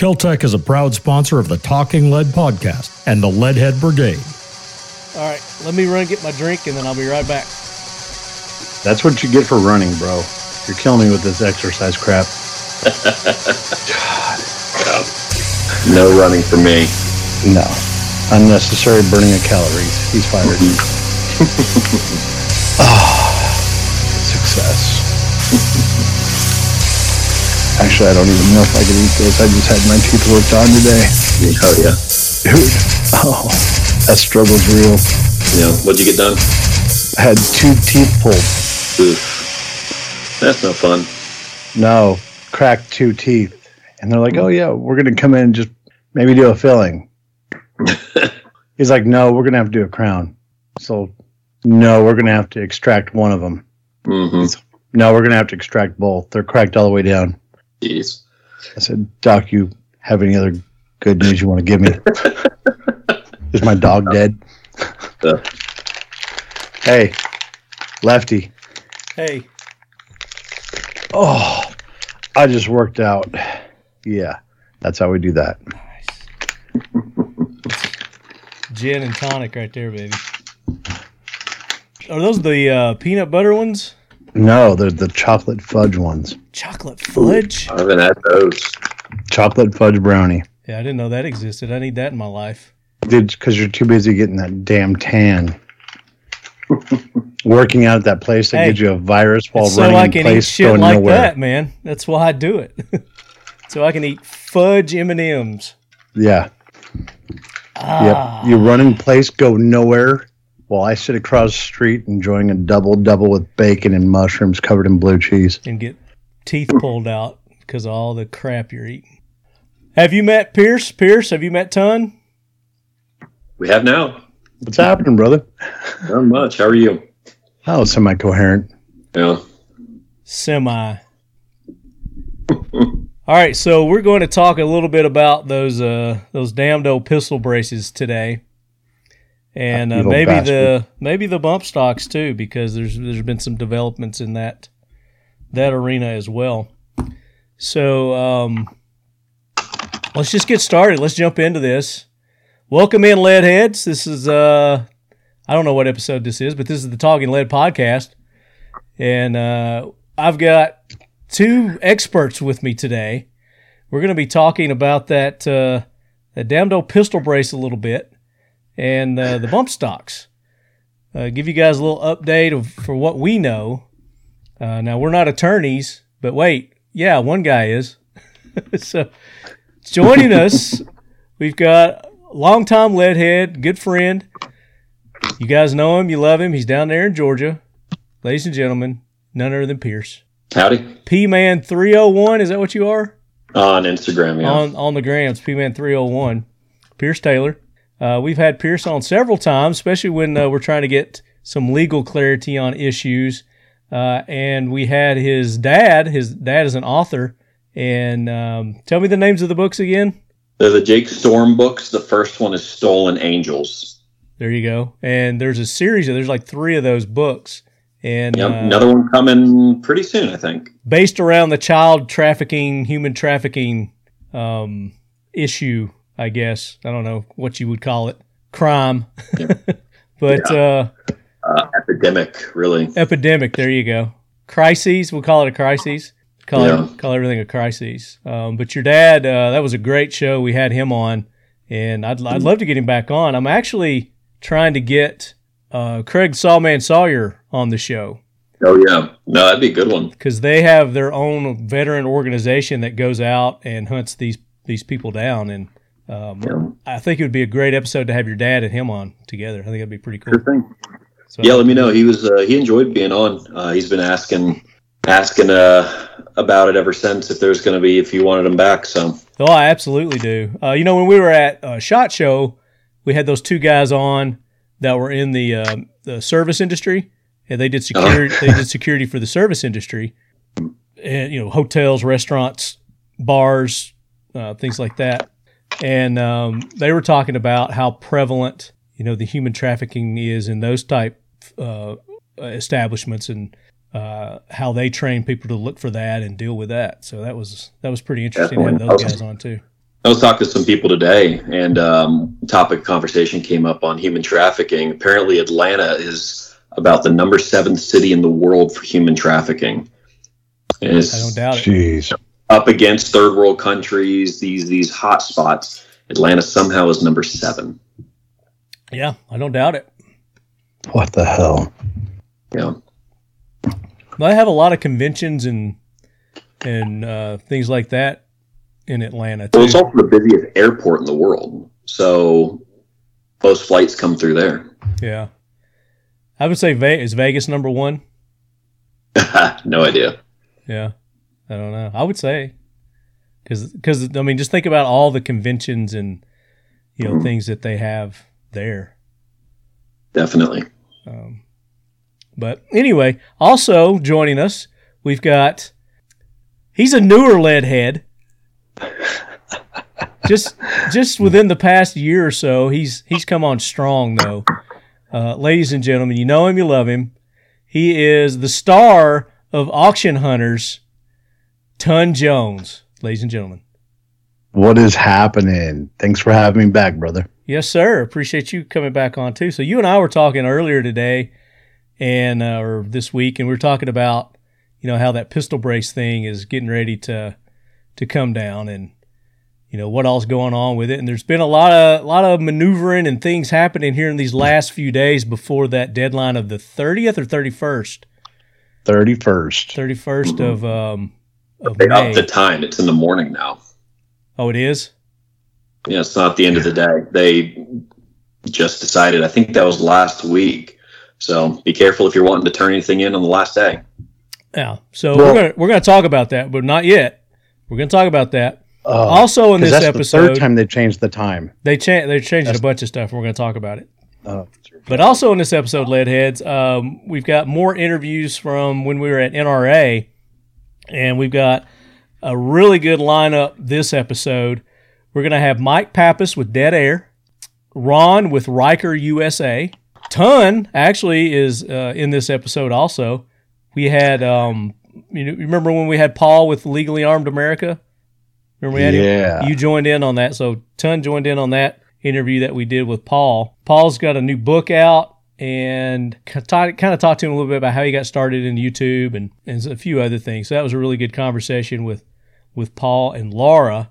Keltec is a proud sponsor of the Talking Lead podcast and the Leadhead Brigade. All right, let me run get my drink and then I'll be right back. That's what you get for running, bro. You're killing me with this exercise crap. God. No running for me. No. Unnecessary burning of calories. He's fired. Ah, success. Actually, I don't even know if I can eat this. I just had my teeth worked on today. Oh yeah. Dude. Oh, that struggle's real. Yeah. What'd you get done? I had two teeth pulled. Oof. That's no fun. No, cracked two teeth. And they're like, oh, yeah, we're going to come in and just maybe do a filling. He's like, no, we're going to have to do a crown. So, no, we're going to have to extract one of them. hmm No, we're going to have to extract both. They're cracked all the way down. Jeez. I said, Doc, you have any other good news you want to give me? Is my dog dead? Hey, Lefty. Hey, Oh, I just worked out. Yeah, that's how we do that. Nice. gin and tonic right there, baby. Are those the uh, peanut butter ones? No, they're the chocolate fudge ones. Chocolate fudge? I haven't had those. Chocolate fudge brownie. Yeah, I didn't know that existed. I need that in my life. Dude, because you're too busy getting that damn tan. Working out at that place that Hey, gives you a virus while so running I in can eat place shit going like nowhere. that, man. That's why I do it. so I can eat fudge M and M's. Yeah. Ah, Yep. You run in place, go nowhere, while I sit across the street enjoying a double double with bacon and mushrooms covered in blue cheese. and get teeth pulled out because of all the crap you're eating. Have you met Pierce? Pierce, have you met Ton? We have now. What's happening, brother? Not much. How are you? Oh, semi coherent. Yeah. Semi. All right, so we're going to talk a little bit about those uh, those damned old pistol braces today, and uh, maybe the maybe the bump stocks too, because there's there's been some developments in that that arena as well. So um, let's just get started. Let's jump into this. Welcome in, lead heads. This is uh, I don't know what episode this is, but this is the Talking Lead podcast, and uh, I've got two experts with me today. We're going to be talking about that uh, that damned old pistol brace a little bit and uh, the bump stocks. Uh, give you guys a little update of for what we know. Uh, now we're not attorneys, but wait, yeah, one guy is. so joining us, we've got longtime leadhead, good friend. You guys know him, you love him. He's down there in Georgia, ladies and gentlemen. None other than Pierce. Howdy. P Man three hundred one. Is that what you are On Instagram, yeah. on on the grams? P Man three hundred one. Pierce Taylor. Uh, we've had Pierce on several times, especially when uh, we're trying to get some legal clarity on issues. Uh, and we had his dad. His dad is an author. And um, tell me the names of the books again. They're the Jake Storm books. The first one is Stolen Angels. There you go. And there's a series of there's like three of those books. And Yep. uh, Another one coming pretty soon, I think. based around the child trafficking, human trafficking um, issue, I guess. I don't know what you would call it, crime, but uh, Uh, epidemic, really. epidemic. There you go. Crises. We'll call it a crisis. Call Yeah. it, call everything a crisis. Um, but your dad, uh, that was a great show. We had him on, and I'd I'd love to get him back on. I'm actually trying to get uh, Craig Sawman Sawyer on the show. Oh, yeah. No, that'd be a good one. because they have their own veteran organization that goes out and hunts these these people down. And um, Yeah. I think it would be a great episode to have your dad and him on together. I think that'd be pretty cool. Good thing. So, Yeah, let me know. He was uh, he enjoyed being on. Uh, he's been asking asking uh, about it ever since. If there's going to be, if you wanted him back. So Oh, I absolutely do. Uh, you know, when we were at uh, Shot Show, we had those two guys on that were in the um, the service industry, and they did security. they did security for the service industry, and you know, hotels, restaurants, bars, uh, things like that. And um, they were talking about how prevalent you know the human trafficking is in those type uh, establishments and. Uh, how they train people to look for that and deal with that. So that was that was pretty interesting to have those guys on too. I was talking to some people today, and um, topic of conversation came up on human trafficking. Apparently, Atlanta is about the number seven city in the world for human trafficking. And it's I don't doubt it. Jeez. Up against third world countries, these these hot spots. Atlanta somehow is number seven. Yeah, I don't doubt it. What the hell? Yeah, But I have a lot of conventions and and uh, things like that in Atlanta too. well, it's also the busiest airport in the world, so most flights come through there. yeah, I would say Ve- is Vegas number one. no idea. Yeah, I don't know. I would say because because I mean, just think about all the conventions and you know things that they have there. Definitely. Um, but anyway, also joining us, we've got he's a newer lead head. just just within the past year or so, he's he's come on strong though. Uh, ladies and gentlemen, you know him, you love him. He is the star of Auction Hunters, Ton Jones, ladies and gentlemen. What is happening? Thanks for having me back, brother. Yes, sir. Appreciate you coming back on too. So you and I were talking earlier today, and uh, or this week, and we were talking about you know how that pistol brace thing is getting ready to to come down, and you know what all's going on with it. And there's been a lot of a lot of maneuvering and things happening here in these last few days before that deadline of the 30th or 31st, 31st. 31st of um of They May. upped the time. It's in the morning now. oh, it is. Yeah, it's not the end of the day. They just decided. I think that was last week. So be careful if you're wanting to turn anything in on the last day. Yeah. So Well- we're gonna we're gonna talk about that, but not yet. We're gonna talk about that. Oh, Also in this that's episode, the third time they changed the time. They cha- they're changing That's- a bunch of stuff, and we're going to talk about it. Oh, But also in this episode, Leadheads, um, we've got more interviews from when we were at NRA, and we've got a really good lineup this episode. We're going to have Mike Pappas with Dead Air, Ron with Ryker USA. Ton actually is uh, in this episode also. We had, um, you know, remember when we had Paul with Legally Armed America? Remember we had him? yeah. you joined in on that. So Ton joined in on that interview that we did with Paul. Paul's got a new book out and kind of talked to him a little bit about how he got started in YouTube and, and a few other things. So that was a really good conversation with, with Paul and Laura.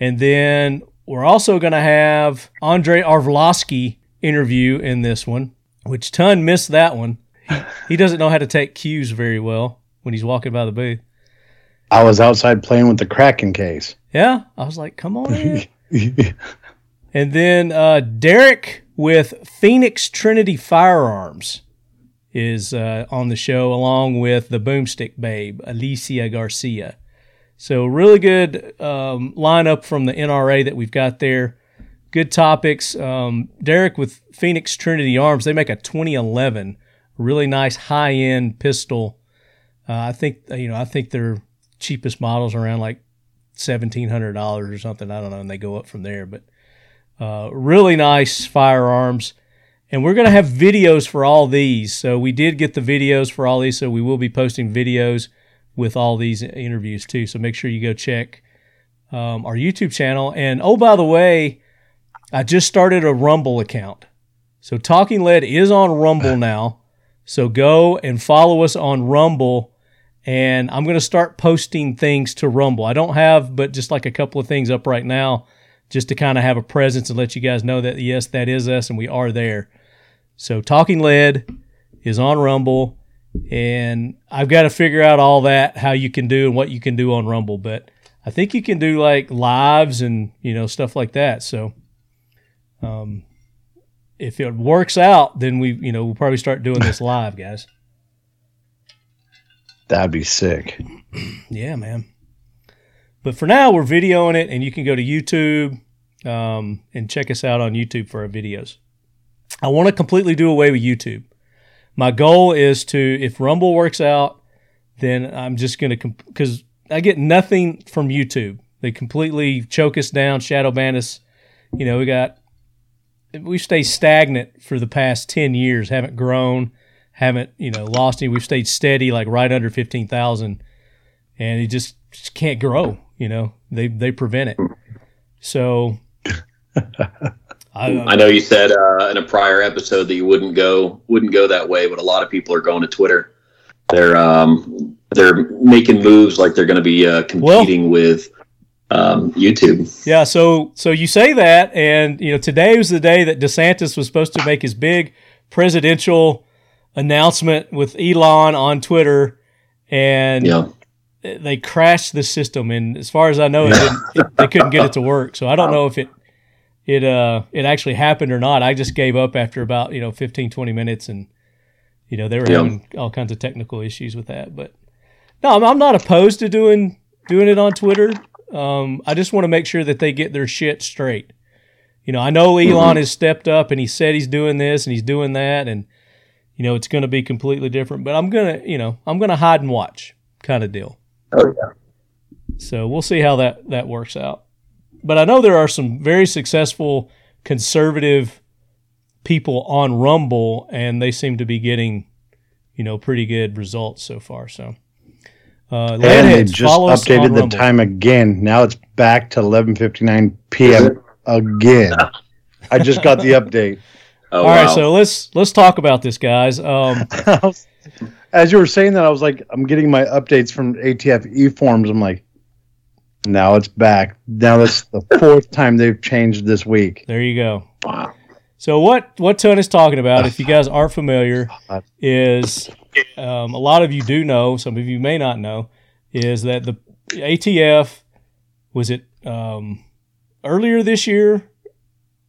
And then we're also going to have Andre Arlovski interview in this one, which Ton missed that one. He, he doesn't know how to take cues very well when he's walking by the booth. I was outside playing with the Kraken case. Yeah, I was like, come on in. And then uh, Derrick with Phoenix Trinity Firearms is uh, on the show, along with the Boomstick Babe, Alicia Garcia. So, really good um, lineup from the NRA that we've got there. Good topics. Um, Derrick with Phoenix Trinity Arms, they make a 2011 really nice high end pistol. Uh, I think you know, I think their cheapest models around like seventeen hundred dollars or something. I don't know, and they go up from there. But uh, really nice firearms. And we're going to have videos for all these. So we did get the videos for all these. So we will be posting videos with all these interviews too. So make sure you go check um, our YouTube channel. And oh, by the way, I just started a Rumble account. So Talking Lead is on Rumble now. So go and follow us on Rumble. And I'm going to start posting things to Rumble. I don't have, but just like a couple of things up right now just to kind of have a presence and let you guys know that yes, that is us and we are there. So Talking Lead is on Rumble, and I've got to figure out all that how you can do and what you can do on Rumble, but I think you can do like lives and you know stuff like that. So, um, if it works out, then we you know we'll probably start doing this live, guys. That'd be sick. Yeah, man. But for now, we're videoing it, and you can go to YouTube um, and check us out on YouTube for our videos. I want to completely do away with YouTube. My goal is to, if Rumble works out, then I'm just going to, because I get nothing from YouTube. They completely choke us down, shadow ban us. You know, we got, we've stayed stagnant for the past 10 years, haven't grown, haven't, you know, lost any. We've stayed steady, like right under 15,000 and it just, just can't grow. You know, they they prevent it. So I, I, know you said uh, in a prior episode that you wouldn't go wouldn't go that way, but a lot of people are going to Twitter. They're um, they're making moves like they're going to be uh, competing well, with um, YouTube. Yeah, so so you say that, and you know today was the day that DeSantis was supposed to make his big presidential announcement with Elon on Twitter, and yeah. They crashed the system. And as far as I know, it it, they couldn't get it to work. So I don't know if it it uh it actually happened or not. I just gave up after about you know 15, 20 minutes, and you know they were yeah. having all kinds of technical issues with that. But no, I'm, I'm not opposed to doing doing it on Twitter. Um, I just want to make sure that they get their shit straight. You know, I know Elon mm-hmm. has stepped up and he said he's doing this and he's doing that, and you know it's going to be completely different. But I'm gonna, you know, I'm gonna hide and watch kind of deal. Oh yeah. So we'll see how that that works out. But I know there are some very successful conservative people on Rumble, and they seem to be getting, you know, pretty good results so far. So. Uh, and they just updated the time again. Now it's back to 11:59 p.m. again. I just got the update. Oh, All wow. right, so let's let's talk about this, guys. Um, As you were saying that, I was like, I'm getting my updates from ATF e forms. I'm like, now it's back. Now it's the fourth time they've changed this week. There you go. Wow. So what what Ton is talking about, if you guys aren't familiar, is um, a lot of you do know, some of you may not know, is that the ATF was it um, earlier this year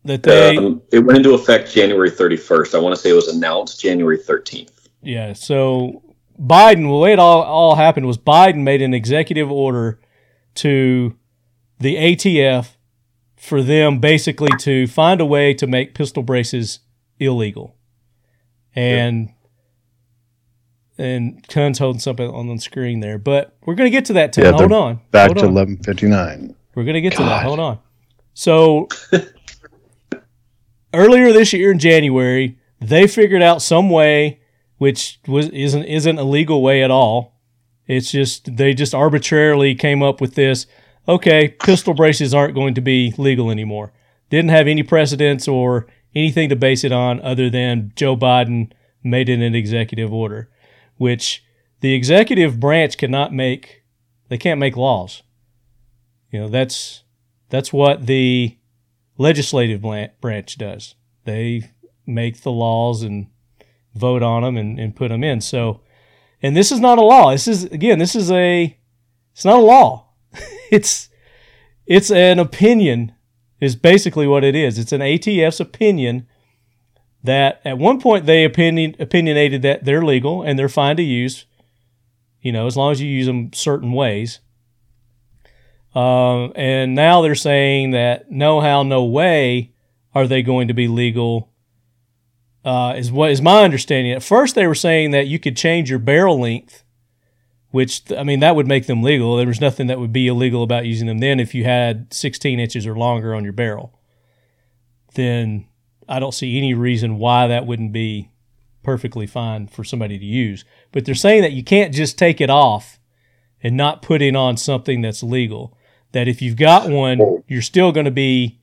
that they um, it went into effect January 31st. I want to say it was announced January 13th. Yeah. So Biden, the way it all all happened was Biden made an executive order to the ATF for them basically to find a way to make pistol braces illegal. And and Kun's holding something on the screen there. But we're going to get to that, Tim. Yeah, Hold on. Back Hold to 1159. We're going to get God. to that. Hold on. So earlier this year in January, they figured out some way which was isn't isn't a legal way at all. It's just they just arbitrarily came up with this. Okay, pistol braces aren't going to be legal anymore. Didn't have any precedents or anything to base it on other than Joe Biden made it an executive order which the executive branch cannot make they can't make laws. You know, that's that's what the legislative branch does. They make the laws and vote on them and, and put them in. So, and this is not a law. This is again, this is a it's not a law. it's it's an opinion is basically what it is. It's an ATF's opinion that at one point they opinion, opinionated that they're legal and they're fine to use, you know, as long as you use them certain ways. Um, and now they're saying that no how, no way are they going to be legal. Uh, is what is my understanding. At first, they were saying that you could change your barrel length, which I mean that would make them legal. There was nothing that would be illegal about using them then if you had 16 inches or longer on your barrel. Then I don't see any reason why that wouldn't be perfectly fine for somebody to use. But they're saying that you can't just take it off and not put in on something that's legal. That if you've got one, you're still going to be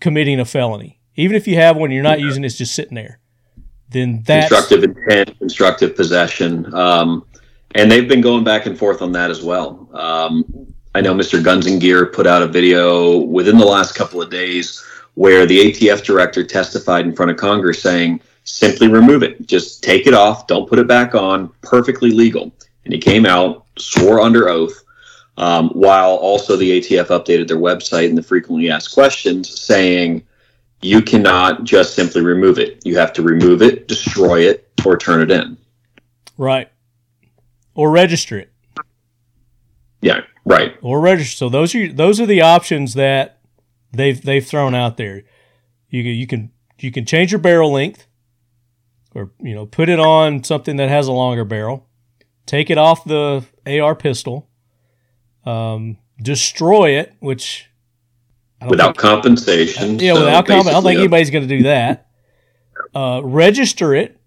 committing a felony. Even if you have one, you're not using it, it's just sitting there. Then that's constructive intent, constructive possession. Um, and they've been going back and forth on that as well. Um, I know Mr. Guns and Gear put out a video within the last couple of days where the ATF director testified in front of Congress saying, simply remove it. Just take it off. Don't put it back on. Perfectly legal. And he came out, swore under oath, um, while also the ATF updated their website and the frequently asked questions saying, you cannot just simply remove it. You have to remove it, destroy it, or turn it in. Right. Or register it. Yeah, right. Or register. So those are those are the options that they've they've thrown out there. You can, you can you can change your barrel length, or you know put it on something that has a longer barrel. Take it off the AR pistol. Um, destroy it, which without think, compensation. Yeah, so without compensation. I don't think anybody's going to do that. Uh, register it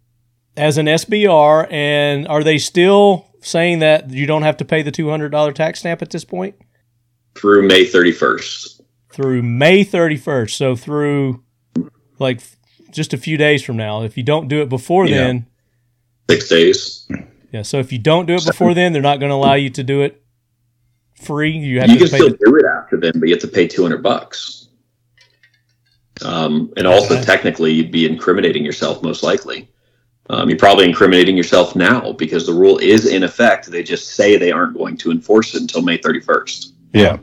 as an SBR, and are they still saying that you don't have to pay the two hundred dollar tax stamp at this point? Through May thirty first. through May 31st. So through like just a few days from now. If you don't do it before Yeah. then, Six days. yeah. So if you don't do it before then, they're not going to allow you to do it free. You have You to pay. still The, do it after then, but you have to pay two hundred bucks. Um, and also, Okay. technically, you'd be incriminating yourself most likely. Um, you're probably incriminating yourself now because the rule is in effect. They just say they aren't going to enforce it until May 31st. Yeah.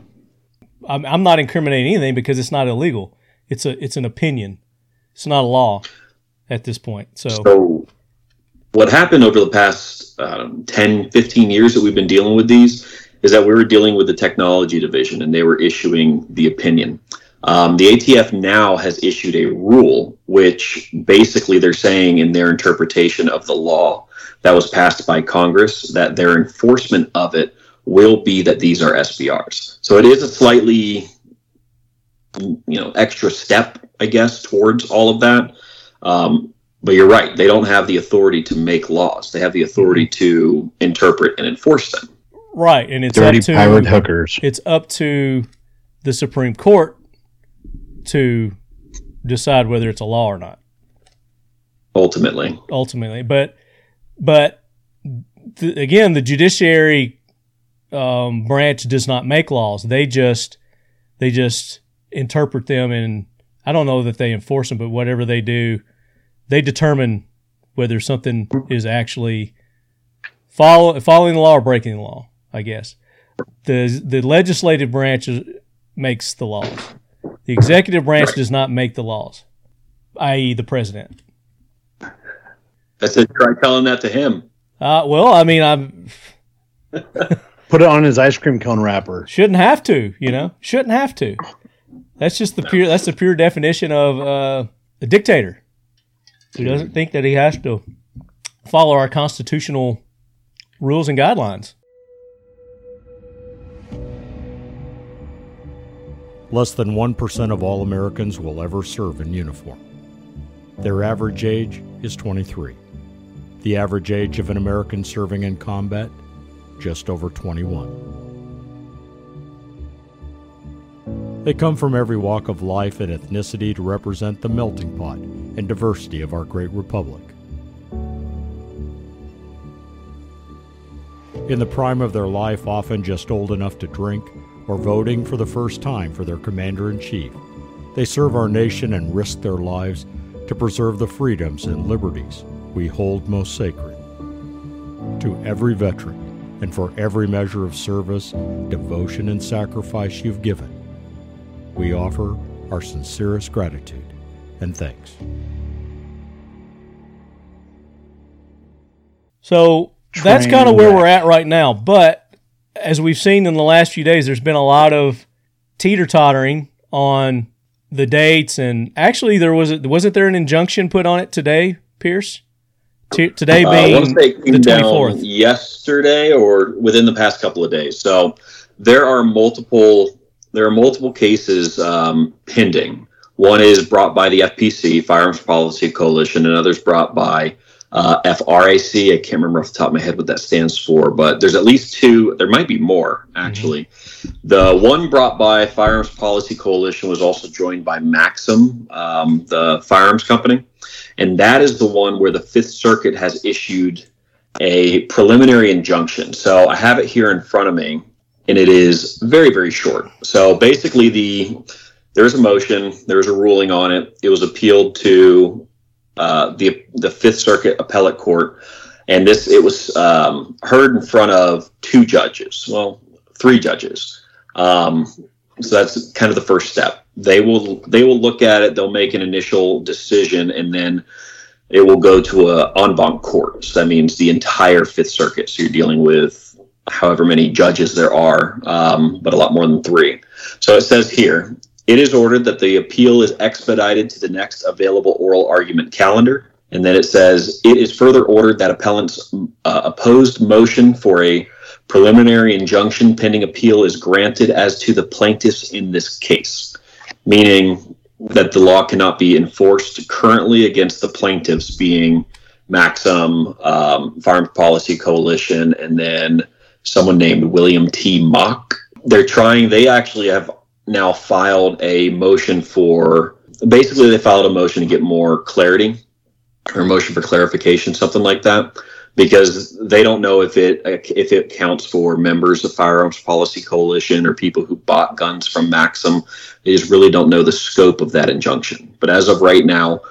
I'm, I'm not incriminating anything because it's not illegal. It's a it's an opinion. It's not a law at this point. So, So, what happened over the past um, 10, 15 years that we've been dealing with these is that we were dealing with the technology division and they were issuing the opinion. Um, the ATF now has issued a rule, which basically they're saying in their interpretation of the law that was passed by Congress that their enforcement of it will be that these are SBRs. So it is a slightly, you know, extra step, I guess, towards all of that. Um, but you're right; they don't have the authority to make laws. They have the authority to interpret and enforce them. Right, and it's Dirty up to pirate hookers. it's up to the Supreme Court to decide whether it's a law or not. Ultimately, ultimately. But but th- again, the judiciary um, branch does not make laws. They just they just interpret them, and I don't know that they enforce them, but whatever they do, they determine whether something is actually follow following the law or breaking the law. I guess the the legislative branch is, makes the laws. The executive branch does not make the laws, i.e., the president. I said, try telling that to him. Uh, well, I mean, I'm Put it on his ice cream cone wrapper. Shouldn't have to, you know. Shouldn't have to. That's just the pure. That's the pure definition of uh, a dictator who doesn't think that he has to follow our constitutional rules and guidelines. Less than 1% of all Americans will ever serve in uniform. Their average age is 23. The average age of an American serving in combat? Just over 21. They come from every walk of life and ethnicity to represent the melting pot and diversity of our great republic. In the prime of their life, often just old enough to drink, or voting for the first time for their commander in chief, they serve our nation and risk their lives to preserve the freedoms and liberties we hold most sacred. To every veteran, and for every measure of service, devotion, and sacrifice you've given, we offer our sincerest gratitude and thanks. So that's kind of where we're at right now. But as we've seen in the last few days, there's been a lot of teeter tottering on the dates, and actually, there was wasn't there an injunction put on it today, Pierce? T- today Uh, being want to say it came the 24th. yesterday or within the past couple of days. So there are multiple there are multiple cases um, pending. One is brought by the FPC, Firearms Policy Coalition, and others brought by uh, FRAC. I can't remember off the top of my head what that stands for, but there's at least two. There might be more actually. The one brought by Firearms Policy Coalition was also joined by Maxim, um, the firearms company, and that is the one where the Fifth Circuit has issued a preliminary injunction. So I have it here in front of me, and it is very, very short. So basically, the there's a motion, there's a ruling on it. It was appealed to uh, the the Fifth Circuit Appellate Court, and this it was um, heard in front of two judges. Well, three judges. Um, so that's kind of the first step. They will they will look at it. They'll make an initial decision, and then it will go to a en banc court. So that means the entire Fifth Circuit. So you're dealing with however many judges there are, um, but a lot more than three. So it says here, it is ordered that the appeal is expedited to the next available oral argument calendar. And then it says, it is further ordered that appellant's uh, opposed motion for a preliminary injunction pending appeal is granted as to the plaintiffs in this case, meaning that the law cannot be enforced currently against the plaintiffs being Maxim, um, Firearms Policy Coalition, and then someone named William T. Mock. They're trying, they actually have now filed a motion for basically they filed a motion to get more clarity or motion for clarification, something like that, because they don't know if it if it counts for members of Firearms Policy Coalition or people who bought guns from Maxim. They just really don't know the scope of that injunction. But as of right now,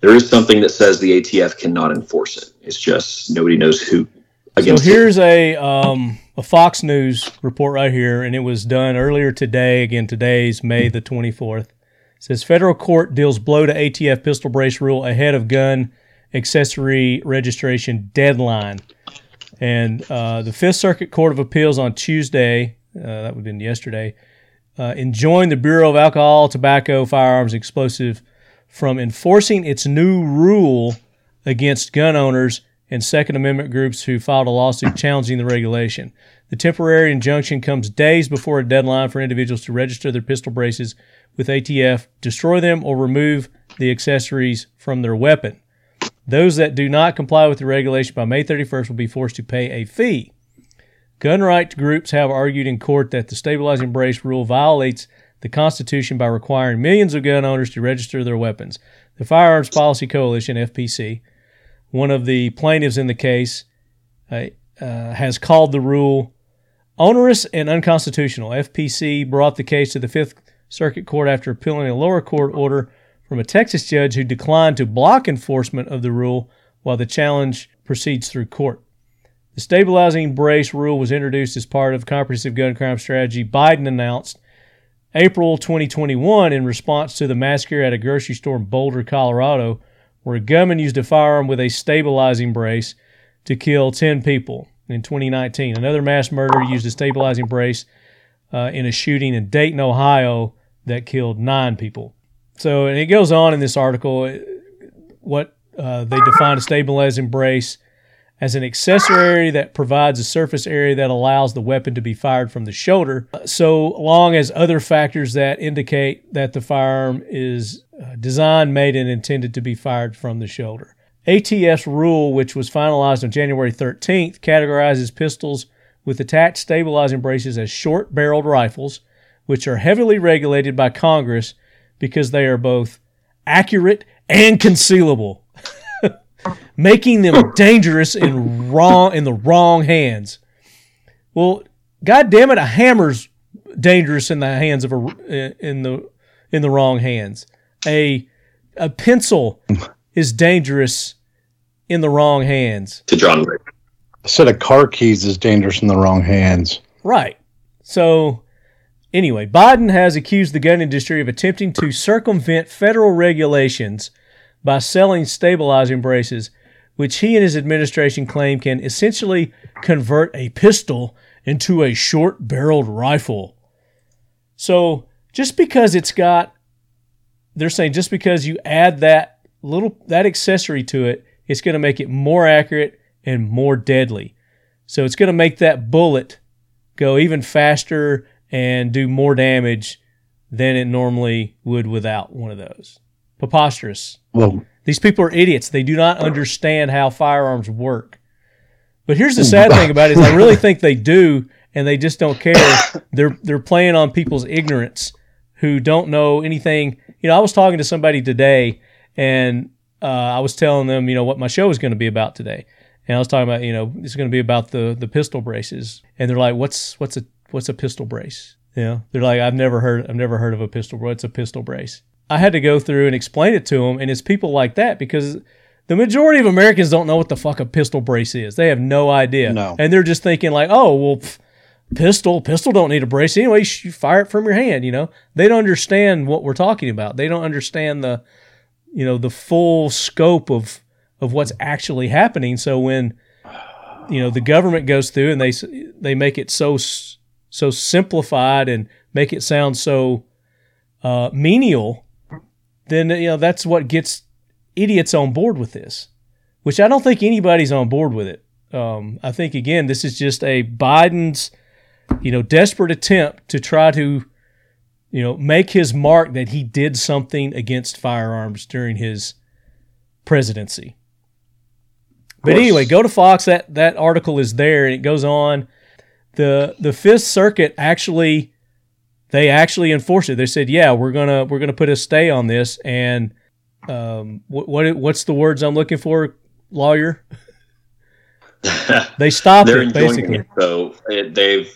there is something that says the ATF cannot enforce it. It's just nobody knows who. So here's a um, a Fox News report right here, and it was done earlier today. Again, today's May the 24th. It says federal court deals blow to ATF pistol brace rule ahead of gun accessory registration deadline. And uh, the Fifth Circuit Court of Appeals on Tuesday, uh, that would have been yesterday, uh, enjoined the Bureau of Alcohol, Tobacco, Firearms, Explosive from enforcing its new rule against gun owners and Second Amendment groups who filed a lawsuit challenging the regulation. The temporary injunction comes days before a deadline for individuals to register their pistol braces with ATF, destroy them, or remove the accessories from their weapon. Those that do not comply with the regulation by May 31st will be forced to pay a fee. Gun rights groups have argued in court that the stabilizing brace rule violates the Constitution by requiring millions of gun owners to register their weapons. The Firearms Policy Coalition, FPC, one of the plaintiffs in the case, uh, uh, has called the rule onerous and unconstitutional. FPC brought the case to the Fifth Circuit Court after appealing a lower court order from a Texas judge who declined to block enforcement of the rule while the challenge proceeds through court. The stabilizing brace rule was introduced as part of comprehensive gun crime strategy Biden announced April 2021 in response to the massacre at a grocery store in Boulder, Colorado, where a gunman used a firearm with a stabilizing brace to kill 10 people in 2019. Another mass murder used a stabilizing brace uh, in a shooting in Dayton, Ohio, that killed nine people. So, and it goes on in this article uh, what uh, they define a stabilizing brace as an accessory that provides a surface area that allows the weapon to be fired from the shoulder, so long as other factors that indicate that the firearm is uh, designed, made, and intended to be fired from the shoulder. ATF's rule, which was finalized on January 13th, categorizes pistols with attached stabilizing braces as short barreled rifles, which are heavily regulated by Congress because they are both accurate and concealable making them dangerous in wrong in the wrong hands. Well, God damn it, a hammer's dangerous in the hands of a in the in the wrong hands. A a pencil is dangerous in the wrong hands. To John Wick. A set of car keys is dangerous in the wrong hands. Right. So anyway, Biden has accused the gun industry of attempting to circumvent federal regulations by selling stabilizing braces, which he and his administration claim can essentially convert a pistol into a short barreled rifle. So just because it's got, they're saying just because you add that little, that accessory to it, it's going to make it more accurate and more deadly. So it's going to make that bullet go even faster and do more damage than it normally would without one of those preposterous. Well, These people are idiots. They do not understand how firearms work. But here's the sad thing about it is I really think they do, and they just don't care. They're they're playing on people's ignorance who don't know anything. You know, I was talking to somebody today, and uh, I was telling them, you know, what my show is going to be about today, and I was talking about, you know, it's going to be about the the pistol braces, and they're like, what's what's a what's a pistol brace? You know, they're like, I've never heard I've never heard of a pistol. Brace, what's a pistol brace? I had to go through and explain it to them, and it's people like that because the majority of Americans don't know what the fuck a pistol brace is. They have no idea, No. and they're just thinking like, oh well, pff, pistol, pistol don't need a brace anyway. You fire it from your hand. You know, they don't understand what we're talking about. They don't understand the, you know, the full scope of of what's actually happening. So when, you know, the government goes through and they they make it so so simplified and make it sound so uh, menial, then you know that's what gets idiots on board with this, which I don't think anybody's on board with it. Um, I think again, this is just a Biden's, you know, desperate attempt to try to, you know, make his mark that he did something against firearms during his presidency. But anyway, go to Fox. That that article is there, and it goes on. the The Fifth Circuit actually they actually enforced it. They said, "Yeah, we're gonna we're gonna put a stay on this." And um, what, what what's the words I'm looking for, lawyer? they stopped They're it basically. it, so it, they've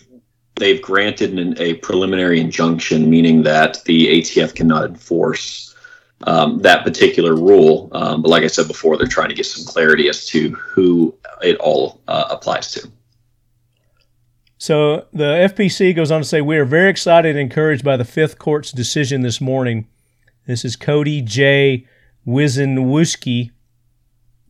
they've granted an, a preliminary injunction, meaning that the ATF cannot enforce um, that particular rule. Um, but like I said before, they're trying to get some clarity as to who it all uh, applies to. So the FPC goes on to say, We are very excited and encouraged by the Fifth Court's decision this morning. This is Cody J. Wizenwuski.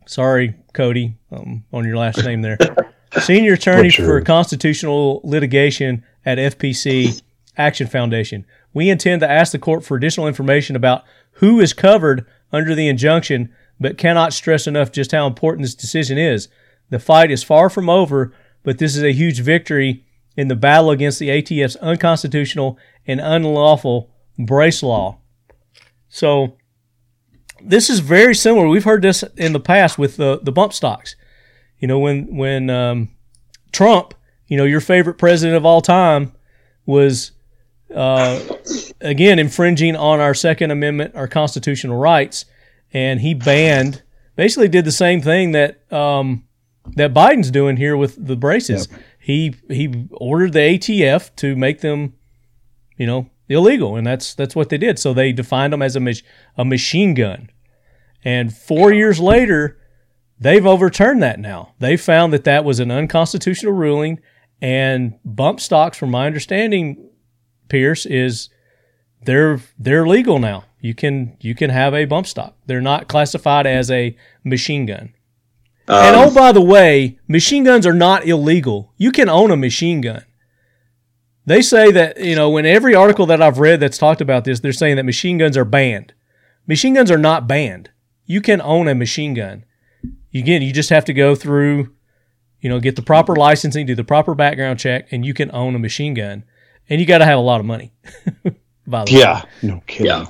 Sorry, Cody, um, on your last name there. Senior attorney Butchered. for constitutional litigation at FPC Action Foundation. We intend to ask the court for additional information about who is covered under the injunction, but cannot stress enough just how important this decision is. The fight is far from over, but this is a huge victory in the battle against the ATF's unconstitutional and unlawful brace law. So, this is very similar. We've heard this in the past with the, the bump stocks. You know, when when um, Trump, you know, your favorite president of all time, was uh, again infringing on our Second Amendment, our constitutional rights, and he banned, basically did the same thing that um, that Biden's doing here with the braces. He he ordered the ATF to make them, you know, illegal, and that's that's what they did. So they defined them as a mach- a machine gun, and four years later, they've overturned that. Now they found that that was an unconstitutional ruling, and bump stocks, from my understanding, Pierce is they're they're legal now. You can you can have a bump stock. They're not classified as a machine gun. And Um, oh, by the way, machine guns are not illegal. You can own a machine gun. They say that, you know, in every article that I've read that's talked about this, they're saying that machine guns are banned. Machine guns are not banned. You can own a machine gun. Again, you just have to go through, you know, get the proper licensing, do the proper background check, and you can own a machine gun. And you got to have a lot of money. by the way. Yeah. No kidding. yeah,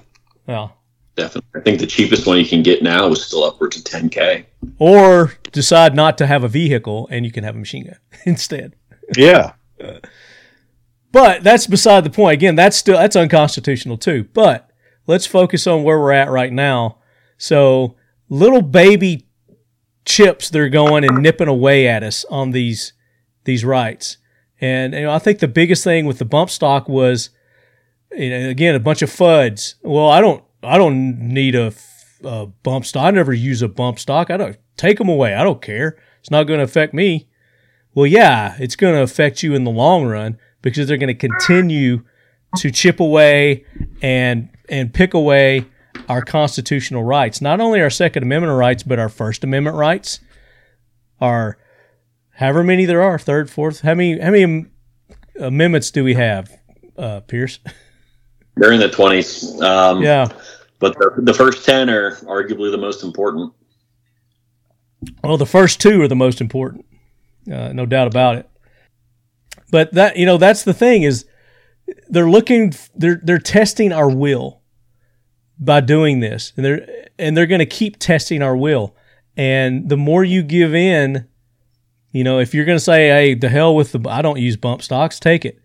Well, definitely. I think the cheapest one you can get now is still upwards of 10k. or decide not to have a vehicle and you can have a machine gun instead. Yeah. But that's beside the point. Again, that's still that's unconstitutional too. But let's focus on where we're at right now. So little baby chips they're going and nipping away at us on these these rights. And you know, I think the biggest thing with the bump stock was you know, again a bunch of fuds. Well, I don't I don't need a bump stock. I never use a bump stock. I don't take them away. I don't care. It's not going to affect me. Well, yeah, it's going to affect you in the long run because they're going to continue to chip away and and pick away our constitutional rights. Not only our Second Amendment rights, but our First Amendment rights. Our however many there are, third, fourth. How many how many amendments do we have, uh, Pierce? They're in the 20s. Um, Yeah. But the, the first 10 are arguably the most important. Well, the first two are the most important, uh, no doubt about it. But that you know that's the thing is they're looking they're they're testing our will by doing this, and they're and they're going to keep testing our will. And the more you give in, you know, if you're going to say, "Hey, the hell with the I don't use bump stocks," take it.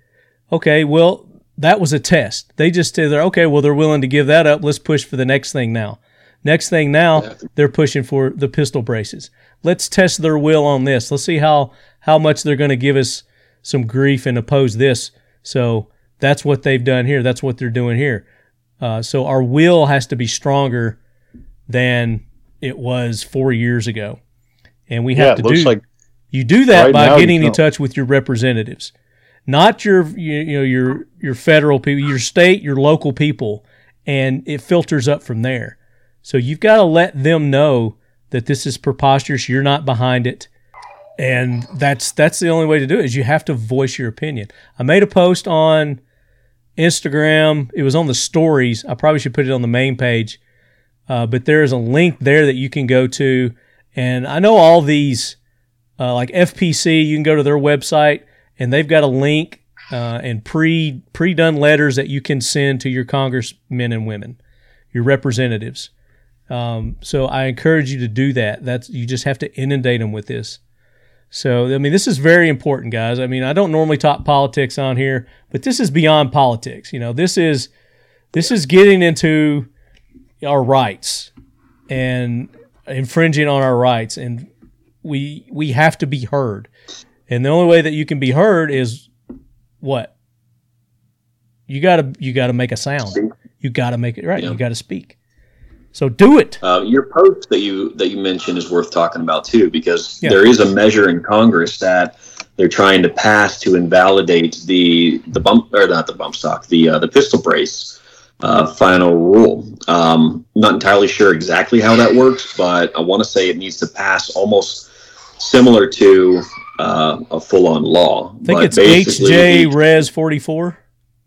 Okay, well that was a test. They just said they're okay. Well, they're willing to give that up. Let's push for the next thing now. Next thing now, they're pushing for the pistol braces. Let's test their will on this. Let's see how how much they're going to give us some grief and oppose this. So that's what they've done here. That's what they're doing here. Uh, so our will has to be stronger than it was four years ago, and we have It to looks do like you do that Right by now, getting in touch with your representatives, not your you, you know your your federal people, your state, your local people, and it filters up from there. So you've got to let them know that this is preposterous. You're not behind it, and that's that's the only way to do it. Is you have to voice your opinion. I made a post on Instagram. It was on the stories. I probably should put it on the main page, uh, but there is a link there that you can go to. And I know all these, uh, like FPC, you can go to their website and they've got a link uh, and pre pre done letters that you can send to your congressmen and women, your representatives. Um, so I encourage you to do that. That's you just have to inundate them with this. So, I mean, this is very important, guys. I mean, I don't normally talk politics on here, but this is beyond politics. You know, this is this is getting into our rights and infringing on our rights, and we we have to be heard. And the only way that you can be heard is what you gotta you gotta make a sound. You gotta make it right. Yeah. You gotta speak. So do it. Uh, your post that you that you mentioned is worth talking about too, because Yeah. there is a measure in Congress that they're trying to pass to invalidate the the bump or not the bump stock, the uh, the pistol brace uh, final rule. Um, not entirely sure exactly how that works, but I want to say it needs to pass almost similar to uh, a full on law. I think it's HJ Res forty four.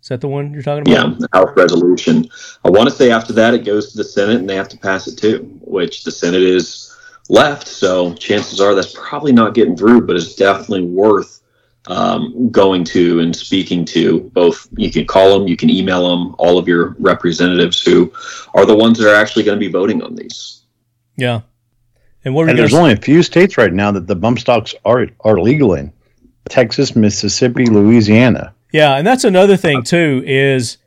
Is that the one you're talking about? yeah, the House resolution. I want to say after that it goes to the Senate and they have to pass it too, which the Senate is left. So chances are that's probably not getting through, but it's definitely worth um, going to and speaking to. Both you can call them, you can email them, all of your representatives who are the ones that are actually going to be voting on these. Yeah. And what And there's only a few states right now that the bump stocks are are legal in: Texas, Mississippi, Louisiana. Yeah, and that's another thing too is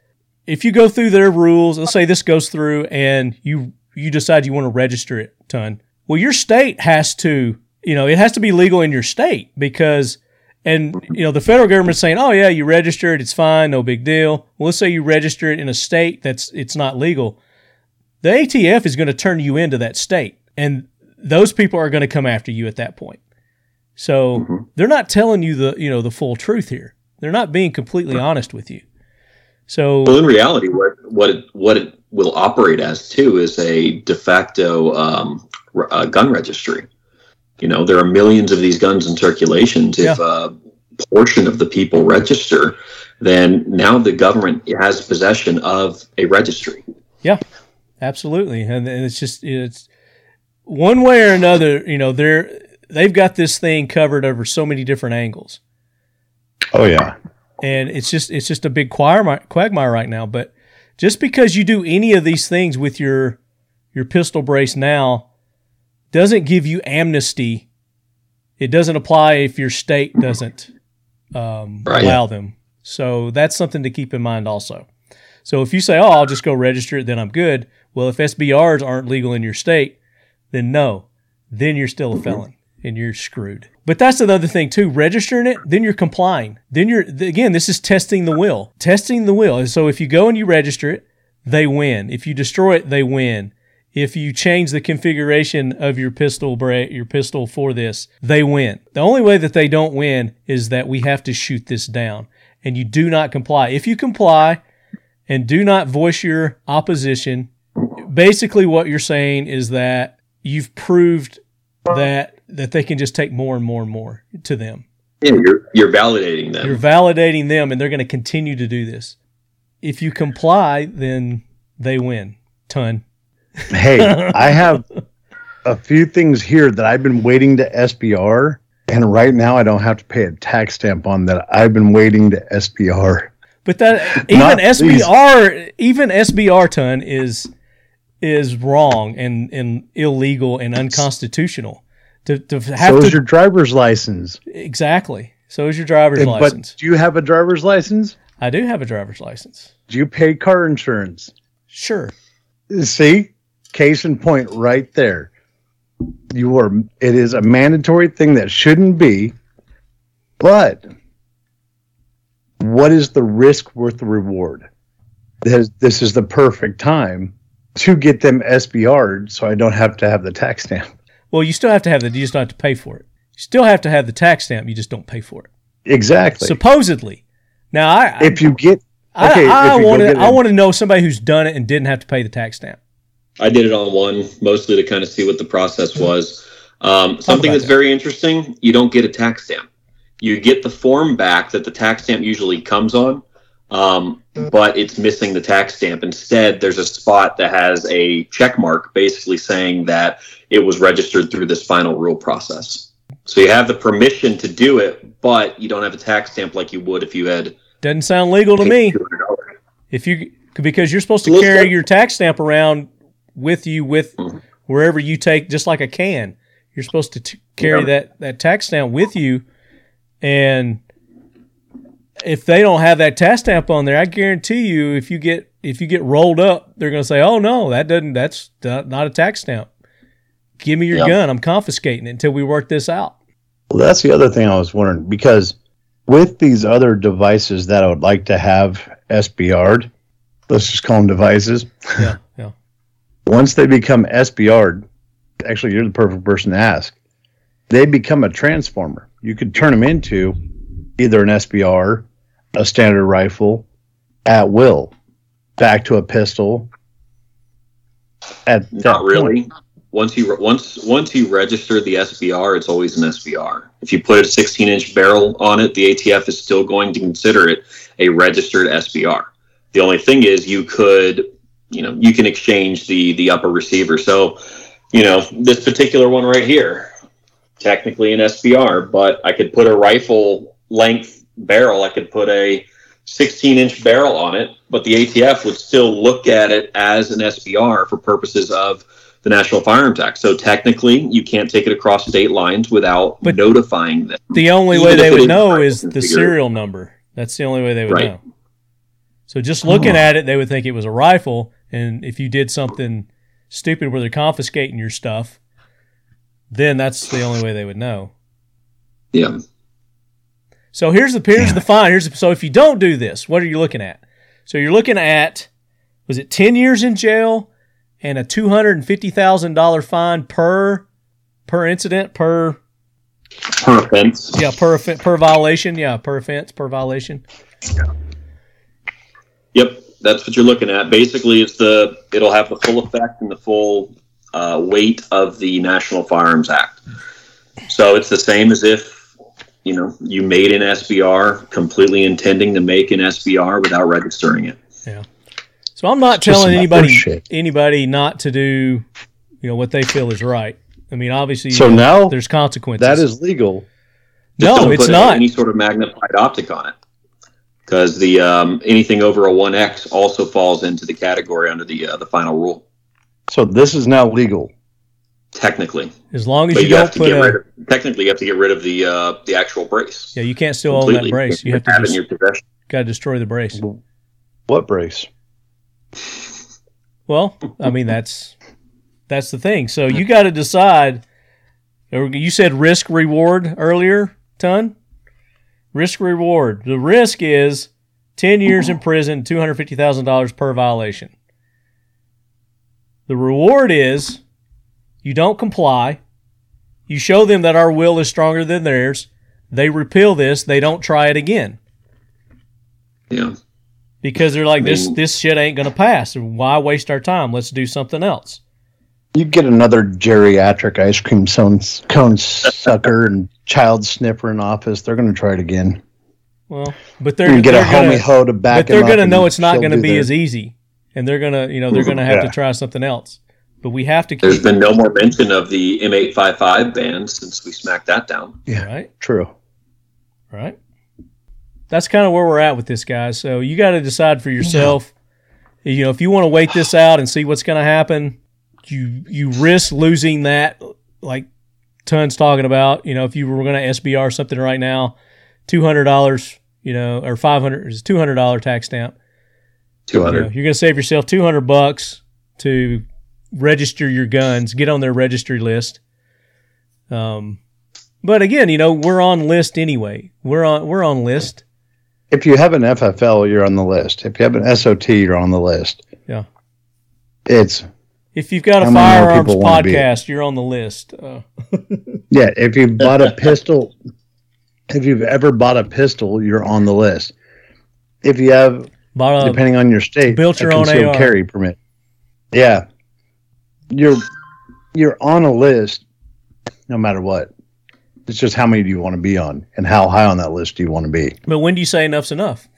if you go through their rules, let's say this goes through and you you decide you want to register it, ton. Well, your state has to, you know, it has to be legal in your state because and you know, the federal government's saying, "Oh yeah, you register it, it's fine, no big deal." Well, let's say you register it in a state that's it's not legal. The ATF is going to turn you into that state and those people are going to come after you at that point. So Mhm. they're not telling you the, you know, the full truth here. They're not being completely honest with you. So Well, in reality, what what it, what it will operate as too is a de facto um, uh, gun registry. You know, there are millions of these guns in circulations. If a portion of the people register, then now the government has possession of a registry. Yeah, absolutely, and, and it's just it's one way or another. You know, they're they've got this thing covered over so many different angles, Oh yeah, and it's just it's just a big quagmire, right now. But just because you do any of these things with your your pistol brace now doesn't give you amnesty. It doesn't apply if your state doesn't um, Right. allow them. So that's something to keep in mind also. So if you say, "Oh, I'll just go register it, then I'm good," well, if SBRs aren't legal in your state, then no, then you're still a felon and you're screwed. But that's another thing too. Registering it, then you're complying. Then you're again, this is testing the will. Testing the will. And so if you go and you register it, they win. If you destroy it, they win. If you change the configuration of your pistol your pistol for this, they win. The only way that they don't win is that we have to shoot this down and you do not comply. If you comply and do not voice your opposition, basically what you're saying is that you've proved that that they can just take more and more and more to them. Yeah, you're you're validating them. You're validating them and they're going to continue to do this. If you comply, then they win. Ton. hey, I have a few things here that I've been waiting to SBR, and right now I don't have to pay a tax stamp on that. I've been waiting to SBR. But that even Not these. SBR even SBR ton is is wrong and, and illegal and unconstitutional. To, to have So to is your driver's license. exactly. So is your driver's And- license. But do you have a driver's license? I do have a driver's license. Do you pay car insurance? Sure. See, case in point, right there. You are. It is a mandatory thing that shouldn't be. But what is the risk worth the reward? This, this is the perfect time to get them SBR'd, so I don't have to have the tax stamp. Well, you still have to have the. You just don't have to pay for it. You still have to have the tax stamp. You just don't pay for it. Exactly. Supposedly. Now, I if you get okay, I if you want to get I want to know somebody who's done it and didn't have to pay the tax stamp. I did it on one, mostly to kind of see what the process was. Um, something that's that. very interesting: you don't get a tax stamp. You get the form back that the tax stamp usually comes on, um, but it's missing the tax stamp. Instead, there's a spot that has a check mark, basically saying that it was registered through this final rule process. So you have the permission to do it, but you don't have a tax stamp like you would if you had. Doesn't sound legal to me. $200. If you because you're supposed to carry your tax stamp around with you with Mhm. wherever you take, just like a can. You're supposed to t- carry Yeah. that that tax stamp with you, and if they don't have that tax stamp on there, I guarantee you, if you get if you get rolled up, they're going to say, "Oh no, that doesn't. That's not a tax stamp. Give me your Yeah. gun. I'm confiscating it until we work this out." Well, that's the other thing I was wondering because with these other devices that I would like to have SBR'd, let's just call them devices. Yeah, yeah. Once they become SBR'd, actually, you're the perfect person to ask. They become a transformer. You could turn them into either an SBR, a standard rifle, at will, back to a pistol. At Not point. really. Once you once once you register the SBR, it's always an SBR. If you put a 16 inch barrel on it, the ATF is still going to consider it a registered SBR. The only thing is, you could, you know, you can exchange the the upper receiver. So, you know, this particular one right here, technically an SBR, but I could put a rifle length barrel. I could put a 16 inch barrel on it, but the ATF would still look at it as an SBR for purposes of the National Firearms Act. So technically, you can't take it across state lines without But- notifying them. The only way they would know is the configured. serial number. That's the only way they would Right. know. So just looking hmm. at it, they would think it was a rifle. And if you did something stupid where they're confiscating your stuff, then that's the only way they would know. Yeah. So here's the here's the fine. Here's the, so if you don't do this, what are you looking at? So you're looking at was it ten years in jail and a two hundred and fifty thousand dollar fine per per incident per Per offense. yeah per per violation yeah per offense per violation. Yep, that's what you're looking at. Basically, it's the it'll have the full effect and the full uh, weight of the National Firearms Act. So it's the same as if you know you made an SBR completely intending to make an SBR without registering it. Yeah. So I'm not telling anybody horseshit. anybody not to do you know what they feel is right. I mean, obviously, So now there's consequences. that is legal. Just no, don't it's put not. any sort of magnified optic on it because the um, anything over a one X also falls into the category under the uh, the final rule. So this is now legal. Technically, As long as but you, you, don't have to put get a rid of technically you have to get rid of the uh, the actual brace. yeah, you can't still own that brace. You have to have it just in your possession. got to destroy the brace. What brace? Well, I mean that's that's the thing. So you got to decide. You said risk reward earlier, ton. Risk reward. The risk is ten years in prison, two hundred fifty thousand dollars per violation. The reward is you don't comply. You show them that our will is stronger than theirs. They repeal this. They don't try it again Yeah. because they're like I this. mean- This shit ain't gonna pass. Why waste our time? Let's do something else. You get another geriatric ice cream cone, cone sucker and child sniffer in office. They're going to try it again. Well, but they're going to get a they're homie gonna, hoe to back but they're gonna know it's not gonna be their- as easy, and they're gonna you know they're gonna have to try something else. But we have to There's been no more mention of the M855 ban since we smacked that down. Yeah. right, True. right. That's kind of where we're at with this, guys. So you got to decide for yourself. You know, if you want to wait this out and see what's going to happen, you you risk losing that. Like tons talking about. You know, if you were going to SBR something right now, two hundred dollars. You know, or five hundred is two hundred dollar tax stamp. You know, 200. you're going to save yourself 200 bucks to register your guns, get on their registry list. Um, but again, you know, we're on list anyway. We're on we're on list. If you have an FFL, you're on the list. If you have an SOT, you're on the list. Yeah. It's If you've got a firearms podcast, you're on the list. Uh, yeah. If you bought a pistol, if you've ever bought a pistol, you're on the list. If you have, a- depending on your state, built your own AR. carry permit. Yeah, you're you're on a list, no matter what. It's just how many do you want to be on, and how high on that list do you want to be? but when do you say enough's enough?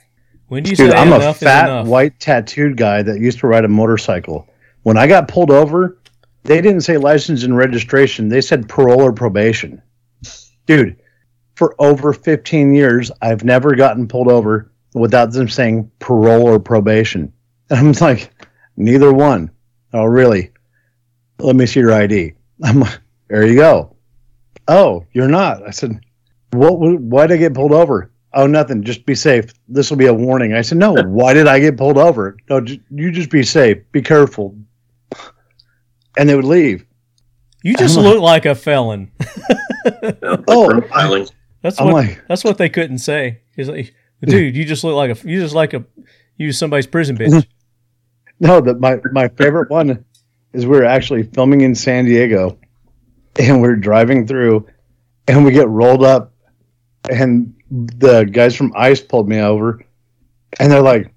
When do you Dude, say I'm a fat, white, tattooed guy that used to ride a motorcycle. When I got pulled over, they didn't say license and registration. They said parole or probation. Dude, for over 15 years, I've never gotten pulled over without them saying parole or probation. And I'm like, neither one. Oh, really? Let me see your ID. I'm like, there you go. "Oh, you're not." I said, "What? Why did I get pulled over?" Oh, nothing. Just be safe. This will be a warning. I said, "No. why did I get pulled over?" No, j- you just be safe. Be careful. And they would leave. You just I'm like- look like a felon. Oh, profiling. That's what like- that's what they couldn't say. He's like, dude, you just look like a you just like a you somebody's prison bitch. No, that my my favorite one is we were actually filming in San Diego, and we're driving through, and we get rolled up, and the guys from ICE pulled me over, and they're like,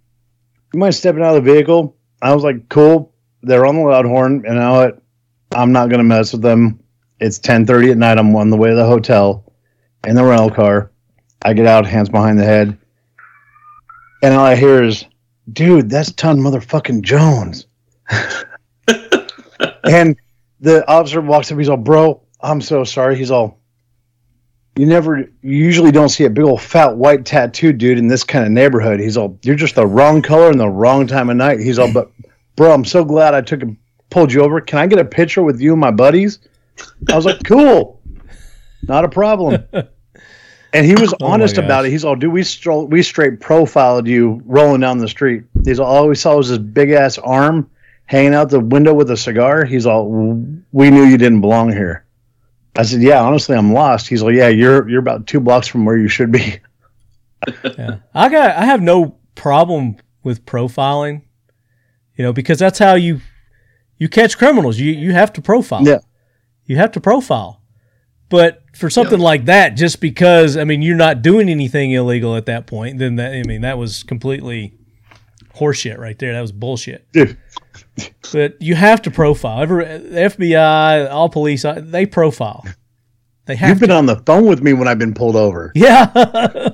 "You mind stepping out of the vehicle?" I was like, "Cool." They're on the loud horn, and I? I'm not gonna mess with them. It's 10:30 at night. I'm on the way to the hotel, in the rental car. I get out, hands behind the head, and all I hear is dude, that's Ton motherfucking Jones. and the officer walks up, he's all, bro, I'm so sorry. He's all, you never, you usually don't see a big old fat white tattooed dude in this kind of neighborhood. He's all, you're just the wrong color and the wrong time of night. He's all, but bro, I'm so glad I took and pulled you over. Can I get a picture with you and my buddies? I was like, cool, not a problem. And he was Oh honest about it. He's all, dude, we stroll, we straight profiled you rolling down the street. He's all, all we saw was this big ass arm hanging out the window with a cigar. He's all, we knew you didn't belong here. I said, yeah, honestly, I'm lost. He's like, yeah, you're you're about two blocks from where you should be. Yeah. I got I have no problem with profiling, you know, because that's how you you catch criminals. You you have to profile. Yeah. You have to profile. But for something like that, just because I mean you're not doing anything illegal at that point, then that I mean that was completely horseshit right there. That was bullshit. But you have to profile. Every the FBI, all police, uh, they profile. They have You've been on the phone with me when I've been pulled over. yeah.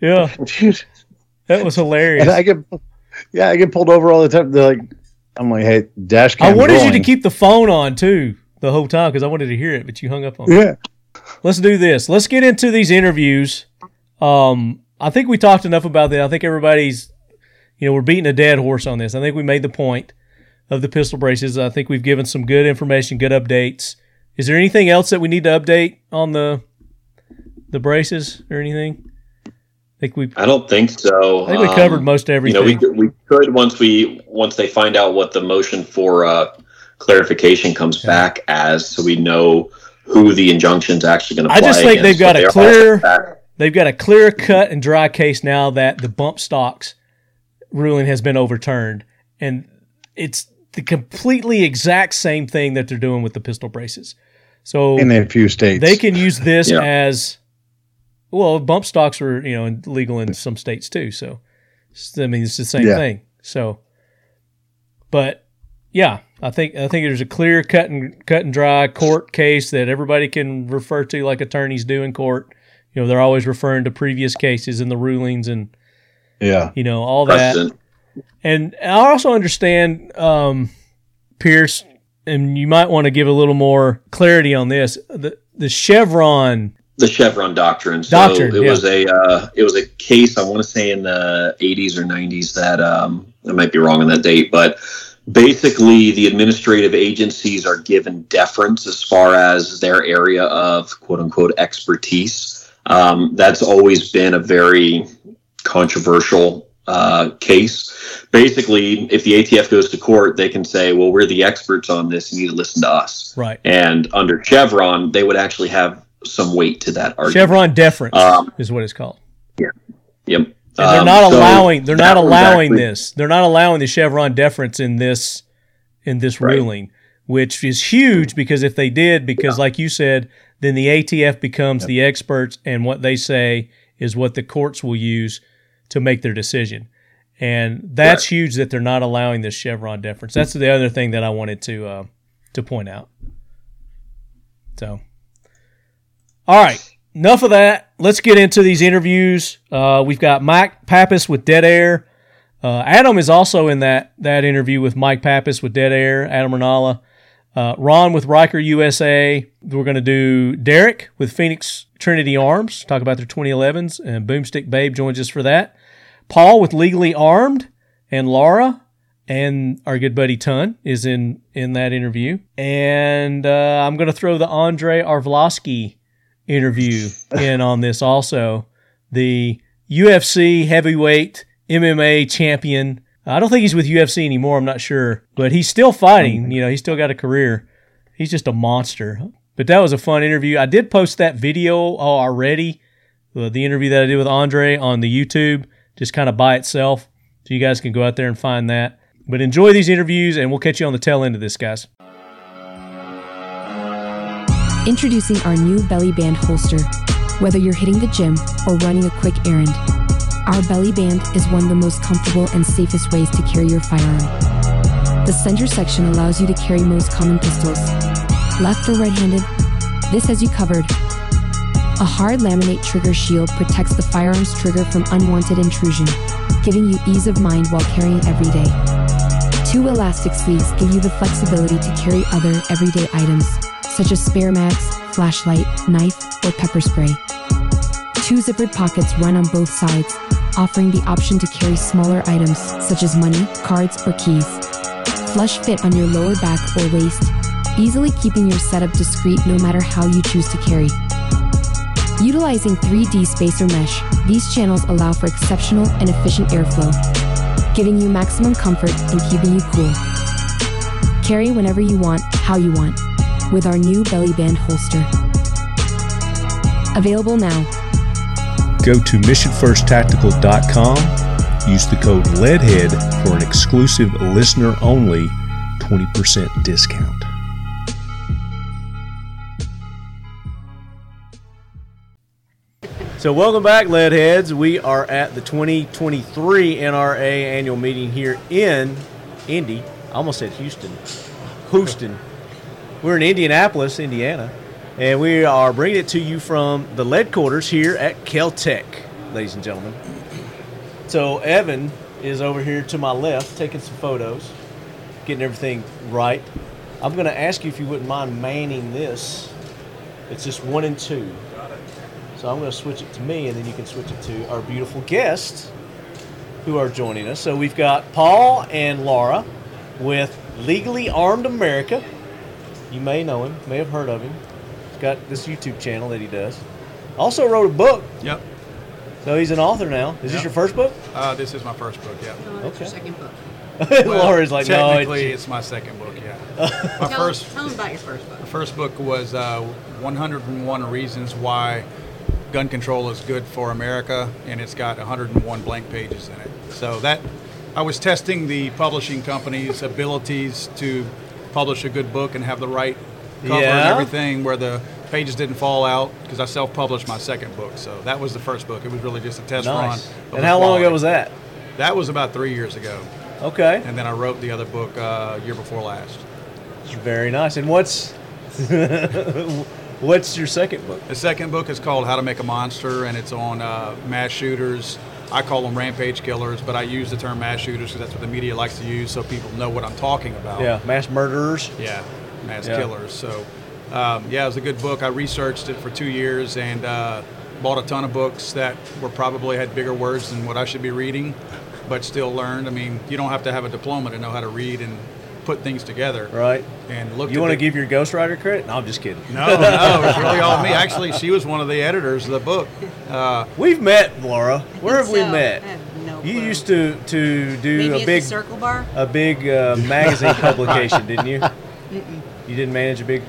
yeah, Dude. that was hilarious. And I get yeah, I get pulled over all the time. They're like I'm like, hey, dash cam. I wanted you to keep the phone on too the whole time because I wanted to hear it, but you hung up on me. Yeah. Let's do this. Let's get into these interviews. Um, I think we talked enough about that. I think everybody's, you know, we're beating a dead horse on this. I think we made the point of the pistol braces. I think we've given some good information, good updates. Is there anything else that we need to update on the the braces or anything? I think we I don't think so. I think we Um, covered most You everything. know, we could- we could once we once they find out what the motion for uh, clarification comes Yeah. back as, so we know who the injunction's actually going to. I just think they've got a clear- They've got a clear cut and dry case now that the bump stocks ruling has been overturned. And it's the completely exact same thing that they're doing with the pistol braces. So In a few states. they can use this Yeah. as well, bump stocks are, you know, legal in some states too. So I mean it's the same Yeah. thing. So but yeah, I think I think there's a clear cut and cut and dry court case that everybody can refer to like attorneys do in court. You know, they're always referring to previous cases and the rulings and Yeah. you know all that. And I also understand, um, Pearce, and you might want to give a little more clarity on this. The the Chevron, the Chevron doctrine. So Doctrine, it yeah. was a uh, it was a case I want to say in the 80s or 90s that um, I might be wrong on that date, but basically the administrative agencies are given deference as far as their area of quote unquote expertise. Um, that's always been a very controversial uh, case. Basically, if the ATF goes to court, they can say, "Well, we're the experts on this. You need to listen to us." right? And under Chevron, they would actually have some weight to that argument. Chevron deference Um, is what it's called. Yeah. Yep. And they're Um, not so allowing. They're not allowing actually- this. They're not allowing the Chevron deference in this in this Right. ruling, which is huge because if they did, because like you said, then the ATF becomes the experts, and what they say is what the courts will use to make their decision. And that's huge that they're not allowing this Chevron deference. That's the other thing that I wanted to uh, to point out. So, all right, enough of that. Let's get into these interviews. Uh, we've got Mike Pappas with Dead Air. Uh, Adam is also in that that interview with Mike Pappas with Dead Air. Adam Ranala. Uh, Ron with Ryker USA. We're going to do Derrick with Phoenix Trinity Arms. Talk about their 2011s, and Boomstick Babe joins us for that. Paul with Legally Armed, and Laura, and our good buddy Ton is in in that interview. And uh, I'm going to throw the Andrei Arlovski interview in on this also. The UFC heavyweight MMA champion. I don't think he's with UFC anymore. I'm not sure, but he's still fighting. You know, he's still got a career. He's just a monster. But that was a fun interview. I did post that video already, uh, the interview that I did with Andre on the YouTube, just kind of by itself. So you guys can go out there and find that. But enjoy these interviews, and we'll catch you on the tail end of this, guys. Introducing our new belly band holster. Whether you're hitting the gym or running a quick errand, our belly band is one of the most comfortable and safest ways to carry your firearm. The center section allows you to carry most common pistols. Left or right handed, this has you covered. A hard laminate trigger shield protects the firearm's trigger from unwanted intrusion, giving you ease of mind while carrying every day. Two elastic sleeves give you the flexibility to carry other everyday items, such as spare mags, flashlight, knife, or pepper spray. Two zippered pockets run on both sides, offering the option to carry smaller items such as money, cards, or keys. Flush fit on your lower back or waist, easily keeping your setup discreet no matter how you choose to carry. Utilizing 3D spacer mesh, these channels allow for exceptional and efficient airflow, giving you maximum comfort and keeping you cool. Carry whenever you want, how you want, with our new belly band holster. Available now. Go to missionfirsttactical.com. Use the code LEADHEAD for an exclusive listener only 20% discount. So, welcome back, Leadheads. We are at the 2023 NRA annual meeting here in Indy. I almost said Houston. Houston. We're in Indianapolis, Indiana, and we are bringing it to you from the lead quarters here at Keltec, ladies and gentlemen. So, Evan is over here to my left taking some photos, getting everything right. I'm going to ask you if you wouldn't mind manning this. It's just one and two. So I'm going to switch it to me, and then you can switch it to our beautiful guests who are joining us. So we've got Paul and Laura with Legally Armed America. You may know him, may have heard of him. He's got this YouTube channel that he does. Also wrote a book, Yep. so he's an author now. Is this your first book? Uh, this is my first book. Yeah. No, it's your Okay. second book. Laura's like, no, technically, it's, it's my second book. Yeah. my Tell, first tell them about your first book. the first book was uh, 101 Reasons Why Gun Control is Good for America, and it's got 101 blank pages in it. So that I was testing the publishing company's abilities to publish a good book and have the right cover Yeah. and everything, where the pages didn't fall out because I self-published my second book. So that was the first book. It was really just a test nice. run. And how long ago was that? That was about three years ago, Okay, and then I wrote the other book uh, year before last. very nice. And what's what's your second book? The second book is called How to Make a Monster, and it's on uh, mass shooters. I call them rampage killers, but I use the term mass shooters because that's what the media likes to use, so people know what I'm talking about. Yeah, mass murderers. Yeah, mass Yeah. killers. So, um, yeah, it was a good book. I researched it for two years and uh, bought a ton of books that were probably had bigger words than what I should be reading, but still learned. I mean, you don't have to have a diploma to know how to read and put things together. Right. And look. You want to give your ghostwriter credit? No, I'm just kidding. No, no, it's really all me. Actually, she was one of the editors of the book. Uh, We've met, Laura. Where have we met? I have no You used to to do Maybe a big a circle bar. a big uh, magazine publication, didn't you? You didn't manage a big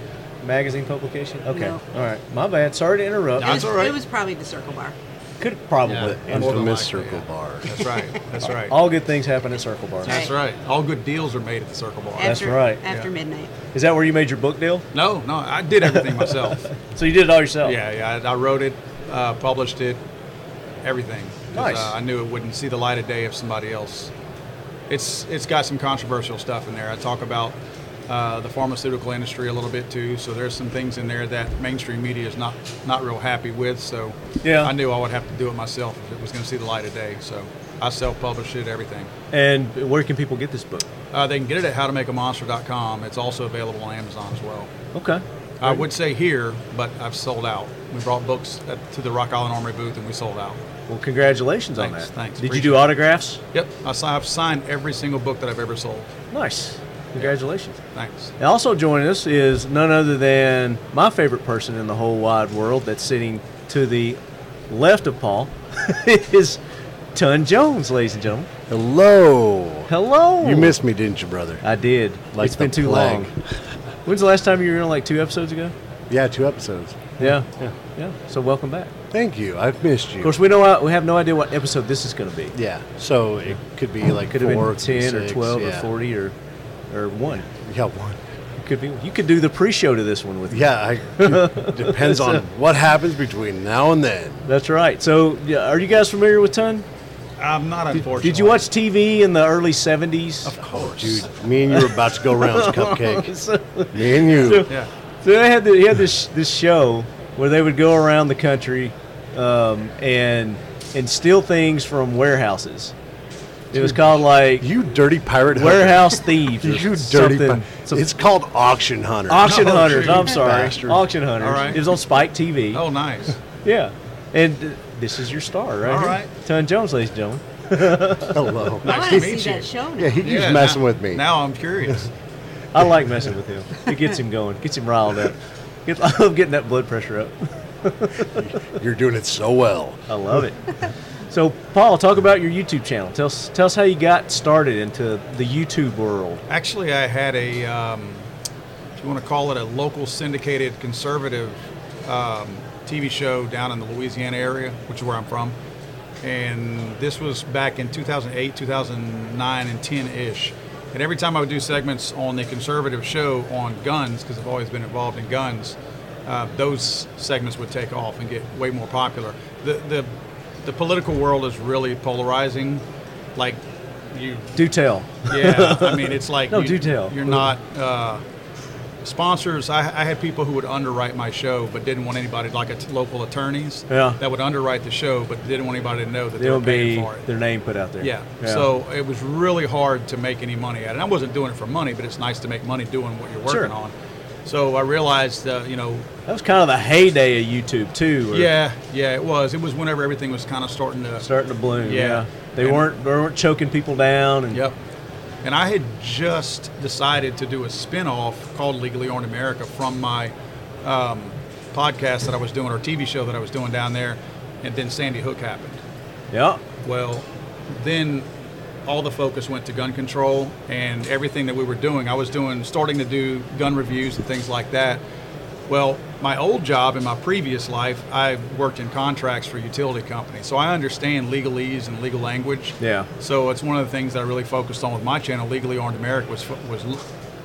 magazine publication. Okay, No. all right. My bad. Sorry to interrupt. It That's was, all right. It was probably the circle bar. Could probably. Yeah. And More than Infamous likely, circle yeah. bar. that's right. That's right. all good things happen at Circle Bar. That's right. All good deals are made at the Circle Bar. That's right. After Yeah. midnight. Is that where you made your book deal? No, no, I did everything myself. So you did it all yourself. yeah, yeah. I, I wrote it, uh, published it, everything. Nice. Uh, I knew it wouldn't see the light of day if somebody else. It's it's got some controversial stuff in there. I talk about uh, the pharmaceutical industry a little bit too. So there's some things in there that mainstream media is not not real happy with. So Yeah. I knew I would have to do it myself if it was going to see the light of day. So I self-published it, everything. And where can people get this book? Uh, they can get it at howtomakeamonster.com. It's also available on Amazon as well. Okay. I would say here, but I've sold out. We brought books at, to the Rock Island Armory booth and we sold out. Well, congratulations on that. thanks. Did you do autographs? Yep, I I've signed every single book that I've ever sold. Nice. Congratulations. Thanks. And also joining us is none other than my favorite person in the whole wide world that's sitting to the left of Paul is Ton Jones, ladies and gentlemen. Hello. Hello. You missed me, didn't you, brother? I did. Like it's been too plague. long. When's the last time you were on like two episodes ago? Yeah, two episodes. Yeah. Yeah. Yeah. So welcome back. Thank you. I've missed you. Of course, we know we have no idea what episode this is going to be. Yeah. So it could be like Could have four, been ten or twelve yeah. or forty or or one. Yeah, one. It could be. You could do the pre-show to this one with me. Yeah, I, depends on what happens between now and then. That's right. So, yeah, are you guys familiar with Ton? I'm not unfortunately. Did you watch TV in the early '70s? Of course. Dude, me and you were about to go rounds, cupcake. so, Me and you. Yeah. so they had the, he had this this show where they would go around the country um, and and steal things from warehouses. It was called like You dirty pirate. warehouse thieves. You dirty. Pi- Some- it's called auction hunter. auction Oh, hunters. gee. I'm sorry, Bastard. auction hunters. All right. It was on Spike TV. Oh, nice. Yeah, and uh, this is your star, right? All here. right. Ton Jones, ladies and gentlemen. Hello. I Nice want to to see meet you. that show now. Yeah, he keeps Yeah, messing now- with me. Now I'm curious. I like messing with him. It gets him going, gets him riled up. Get- I love getting that blood pressure up. You're doing it so well. I love it. So, Paul, talk about your YouTube channel. Tell us, tell us how you got started into the YouTube world. Actually, I had a, um, if you want to call it a local syndicated conservative um, TV show down in the Louisiana area, which is where I'm from. And this was back in 2008, 2009, and 10 ish. And every time I would do segments on the conservative show on guns, because I've always been involved in guns, uh, those segments would take off and get way more popular. The, the, the political world is really polarizing. Like, you Do tell. yeah, I mean, it's like No, you, do tell. You're not uh, sponsors. I, I had people who would underwrite my show, but didn't want anybody like local attorneys. Yeah. that would underwrite the show, but didn't want anybody to know that They were paying be for it. their name put out there. Yeah. So it was really hard to make any money at it. I wasn't doing it for money, but it's nice to make money doing what you're working Sure. on. So I realized, uh, you know, that was kind of the heyday of YouTube too. yeah, yeah, it was. It was whenever everything was kind of starting to starting to bloom. Yeah. Yeah, they And- weren't they weren't choking people down. And Yep. And I had just decided to do a spin-off called Legally Owned America from my um, podcast that I was doing or TV show that I was doing down there, and then Sandy Hook happened. yeah, Well, then all the focus went to gun control and everything that we were doing. I was doing, starting to do gun reviews and things like that. Well, my old job in my previous life, I worked in contracts for utility companies, so I understand legalese and legal language. Yeah. So it's one of the things that I really focused on with my channel, Legally Armed America, was was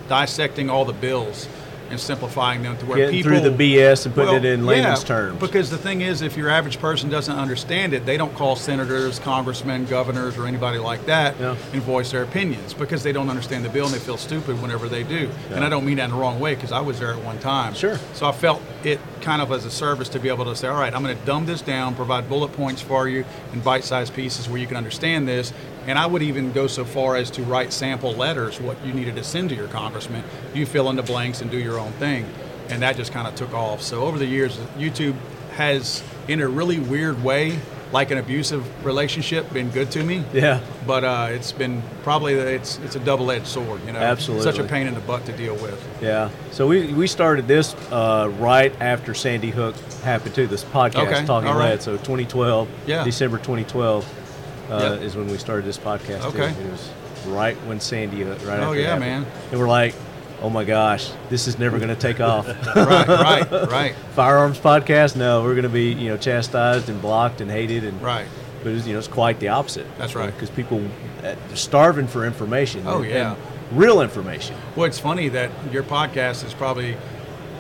dissecting all the bills and simplifying them to where getting people through the BS and putting well, it in yeah, layman's terms. Because the thing is, if your average person doesn't understand it, they don't call senators, congressmen, governors, or anybody like that Yeah. and voice their opinions because they don't understand the bill and they feel stupid whenever they do. And I don't mean that in the wrong way because I was there at one time. Sure. So I felt it kind of as a service to be able to say, all right, I'm going to dumb this down, provide bullet points for you in bite-sized pieces where you can understand this. And I would even go so far as to write sample letters, what you needed to send to your congressman. You fill in the blanks and do your own thing. And that just kind of took off. So over the years, YouTube has, in a really weird way, like an abusive relationship, been good to me. yeah, But uh, it's been probably it's it's a double-edged sword, you know. Absolutely. such a pain in the butt to deal with. yeah. So we, we started this uh, right after Sandy Hook happened too. This podcast, Okay, Talking all right. Lead. So 2012, Yeah. December 2012 uh, Yeah. is when we started this podcast. too. Okay. It was right when Sandy Hook. Right. Oh, after yeah, happened. man. And we're like, oh my gosh, this is never going to take off. right, right, right, Firearms podcast? No, we're going to be you know chastised and blocked and hated and right. But it's, you know, it's quite the opposite. That's right. Because people uh, they're starving for information. Oh, and- yeah. and real information. Well, it's funny that your podcast is probably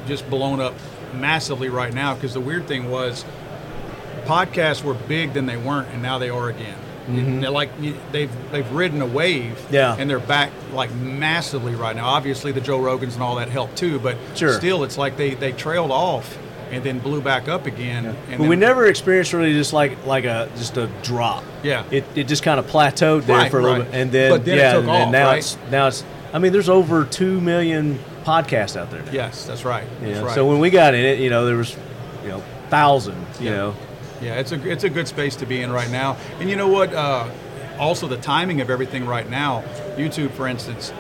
just blown up massively right now because the weird thing was podcasts were big then they weren't and now they are again. They're like they've they've ridden a wave, Mm-hmm. Yeah. and they're back like massively right now. Obviously, the Joe Rogans and all that helped too, but Sure. still, it's like they they trailed off and then blew back up again. And But then- we never experienced really just like like a just a drop. Yeah. It, it just kind of plateaued there Right, for a little right. bit, and then But then yeah, and, off, now right? it's now it's. I mean, there's over two million podcasts out there now. Yes, that's right. That's right. So when we got in it, you know, there was, you know, thousand, you Yeah. know, Yeah, it's a it's a good space to be in right now. And you know what? Uh, also, the timing of everything right now. YouTube, for instance,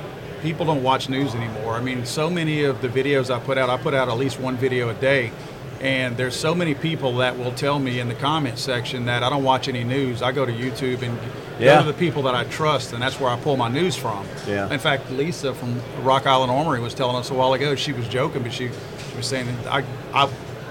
people don't watch news anymore. I mean, so many of the videos I put out, I put out at least one video a day. And there's so many people that will tell me in the comment section that I don't watch any news. I go to YouTube and Yeah. go to the people that I trust, and that's where I pull my news from. Yeah. In fact, Lisa from Rock Island Armory was telling us a while ago. She was joking, but she, she was saying, I, I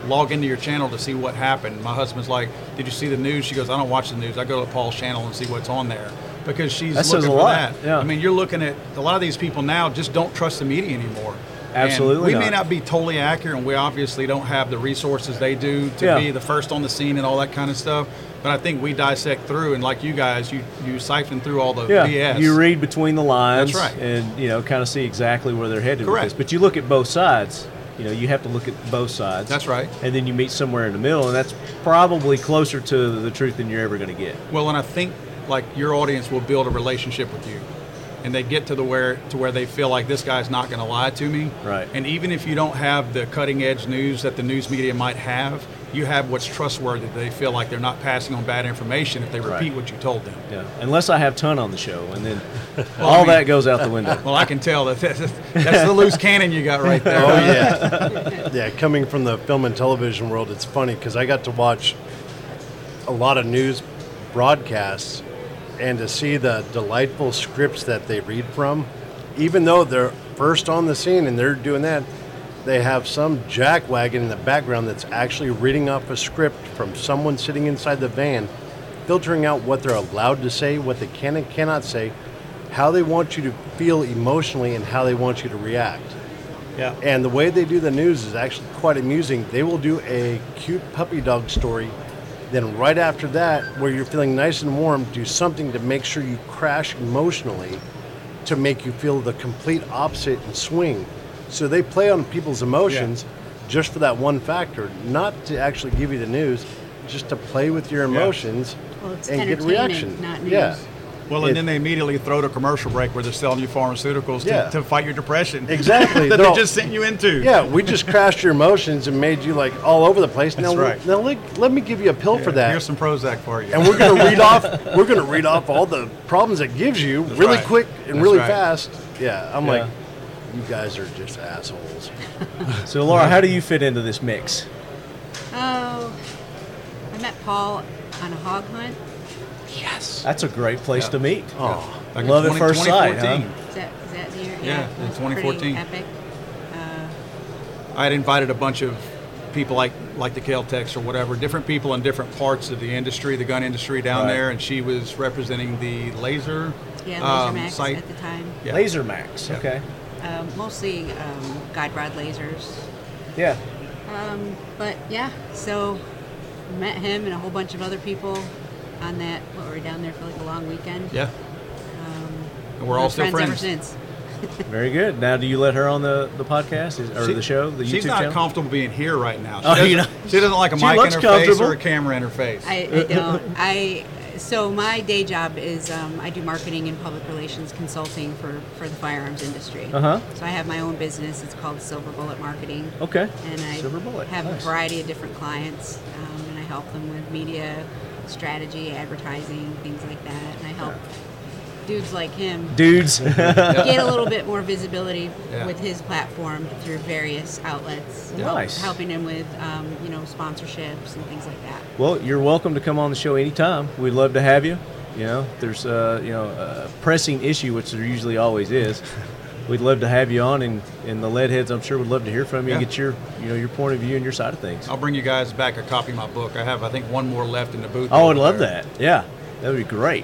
log into your channel to see what happened. My husband's like, Did you see the news? She goes, I don't watch the news. I go to Paul's channel and see what's on there because she's That looking for lot, that. yeah. I mean, you're looking at a lot of these people now just don't trust the media anymore. And Absolutely we may not. not be totally accurate, and we obviously don't have the resources they do to Yeah. be the first on the scene and all that kind of stuff. But I think we dissect through, and like you guys, you you siphon through all the Yeah, BS. you read between the lines, That's right. and you know, kind of see exactly where they're headed. with Correct. this. But you look at both sides. You know, you have to look at both sides. That's right. And then you meet somewhere in the middle, and that's probably closer to the truth than you're ever going to get. Well, and I think like your audience will build a relationship with you, and they get to the where to where they feel like this guy's not going to lie to me. Right. And even if you don't have the cutting edge news that the news media might have, you have what's trustworthy. They feel like they're not passing on bad information if they repeat Right. what you told them. Yeah. Unless I have ton on the show, and then I all mean- that goes out the window. Well, I can tell that that's, that's the loose cannon you got right there. Oh yeah, yeah. Coming from the film and television world, it's funny because I got to watch a lot of news broadcasts, and to see the delightful scripts that they read from, even though they're first on the scene and they're doing that, they have some jackwagon in the background that's actually reading off a script from someone sitting inside the van, filtering out what they're allowed to say, what they can and cannot say, how they want you to feel emotionally, and how they want you to react. Yeah. And the way they do the news is actually quite amusing. They will do a cute puppy dog story, then right after that, where you're feeling nice and warm, do something to make sure you crash emotionally to make you feel the complete opposite and swing. So they play on people's emotions just for that one factor, not to actually give you the news, just to play with your emotions Well, it's and get entertainment, reaction. not news. Yeah. Well, and It- then they immediately throw to commercial break where they're selling you pharmaceuticals to, Yeah. to fight your depression. Exactly. that They're they all- just sent you into. Yeah, we just crashed your emotions and made you like all over the place. That's now, right. now let, let me give you a pill for that. Here's some Prozac for you. and we're gonna read off we're gonna read off all the problems it gives you really right. quick and That's really right. fast. Yeah, I'm Yeah. like, you guys are just assholes. So, Laura, how do you fit into this mix? Oh, I met Paul on a hog hunt. Yes. That's a great place to meet. Oh, Back in Love at first sight, huh? Is that, is that the year? Yeah, in 2014. Epic. Uh, I had invited a bunch of people like like the Caltex or whatever, different people in different parts of the industry, the gun industry down Right. there, and she was representing the laser yeah, um, Max site. at the time. Yeah. Laser Max. Yeah. Okay. Um, mostly um, guide rod lasers. Yeah. Um, but yeah, so met him and a whole bunch of other people on that. What were we down there for like a long weekend? Yeah, Um, and we're all still friends ever since. Very good. Now, do you let her on the, the podcast Is- or She- the show, the she's YouTube not channel? comfortable being here right now. She, Oh, doesn't, you know- she doesn't like a She mic looks in her face comfortable. or a camera in her face. I, I don't. I so my day job is um, I do marketing and public relations consulting for for the firearms industry. Uh-huh. So I have my own business. It's called Silver Bullet Marketing. okay. and I Silver Bullet. have Nice. a variety of different clients, um, and I help them with media, strategy, advertising, things like that. And I help dudes like him Dudes. get a little bit more visibility Yeah. with his platform through various outlets. Yeah. Nice. Helping him with, um, you know, sponsorships and things like that. well, you're welcome to come on the show anytime. We'd love to have you. You know, if there's uh, you know a pressing issue, which there usually always is. We'd love to have you on, and, and the leadheads, I'm sure, would love to hear from you and get your you know your point of view and your side of things. I'll bring you guys back a copy of my book. I have, I think, one more left in the booth. Oh, I'd love there. that. Yeah, that would be great.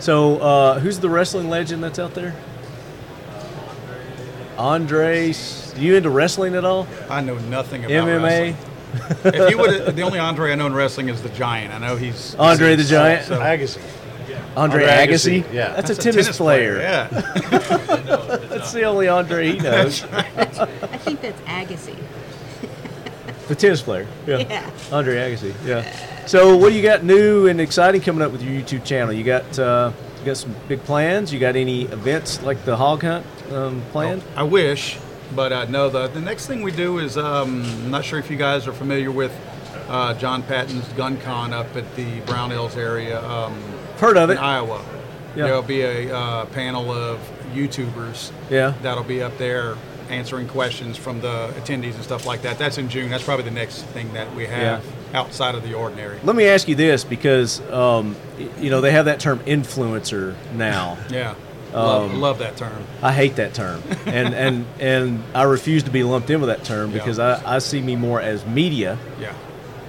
So, uh, who's the wrestling legend that's out there? Andres. you into wrestling at all? I know nothing about MMA? wrestling. if you would, the only Andre I know in wrestling is the Giant. I know he's Andre the Giant? So, Agassi. Andre, Andre Agassi? Agassi, yeah. That's, a, tennis, player. Yeah, That's the only Andre he knows. I think that's Agassi. the tennis player. Yeah. Yeah. Andre Agassi. Yeah. So, what do you got new and exciting coming up with your YouTube channel? You got uh, you got some big plans? You got any events like the hog hunt um, planned? I wish, but uh, no. The the next thing we do is um, I'm not sure if you guys are familiar with uh, John Patton's Gun Con up at the Brown Hills area um, Heard of in it? Iowa. Yeah. There'll be a uh, panel of YouTubers Yeah. that'll be up there answering questions from the attendees and stuff like that. That's in June. That's probably the next thing that we have outside of the ordinary. Let me ask you this because um, you know they have that term influencer now. Yeah. love, Um, love that term. I hate that term, and and and I refuse to be lumped in with that term Yeah. because I, I see me more as media Yeah.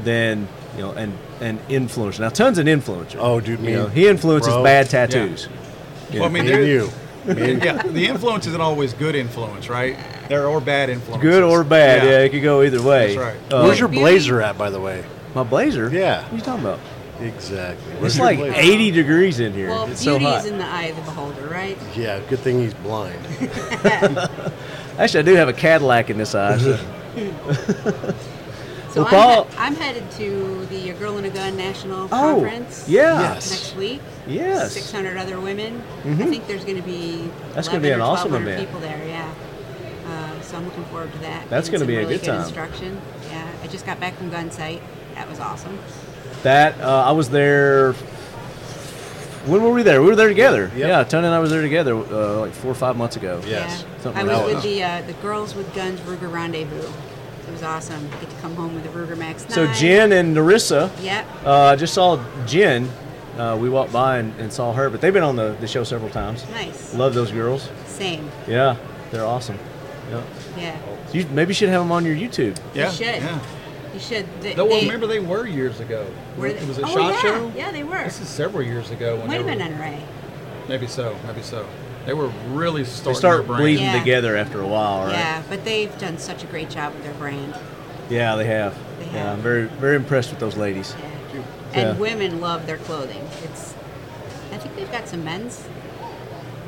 than you know and and influencer. Now, tons an influencer. Oh, dude, you know he influences bro. bad tattoos. Well, I mean, Me there- and you. Me and yeah, the influence isn't always good influence, right? There or bad influence. Good or bad, yeah. it could go either way. That's right. Uh, Where's your blazer at, by the way? my blazer? Yeah. What are you talking about? Exactly. Where's It's like blazer? 80 degrees in here. Well, it's so beauty hot. is in the eye of the beholder, right? Yeah, good thing he's blind. Actually, I do have a Cadillac in this eye. So. So Well, I'm, Paul- he- I'm headed to the Girl and a Gun National Oh, Conference. yeah. Yes. Next week. Yes. 600 other women. Mhm. I think there's going to be That's gonna be an awesome 1200 event. people there, yeah. So I'm looking forward to that. That's gonna be some a really good time. instruction. Yeah, I just got back from Gunsite. That was awesome. That uh, I was there. When were we there? We were there together. Yeah, Tony and I was there together uh, like four or five months ago. Yes. Yeah. Something I like was that. with the uh, the Girls with Guns Ruger Rendezvous. It was awesome. Get to come home with a Ruger Max 9. So Jen and Narissa. Yep. Uh, I just saw Jen. Uh, we walked by and, and saw her, but they've been on the, the show several times. Nice. Love those girls. Same. Yeah, they're awesome. Yeah. Yeah. So you maybe should have them on your YouTube. Yeah. You should. Yeah. You should. They, No, well, they- remember they were years ago. Were it they- was a oh, shot yeah. show. Yeah, they were. This is several years ago. When Might they have were, been NRA. Maybe so. Maybe so. They were really They start their brand. bleeding Yeah. together after a while, right? Yeah, but they've done such a great job with their brand. Yeah, they have. They Yeah, have. I'm very very impressed with those ladies. Yeah. Yeah. And women love their clothing. It's. I think they've got some men's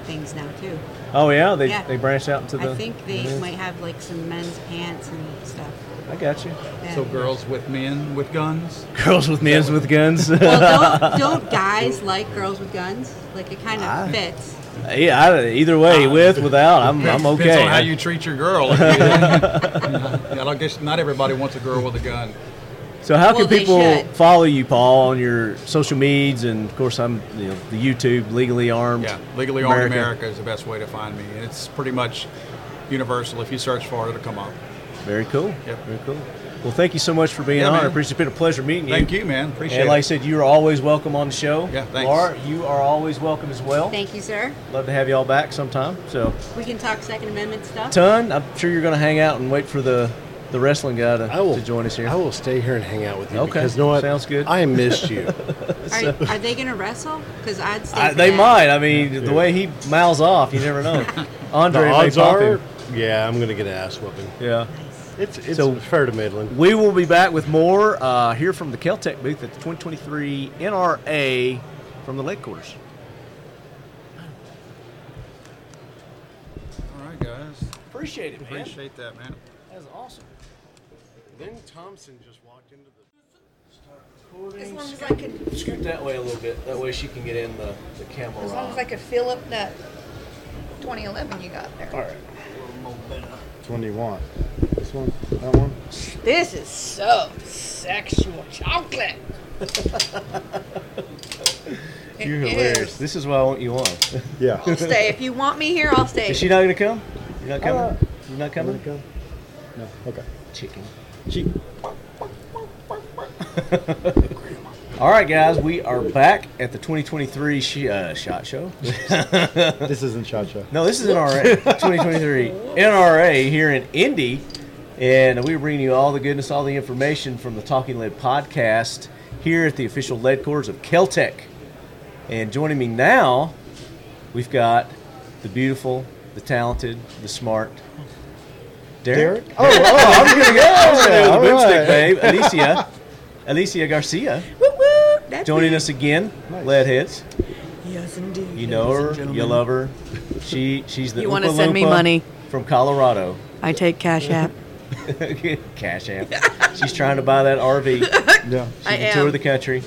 things now too. Oh yeah, they Yeah. they branched out into the. I think they the- might have like some men's pants and stuff. I got you. Yeah. So girls with men with guns. Girls with men with guns. well, don't, don't guys like girls with guns? Like it kind of I- fits. yeah, I, either way, uh, with without, I'm I'm okay. Depends on how you treat your girl. yeah, I guess not everybody wants a girl with a gun. So how Well, can people follow you, Paul, on your social medias and of course I'm you know the YouTube Legally Armed. Yeah, Legally Armed America is the best way to find me, and it's pretty much universal. If you search for it, it'll come up. Very cool. Yep. Very cool. Well, thank you so much for being Yeah, on. I appreciate it's been a pleasure meeting you. Thank you, man. Appreciate it. and like I said, you are always welcome on the show. Yeah, thanks. Laura, you are always welcome as well. Thank you, sir. Love to have you all back sometime. So, We can talk Second Amendment stuff. ton. I'm sure you're going to hang out and wait for the the wrestling guy to, I will to join us here. I will stay here and hang out with you. Okay. Because you know what? Sounds good. I missed you. Are, are they going to wrestle? Because I'd stay. I, they that. might. I mean, the way he mouths off, you never know. Andre the odds are, yeah, I'm gonna get an ass whooping. Yeah. It's it's So- fair to Midland. We will be back with more uh, here from the Keltec booth at the 2023 NRA from the Lake quarters. All right, guys. Appreciate it, Appreciate that, man. That's awesome. Then Thompson just walked into the. As long as I could, Scoot that way a little bit. That way she can get in the, the camera. as long as I could fill up that 2011 you got there. All right. Which one do you want? This one? That one? This is so sexual chocolate. You're hilarious. is. This is why I want you on. Yeah. I'll stay. If you want me here, I'll stay. Is she not going to come? You're not coming? Uh, You're not coming? Go. No. Okay. Chicken. Cheap. All right, guys, we are back at the 2023 sh- uh, SHOT Show. This isn't Shot Show. No, this is an NRA 2023 NRA here in Indy, and we're bringing you all the goodness, all the information from the Talking Lead podcast here at the official lead quarters of Keltec. And joining me now, we've got the beautiful, the talented, the smart Derek. Derek? Oh, oh, I'm gonna go. I was gonna do All the boomstick, right. babe. Alicia, Alicia Garcia, Woo woo. That's joining me. us again. Leadheads. Yes, indeed. You know her, you love her. She she's the You wanna send me money? from Colorado. I take Cash App. Cash app. She's trying to buy that RV. Yeah. She I can tour am. the country.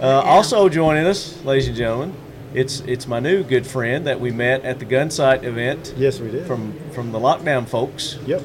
Uh, also joining us, ladies and gentlemen, it's it's my new good friend that we met at the Gunsite event Yes, we did. from from the lockdown folks. Yep.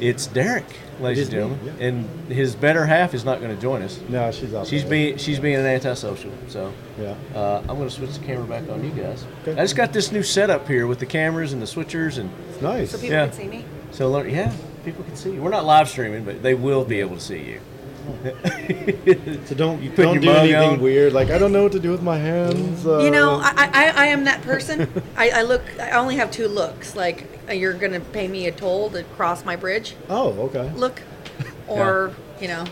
It's Derek, ladies It and is me, gentlemen, and his better half is not going to join us. No, she's out. She's being she's being an antisocial. So Yeah. uh, I'm going to switch the camera back on you guys. Okay. I just got this new setup here with the cameras and the switchers, and It's nice. So people Yeah. can see me. so learn. Yeah, people can see you. We're not live streaming, but they will be able to see you. So don't You don't do anything on? weird. Like I don't know what to do with my hands. Uh, You know, I, I, I am that person. I, I look. I only have two looks. Like uh, you're gonna pay me a toll to cross my bridge. oh, okay. Look, or you know,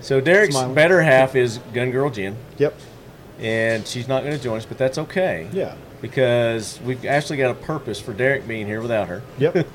So Derek's Smile. better half is Gun Girl Jen, Yep. and she's not going to join us, but that's okay. Yeah. Because we've actually got a purpose for Derek being here without her. Yep.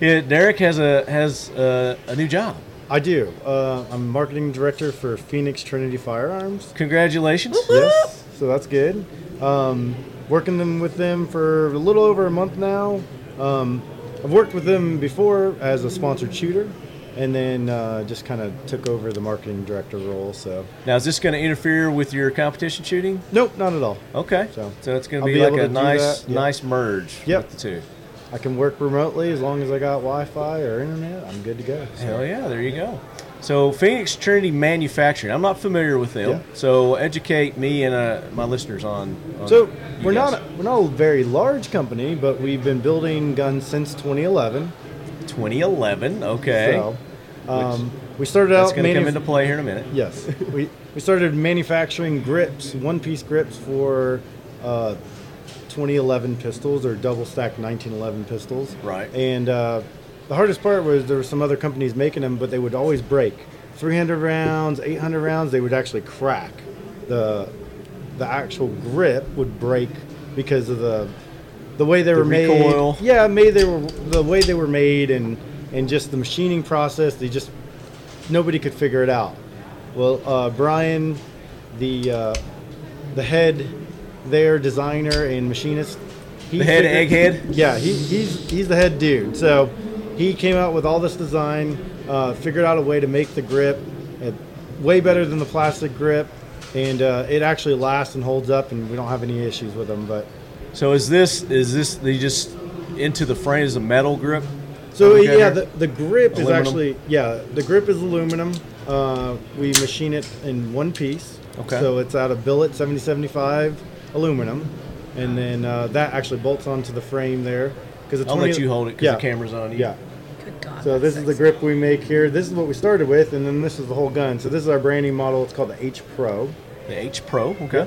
Yeah, Derek has a has a, a new job. I do. Uh, I'm marketing director for Phoenix Trinity Firearms. Congratulations. Yes. So that's good. Um, working them with them for a little over a month now. Um, I've worked with them before as a sponsored shooter, and then uh, just kind of took over the marketing director role. So Now, is this going to interfere with your competition shooting? nope, not at all. Okay. So, So, it's going to be, be like a nice, yeah. nice merge Yep. with the two. I can work remotely as long as I got Wi-Fi or internet. I'm good to go. So, Hell yeah, there you go. So, Phoenix Trinity Manufacturing. I'm not familiar with them. Yeah. So, educate me and uh, my listeners on. on So we're guys. not we're not a very large company, but we've been building guns since 2011. 2011. Okay. So um, we started That's out going to come into play here in a minute. Yes, we we started manufacturing grips, one-piece grips for uh, 2011 pistols or double stacked 1911 pistols. Right. And uh, the hardest part was there were some other companies making them, but they would always break. 300 rounds, 800 rounds, they would actually crack. The the actual grip would break because of the the way they The were made. recoil. Yeah, made they were the way they were made and and just the machining process. They just nobody could figure it out. Well, uh, Brian, the uh, the head there, designer and machinist, he The head figured- egghead? Yeah, he, he's he's the head dude. So he came out with all this design, uh, figured out a way to make the grip uh, way better than the plastic grip, and uh, it actually lasts and holds up, and we don't have any issues with them. But So, is this is this they just into the frame is a metal grip? So yeah, the, the grip is actually yeah the grip is aluminum. Uh, we machine it in one piece. Okay. So it's out of billet 7075 aluminum, and then uh, that actually bolts onto the frame there. Because I'll let you hold it because the camera's on you. Yeah. good God. So this is the grip we make here. This is what we started with, and then this is the whole gun. So this is our branding model. It's called the H Pro. The H Pro. Okay.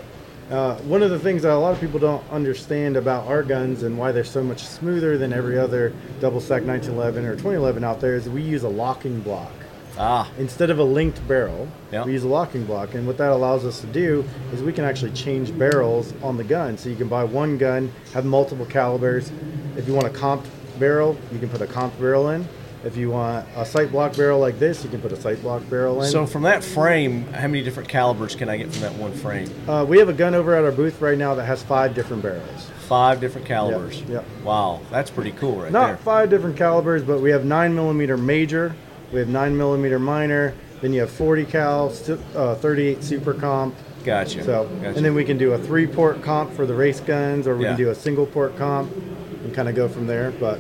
Uh, one of the things that a lot of people don't understand about our guns and why they're so much smoother than every other double stack 1911 or 2011 out there is we use a locking block. Ah. Instead of a linked barrel, Yeah. we use a locking block. And what that allows us to do is we can actually change barrels on the gun. So you can buy one gun, have multiple calibers. If you want a comp barrel, you can put a comp barrel in. If you want a sight block barrel like this, you can put a sight block barrel in. So from that frame, how many different calibers can I get from that one frame? uh, we have a gun over at our booth right now that has five different barrels. Five different calibers. Yep, yep. Wow, that's pretty cool right there. Not five different calibers, but we have nine millimeter major, we have nine millimeter minor, then you have 40 cal, uh, 38 super comp. Gotcha. So, Gotcha. and then we can do a three port comp for the race guns, or we Yeah. can do a single port comp, and kind of go from there. But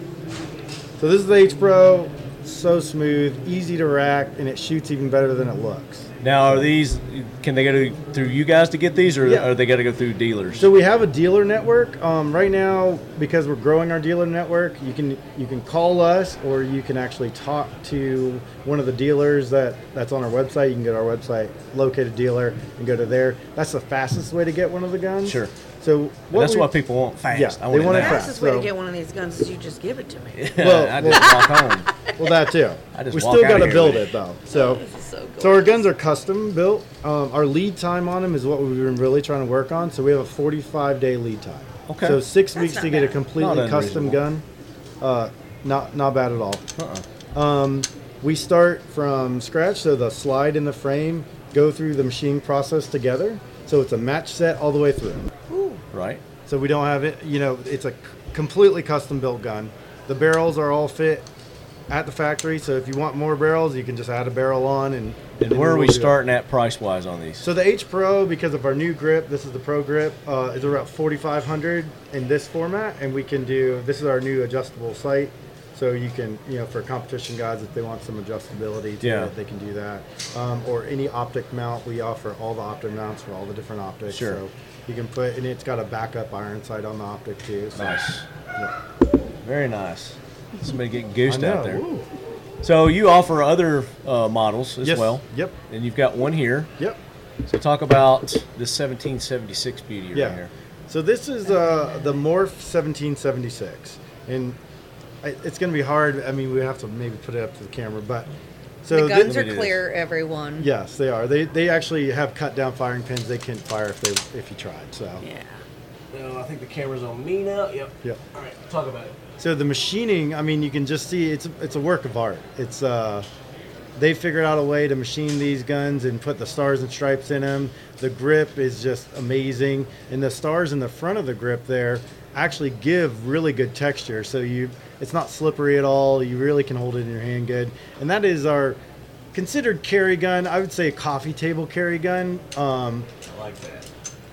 so this is the H Pro, so smooth, easy to rack, and it shoots even better than it looks. Now, are these? Can they go to, through you guys to get these, or Yeah. are they got to go through dealers? So we have a dealer network um, right now because we're growing our dealer network. You can you can call us or you can actually talk to one of the dealers that that's on our website. You can go to our website, locate a dealer, and go to there. That's the fastest way to get one of the guns. Sure. So what that's we- what people want fast. Yeah, I they want, want it it now. fast. fastest way to get one of these guns is you just give it to me. Well, I well- just walk home. Well, that too. I just we walk still outta got to build it though. So, This is so so our guns are custom built. Um, our lead time on them is what we've been really trying to work on. So we have a 45 day lead time. Okay. So six That's weeks not to get a completely custom gun. Uh, not not bad at all. Uh-uh. Um, we start from scratch, so the slide and the frame go through the machine process together. So it's a match set all the way through. Right. So we don't have it, you know, it's a completely custom built gun. The barrels are all fit at the factory, so if you want more barrels, you can just add a barrel on and. And where are we starting at price wise on these? So the H Pro, because of our new grip, this is the Pro grip, uh, is around 4,500 in this format, and we can do. This is our new adjustable sight. So So you can, you know, for competition guys, if they want some adjustability to Yeah. it, they can do that. Um, or any optic mount, we offer all the optic mounts for all the different optics. Sure. So you can put, and it's got a backup iron sight on the optic too. So, Nice. yeah. Very nice. Somebody getting goosed out there. woo. So you offer other uh, models as Yes, well. yep. And you've got one here. Yep. So talk about this 1776 beauty right Yeah. here. So this is uh, the Morph 1776, and it's going to be hard. I mean, we have to maybe put it up to the camera, but so the guns are clear, everyone. Yes, they are. They they actually have cut down firing pins. They can't fire if they if you tried. So Yeah. No, I think the camera's on me now. Yep. Yep. All right, talk about it. So the machining, I mean, you can just see it's it's a work of art. It's uh, they figured out a way to machine these guns and put the stars and stripes in them. The grip is just amazing, and the stars in the front of the grip there actually give really good texture. So you, it's not slippery at all. You really can hold it in your hand good, and that is our considered carry gun. I would say a coffee table carry gun. Um, I like that.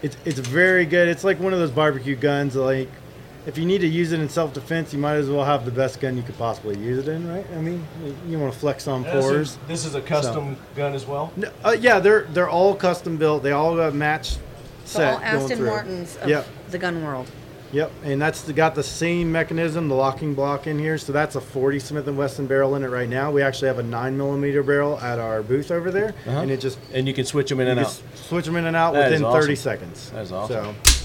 it's it's very good. It's like one of those barbecue guns. Like if you need to use it in self defense, you might as well have the best gun you could possibly use it in, right? I mean, you- you want to flex on This is- fours. This is a custom gun as well. No, uh, yeah, they're they're all custom built. They all got match So set. all going Aston. Martins of Yep. the gun world. Yep, and that's the, got the same mechanism, the locking block in here. So that's a 40 Smith and Wesson barrel in it right now. We actually have a nine millimeter barrel at our booth over there, Uh-huh. and it just And you can switch them in and out. switch them in and out That within 30 seconds. That is awesome. So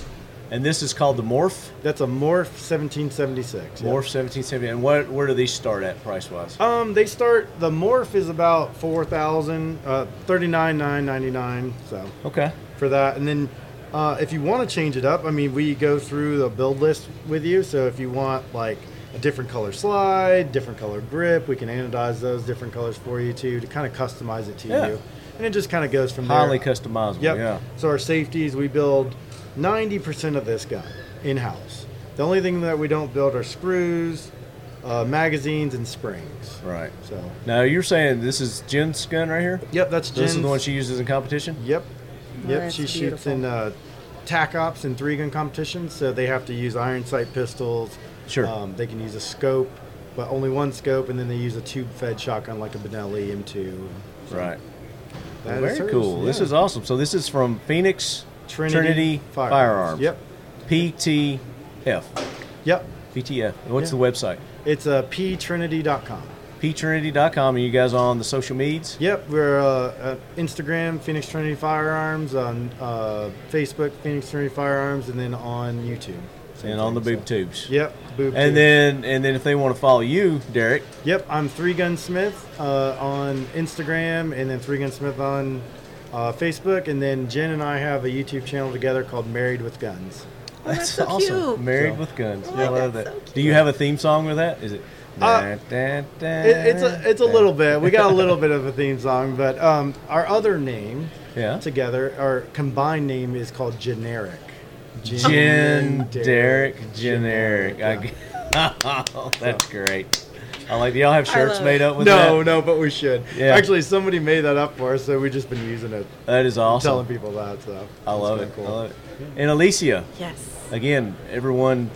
And this is called the Morph. that's a Morph 1776. yep. Morph 1770. And what where do these start at price wise? Um, they start the morph is about four thousand, uh, thirty nine nine ninety nine. So Okay. for that, and then uh, if you want to change it up, I mean, we go through the build list with you. So if you want like a different color slide, different color grip, we can anodize those different colors for you too to kind of customize it to Yeah. you, and it just kind of goes from Highly there. customizable. Yep. Yeah. So our safeties, we build 90% of this gun in house. The only thing that we don't build are screws, uh, magazines, and springs. Right. So. Now you're saying this is Jen's gun right here? Yep, that's This is the one she uses in competition? Yep. Yep, that's she shoots in uh, tac ops and three gun competitions, so they have to use iron sight pistols. Sure. Um, they can use a scope, but only one scope, and then they use a tube fed shotgun like a Benelli M2. Right. That very cool. This is awesome. So this is from Phoenix Trinity Trinity, Firearms. Firearms. Yep. PTF. Yep. PTF. What's Yeah. the website? It's uh, ptrinity.com. ptrinity.com. And you guys on the social medias? Yep, we're uh, at Instagram, Phoenix Trinity Firearms, on uh, Facebook, Phoenix Trinity Firearms, and then on YouTube. Same And on the boob so- tubes. Yep, boob And tube. then and then if they want to follow you, Derek, Yep, I'm Three Gun Smith uh, on Instagram, and then Three Gun Smith on uh, Facebook, and then Jen and I have a YouTube channel together called Married with Guns. that's, so awesome. cute. Married So- with guns. Oh, I love that. so Do you have a theme song with that? Is it? Uh, Da, da, da, It, it's a it's a little bit. We got a little bit of a theme song, but um, our other name Yeah. together, our combined name is called Generic. Gen Derek Generic. Generic. yeah. I, oh, that's great. I like. Do y'all have shirts made up with No, that? no, but we should. Yeah. Actually, somebody made that up for us, so we've just been using it, That is awesome. telling people that. So I it's love it. cool. I love it. And Alicia, Yes. again, everyone,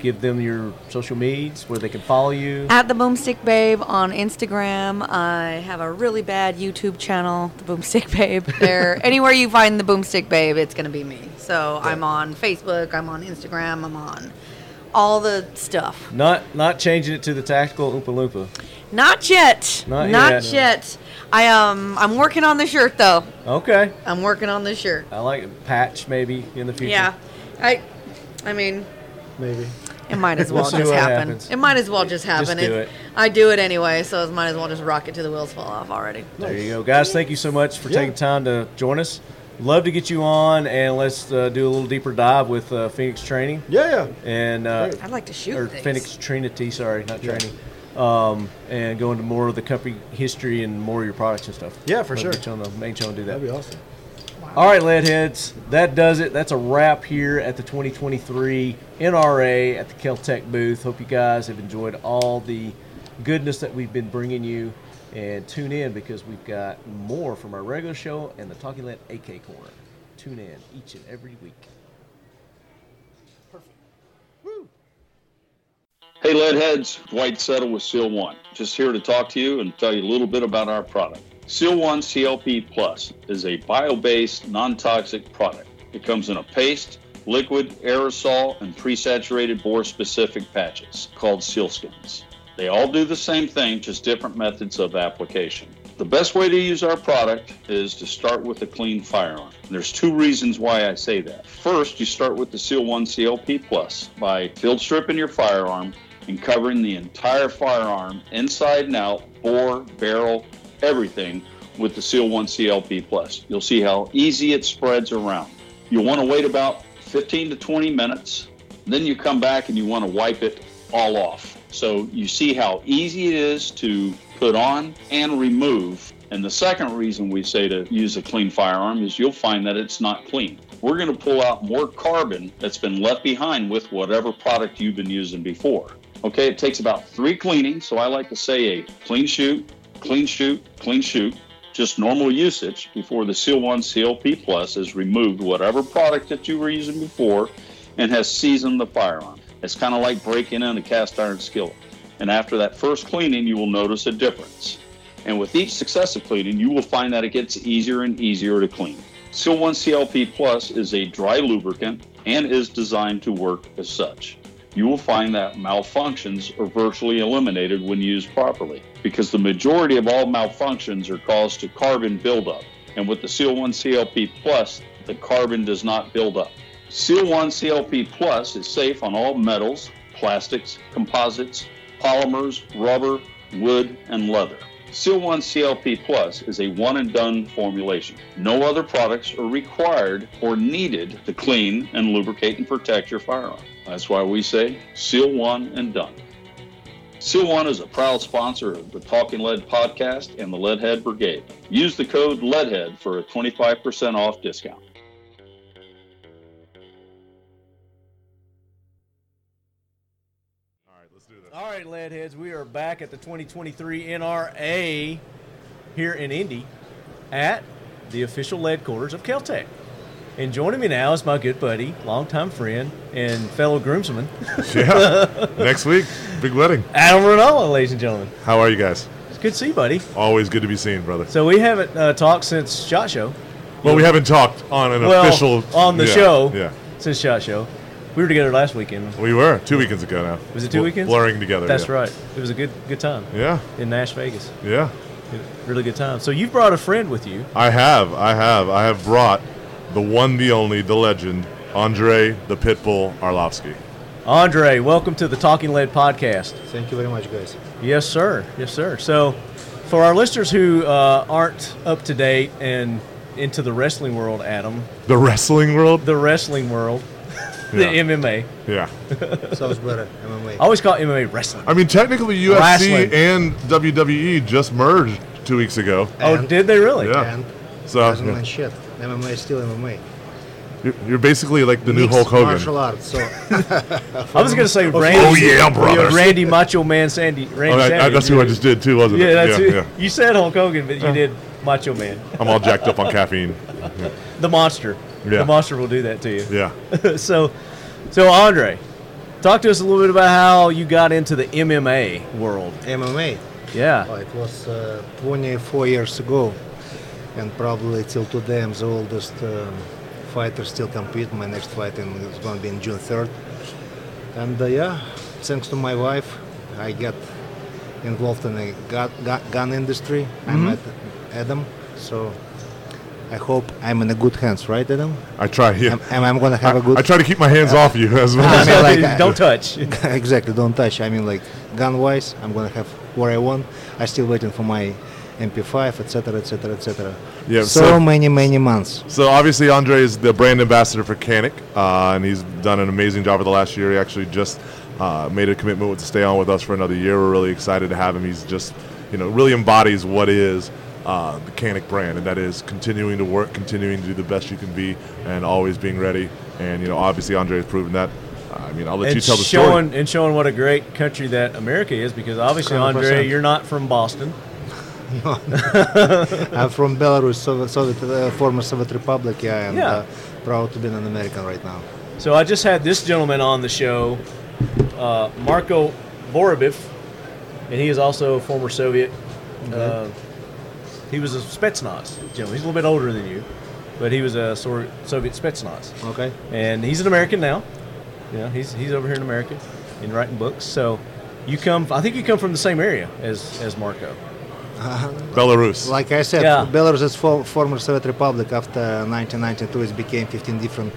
give them your social medias where they can follow you. At the Boomstick Babe on Instagram. I have a really bad YouTube channel, the Boomstick Babe. There, anywhere you find the Boomstick Babe, it's gonna be me. So I'm on Facebook, I'm on Instagram, I'm on all the stuff. Not not changing it to the tactical Oompa Loompa. Not yet. Not Not, yet. yet. I um I'm working on the shirt though. Okay. I'm working on the shirt. I like it. Patch maybe in the future. Yeah. I I mean Maybe. It might as We'll well see just what happen. happens. It might as well just happen. do it. I do it anyway, so it might as well just rock it till the wheels fall off already. There you go, guys. Thank you so much for Yeah. taking time to join us. Love to get you on and let's uh, do a little deeper dive with uh, Phoenix Training Yeah, yeah. and uh, I'd like to shoot or things. Phoenix Trinity. Sorry, not Yeah. training. Um, and go into more of the company history and more of your products and stuff. Yeah, for Love to sure. Get you on the main show and do that. That'd be awesome. All right, Leadheads, that does it. That's a wrap here at the 2023 NRA at the Keltec booth. Hope you guys have enjoyed all the goodness that we've been bringing you. And tune in because we've got more from our regular show and the Talking Lead AK Corner. Tune in each and every week. Perfect. Woo! Hey, Leadheads, Dwight Settle with Seal One. Just here to talk to you and tell you a little bit about our product. Seal One CLP Plus is a bio based, non toxic product. It comes in a paste, liquid, aerosol, and pre-saturated bore-specific patches called sealskins. They all do the same thing, just different methods of application. The best way to use our product is to start with a clean firearm. There's two reasons why I say that. First, you start with the Seal 1 CLP Plus by field stripping your firearm and covering the entire firearm inside and out, bore, barrel, everything with the Seal 1 CLP Plus. You'll see how easy it spreads around. You'll want to wait about 15 to 20 minutes. Then you come back and you want to wipe it all off. So you see how easy it is to put on and remove. And the second reason we say to use a clean firearm is you'll find that it's not clean. We're going to pull out more carbon that's been left behind with whatever product you've been using before. Okay, it takes about three cleanings. So I like to say a clean shoot, clean shoot, clean shoot just normal usage before the Seal 1 CLP Plus has removed whatever product that you were using before and has seasoned the firearm. It's kind of like breaking in a cast iron skillet. And after that first cleaning, you will notice a difference. And with each successive cleaning, you will find that it gets easier and easier to clean. Seal 1 CLP Plus is a dry lubricant and is designed to work as such you will find that malfunctions are virtually eliminated when used properly because the majority of all malfunctions are caused to carbon buildup. And with the Seal 1 CLP Plus, the carbon does not build up. Seal 1 CLP Plus is safe on all metals, plastics, composites, polymers, rubber, wood, and leather. Seal 1 CLP Plus is a one and done formulation. No other products are required or needed to clean and lubricate and protect your firearm. That's why we say Seal One and done. Seal One is a proud sponsor of the Talking Lead podcast and the Leadhead Brigade. Use the code Leadhead for a 25% off discount. All right, let's do this. All right, Leadheads, we are back at the 2023 NRA here in Indy at the official lead quarters of Keltec. And joining me now is my good buddy, longtime friend, and fellow groomsman. yeah. Next week, big wedding. Adam Rinaldo, ladies and gentlemen. How are you guys? It's good to see you, buddy. Always good to be seen, brother. So we haven't uh, talked since Shot Show. Well, we haven't talked on an well, official on the yeah, show. Yeah. Since Shot Show. We were together last weekend. We were two weekends ago now. Was it two Bl- weekends? Blurring together. That's yeah. right. It was a good good time. Yeah. In Nash Vegas. Yeah. Really good time. So you've brought a friend with you. I have. I have. I have brought the one, the only, the legend, Andre the Pitbull Arlovski. Andre, welcome to the Talking Lead podcast. Thank you very much, guys. Yes, sir. Yes, sir. So, for our listeners who uh, aren't up to date and into the wrestling world, Adam. The wrestling world? The wrestling world. the Yeah. MMA. Yeah. Sounds better. MMA. I always call MMA wrestling. I mean, technically, UFC Wrestling. and WWE just merged two weeks ago. Oh, did they really? Yeah. And So doesn't yeah. mean shit. MMA is still MMA. you're, you're basically like the new Hulk Hogan. Martial arts. So I was going to say Okay. Randy. Oh, yeah, brothers. Randy Macho Man Sandy. Randy Oh, I- I- Savage. that's who I just did too, wasn't yeah, it? That's Yeah, who, yeah. You said Hulk Hogan, but you did Macho Man. I'm all jacked up on caffeine. The monster. Yeah. The monster will do that to you. Yeah. so, so Andre, talk to us a little bit about how you got into the MMA world. MMA. Yeah. Oh, it was uh, 24 years ago, and probably till today I'm the oldest um, fighter still compete. My next fight is going to be in June 3rd. And uh, yeah, thanks to my wife, I get involved in the gun, gun, gun industry. I Mhm. met Adam, so I hope I'm in a good hands, right, Adam? I try. Yeah. I'm, I going to have I- a good? I try to keep my hands off you as much I mean, like, Don't touch. exactly, don't touch. I mean, like gun wise, I'm gonna have what I want. I'm still waiting for my MP5, etc., etc., etc. Yeah, so, so- many, many months. So obviously Andre is the brand ambassador for Canik, uh, and he's done an amazing job for the last year. He actually just uh, made a commitment to stay on with us for another year. We're really excited to have him. He's just, you know, really embodies what is uh, the Canik brand, and that is continuing to work, continuing to do the best you can be, and always being ready. And you know, obviously Andre has proven that. I mean, I'll let you tell the showing story. and showing what a great country that America is, because obviously, Andre, 100%. you're not from Boston. I'm from Belarus, Soviet, Soviet uh, former Soviet Republic, yeah, and Yeah. Uh, proud to be an American right now. So I just had this gentleman on the show, uh, Marco Vorobiev, and he is also a former Soviet. Uh, he was a Spetsnaz general. He's a little bit older than you, but he was a Soviet Spetsnaz. Okay. And he's an American now. Yeah, he's he's over here in America and writing books. So you come. I think you come from the same area as as Marco. Belarus. Like I said, Yeah. Belarus is for, former Soviet Republic. After 1992, it became 15 different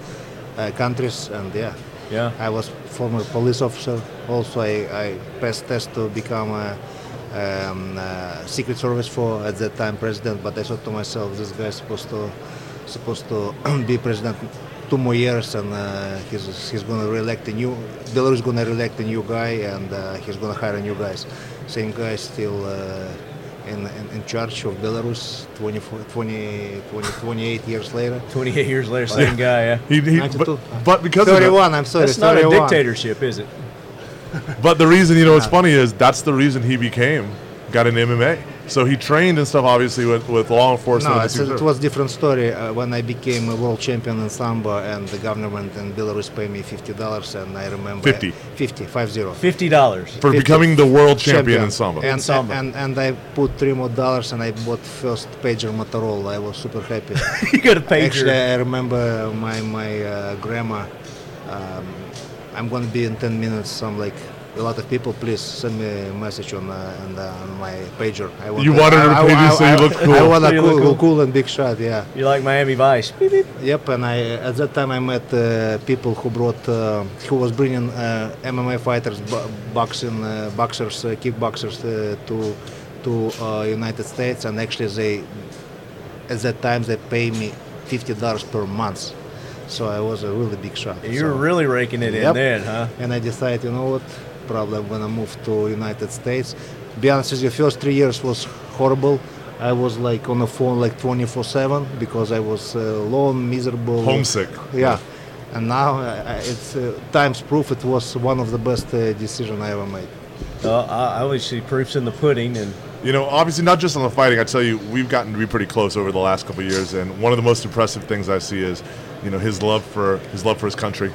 uh, countries, and yeah, Yeah. I was former police officer. Also, I, I passed test to become a um, uh, Secret Service for at that time president. But I thought to myself, this guy is supposed to supposed to be president two more years, and uh, he's he's going to reelect a new Belarus going to reelect a new guy, and uh, he's going to hire a new guys. Same guy still. In, in, in charge of Belarus 24, 20, 20, 28 years later. 28 years later, same guy. Yeah. He, he, but, but because of that- 31, I'm sorry. That's not a dictatorship, is it? But the reason, you know, what's funny is that's the reason he became, got an MMA. So he trained and stuff, obviously, with, with law enforcement. No, and it's, Secret it Service. was different story uh, when I became a world champion in sambo, and the government in Belarus paid me fifty dollars, and I remember 50. 50, five zero. Fifty dollars For becoming the world champion in Sambo. And, In Sambo. and and I put three more dollars, and I bought first pager Motorola. I was super happy. you got a pager. Actually, I remember my my uh, grandma. Um, I'm gonna be in ten minutes. So I'm like. A lot of people, please send me a message on, uh, on, uh, on my pager. I want You wanted her to I, page I, you so you look cool. I want So a you cool, look cool. cool. and big shot. Yeah. You like Miami Vice? Beep, beep. Yep. And I at that time I met uh, people who brought uh, who was bringing uh, MMA fighters, bo- boxing uh, boxers, uh, kickboxers uh, to to uh, United States, and actually they at that time they pay me fifty dollars per month. So I was a really big shot. You were So- really raking it in Yep. then, huh? and I decided, you know what, probably when I'm gonna United States. Be honest with you, first three years was horrible. I was like on the phone like 24/7 because I was uh, alone, miserable, Homesick. Yeah, and now uh, it's uh, times proof it was one of the best uh, decision I ever made. I, I always see proofs in the pudding, and You know, obviously not just on the fighting. I tell you, we've gotten to be pretty close over the last couple of years, and one of the most impressive things I see is, you know, his love for his love for his country.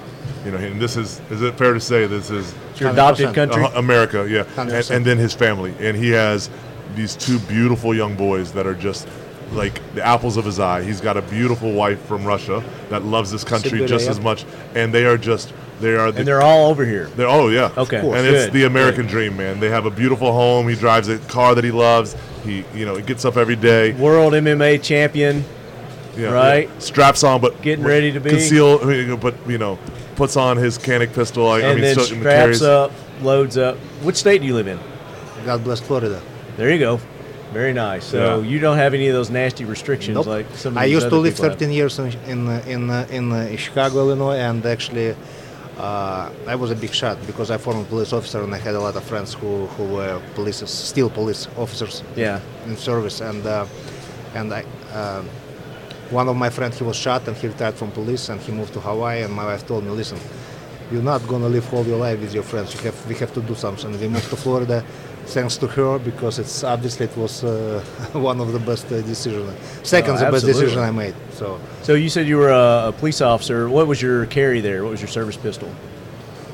You know, and this is is it fair to say this is your adopted country. uh, America, yeah, and, and then his family, and he has these two beautiful young boys that are just like the apples of his eye. He's got a beautiful wife from Russia that loves this country just yeah. as much, and they are just they are the, and they're all over here. they're, oh yeah. Okay, And good, it's the American dream, man. They have a beautiful home. He drives a car that he loves. He, you know, he gets up every day. World MMA champion. Yeah, Right. yeah. Straps on, but Getting ready to be. conceal. I mean, but you know, puts on his Canik pistol. I, I and mean, then so- straps carries- up, loads up. Which state do you live in? God bless Florida. There you go. Very nice. So Yeah. you don't have any of those nasty restrictions Nope. like some. Of I these used to live people have. 13 years in in uh, in, uh, in uh, Chicago, Illinois, and actually uh, I was a big shot because I'm former police officer and I had a lot of friends who, who were police, still police officers Yeah. in service, and uh, and I. Uh, one of my friends, he was shot and he retired from police and he moved to Hawaii. And my wife told me, "Listen, you're not gonna live all your life with your friends. You have, we have to do something." We moved to Florida, thanks to her because it's obviously it was uh, one of the best uh, decisions. Second, Oh, the best decision I made. So So you said you were a, a police officer. What was your carry there? What was your service pistol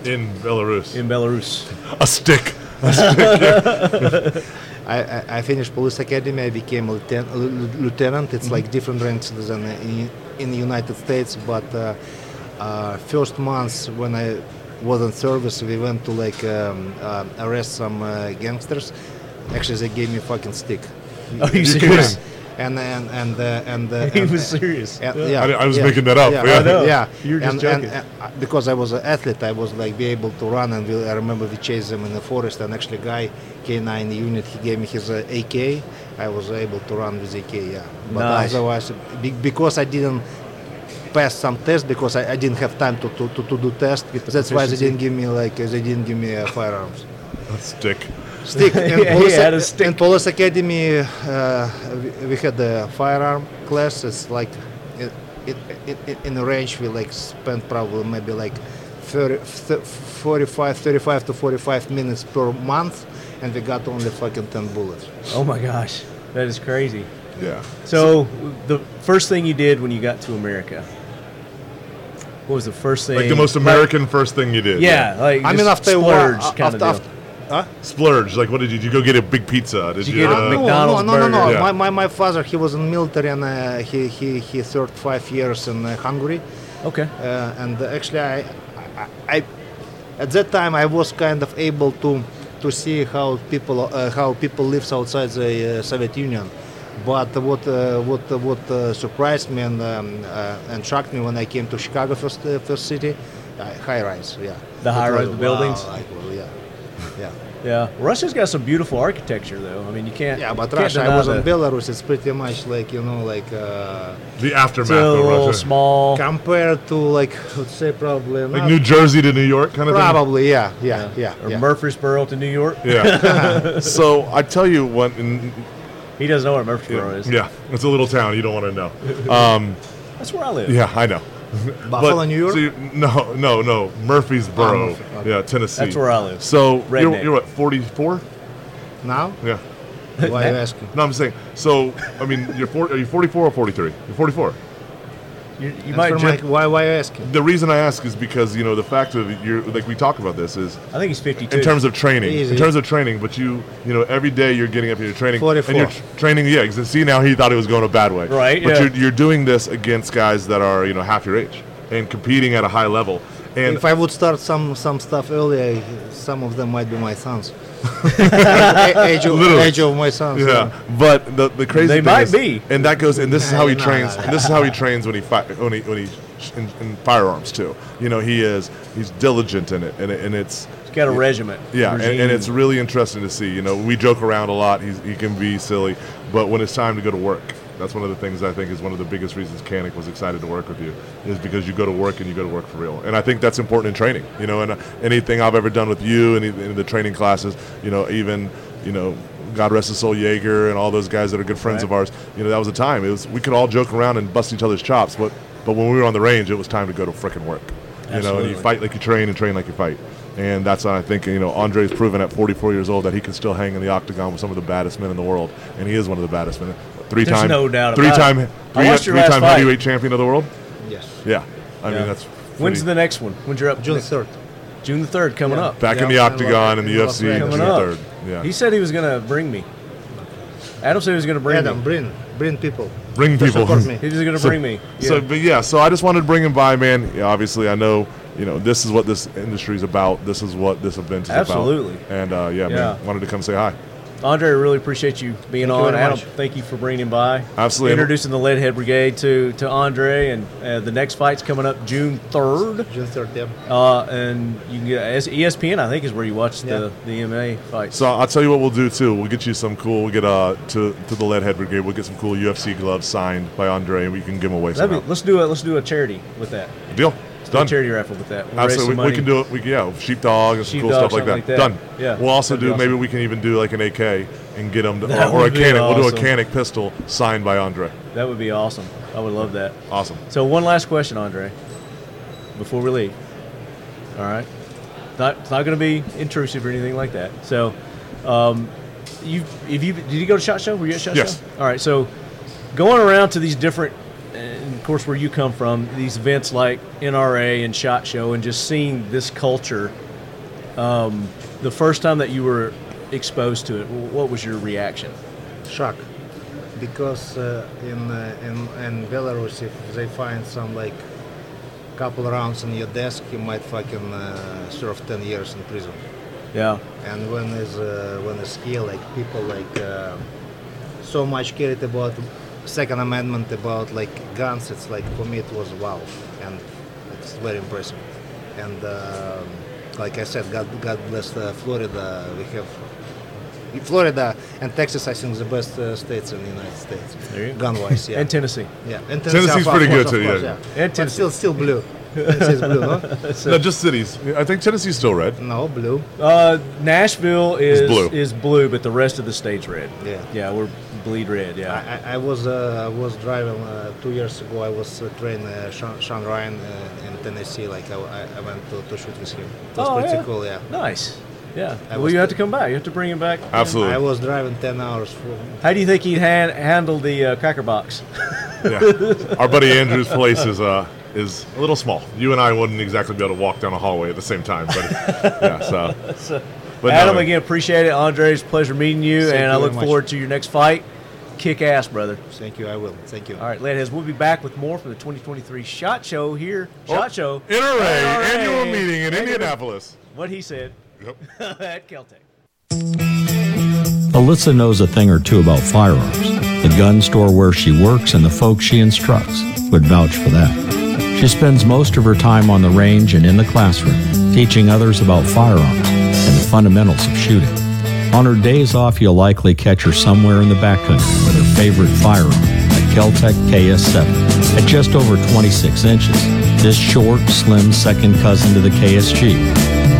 in Belarus. in Belarus? a stick. I, I, I finished police academy. I became a lieutenant. It's like different ranks than in, in the United States. But uh, uh, first months when I was in service, we went to like um, uh, arrest some uh, gangsters. Actually, they gave me a fucking stick. Are you Yeah. serious? And and and uh, and, uh, He and- was serious. and- Yeah. yeah, I- I was yeah, making that up, Yeah, yeah. I know. yeah. You were just and, joking. And, uh, because I was an athlete, I was like be able to run, and we, I remember we chased them in the forest. And actually, guy K9 unit, he gave me his uh, AK. I was able to run with AK. Yeah, but Nice. otherwise, be, because I didn't pass some tests because I, I didn't have time to, to, to, to do tests. That's why they didn't give me like uh, they didn't give me uh, firearms. That's stick. Stick. In, Yeah, he police, had a stick. in police academy, uh, we, we had the firearm class. It's like it, it, it, it, in the range we like spent probably maybe like 30, th- 45, 35 to 45 minutes per month, and we got only fucking 10 bullets. Oh my gosh, that is crazy. Yeah. So the first thing you did when you got to America, what was the first thing? Like the most American first thing you did. Yeah, like I mean, just after a splurge while, kind after, of after, Huh? Splurge. Like, what did you? Did you go get a big pizza? Did, you get a uh, Mc- No, McDonald's no, no, no, no. burger. My, my, my father, he was in military and uh, he, he, he served five years in uh, Hungary. Okay. Uh, and actually, I, I, I, at that time, I was kind of able to to see how people uh, how people lives outside the uh, Soviet Union. But what uh, what uh, what uh, surprised me and um, uh, and shocked me when I came to Chicago first uh, first city, uh, high rise, yeah. The high-rise was- buildings? Wow, like, well, yeah, yeah. Yeah, Russia's got some beautiful architecture, though. I mean, you can't. Yeah, but can't Russia, I was in the- Belarus. It's pretty much like you know, like uh, The aftermath It's a of little Russia. small. compared to like let's say probably Like New Jersey to New York, kind of thing. Probably, yeah, yeah, yeah. Or yeah. Murfreesboro to New York. Yeah. so I tell you what. in- He doesn't know where Murfreesboro is. yeah, it's a little town you don't want to know. Um, That's where I live. yeah, I know. Buffalo, New York? so you- no, no, no. Murfreesboro. Oh, Murphy, okay. Yeah, Tennessee. That's where I live. So you're, Redneck. you're what, 44? Now, Yeah. why are you asking? No, I'm saying. So, I mean, you're four, are you 44 or 43? You're 44. You, you As might. for Jump, my- why, why are you asking? The reason I ask is because you know the fact of you're like we talk about this is I think he's 52. in terms of training. Easy. In terms of training, but you you know every day you're getting up and you're training 44. and you're tr- training. Yeah, because see now he thought it was going a bad way. Right, But yeah. you're you're doing this against guys that are you know half your age and competing at a high level. And if I would start some some stuff earlier, some of them might be my sons. Age, of, age of my sons. Yeah, but the the crazy They thing might is- be. and that goes, and this is how he Nah, trains. nah, nah. And this is how he trains when he fi- when he when he in, in firearms too. You know, he is he's diligent in it, and it, and it's He's got a regiment. yeah, and, and it's really interesting to see. You know, we joke around a lot. He's, he can be silly, but when it's time to go to work, that's one of the things I think is one of the biggest reasons Canik was excited to work with you, is because you go to work and you go to work for real. And I think that's important in training. You know, and anything I've ever done with you and in the training classes, you know, even you know. God rest his soul, Jaeger, and all those guys that are good friends Right. of ours. You know, that was a time. It was we could all joke around and bust each other's chops, but but when we were on the range, it was time to go to frickin' work. You know, and you fight like you train and train like you fight. And that's I think you know Andre's proven at 44 years old that he can still hang in the octagon with some of the baddest men in the world, and he is one of the baddest men. Three There's time, no doubt three about time, it. I three, watched your three last time fight. heavyweight champion of the world. Yes. Yeah, I Yeah. mean that's When's pretty- the next one? When's your up? June next- third. June the third coming Yeah. up. back in Yeah, the in octagon in the Las UFC Vegas. June Coming up. third. Yeah, He said he was gonna bring me. Adam said he was gonna bring Adam, me. bring, bring people. bring to people. support me. He was gonna So- bring me. So, but yeah, so I just wanted to bring him by, man. Yeah, obviously, I know, you know, this is what this industry is about. This is what this event is Absolutely. about. Absolutely. And uh, yeah, Yeah. man, wanted to come say hi. Andre, I really appreciate you being Thank on. very Adam, much. thank you for bringing by. Absolutely. Introducing the Leadhead Brigade to, to Andre, and uh, the next fight's coming up June 3rd. June third, yeah. Uh, and you can get ESPN, I think, is where you watch the, Yeah. the EMA fights. So I'll tell you what we'll do too. We'll get you some cool. We'll get uh to to the Leadhead Brigade. We'll get some cool UFC gloves signed by Andre, and we can give them away. Be- let's do a let's do a charity with that. Deal. Let's do a Done. charity raffle with that. We'll Absolutely, we, we can do it. We can- yeah, sheepdog and some cool stuff like that. like that. Done. Yeah, We'll also that'd do. be Maybe we can even do like an AK and get them, to, or, or a Canik. We'll do a Canik pistol signed by Andre. That would be awesome. I would love that. Awesome. So one last question, Andre, before we leave. All right, not it's not going to be intrusive or anything like that. So, um, you if you did you go to Shot Show? Were you at Shot Yes. Show? All right. So, going around to these different, and of course, where you come from, these events like NRA and Shot Show, and just seeing this culture. Um, the first time that you were exposed to it, what was your reaction? Shock. Because uh, in, uh, in in Belarus, if they find some like couple rounds on your desk, you might fucking uh, serve ten years in prison. Yeah. And when is uh, when is here like people like uh, so much cared about Second Amendment about like guns, it's like for me it was wow, and it's very impressive. And um like I said, God God bless uh, Florida. We have Florida and Texas, I think, the best uh, states in the United States, There you go. gun wise. Yeah, And Tennessee. Yeah, and Tennessee's pretty course, good too, course, yeah. And But still, still blue. Tennessee's blue, no? no, just cities. I think Tennessee's still red. No, blue. Uh, Nashville is It's blue. is blue, but the rest of the state's red. Yeah. yeah, we're bleed red. Yeah, I, I- I was uh, I was driving uh, two years ago. I was uh, training uh, Sean, Sean Ryan uh, in Tennessee. Like I, I- I went to, to shoot with him. It was Oh, pretty yeah? cool. Yeah. nice. Yeah, I well, was you have to come back. You have to bring him back. Absolutely. I was driving ten hours. For, How do you think he'd han- handle the uh, cracker box? Yeah. Our buddy Andrew's place is uh is a little small. You and I wouldn't exactly be able to walk down a hallway at the same time, but yeah. So So, But no, Adam, again, appreciate it. Andres, pleasure meeting you, Thank and you I look very much. forward to your next fight. Kick ass, brother. Thank you. I will. Thank you. All right, Leadheads, we'll be back with more from the 2023 SHOT Show here. Oh, SHOT Show. NRA, NRA. annual meeting in Annual- Indianapolis. What he said Yep. at Keltec. Alyssa knows a thing or two about firearms. The gun store where she works and the folks she instructs would vouch for that. She spends most of her time on the range and in the classroom, teaching others about firearms and the fundamentals of shooting. On her days off, you'll likely catch her somewhere in the backcountry with her favorite firearm, a Keltec KS7. At just over 26 inches, this short, slim second cousin to the KSG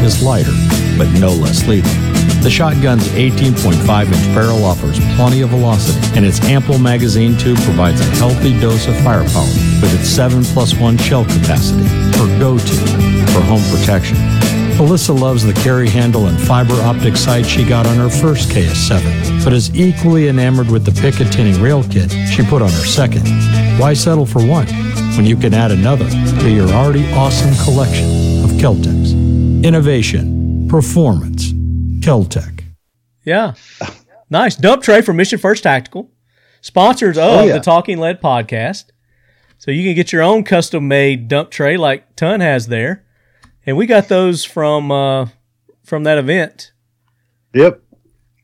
is lighter, but no less lethal. The shotgun's 18.5 inch barrel offers plenty of velocity, and its ample magazine tube provides a healthy dose of firepower with its 7 plus 1 shell capacity, her go to for home protection. Alyssa loves the carry handle and fiber optic sight she got on her first KS7, but is equally enamored with the Picatinny rail kit she put on her second. Why settle for one when you can add another to your already awesome collection of Keltecs? Innovation, performance, Keltec. Yeah. Nice. Dump tray from Mission First Tactical. Sponsors of Oh, yeah. the Talking Lead podcast. So you can get your own custom made dump tray like Ton has there. And we got those from uh, from that event, Yep.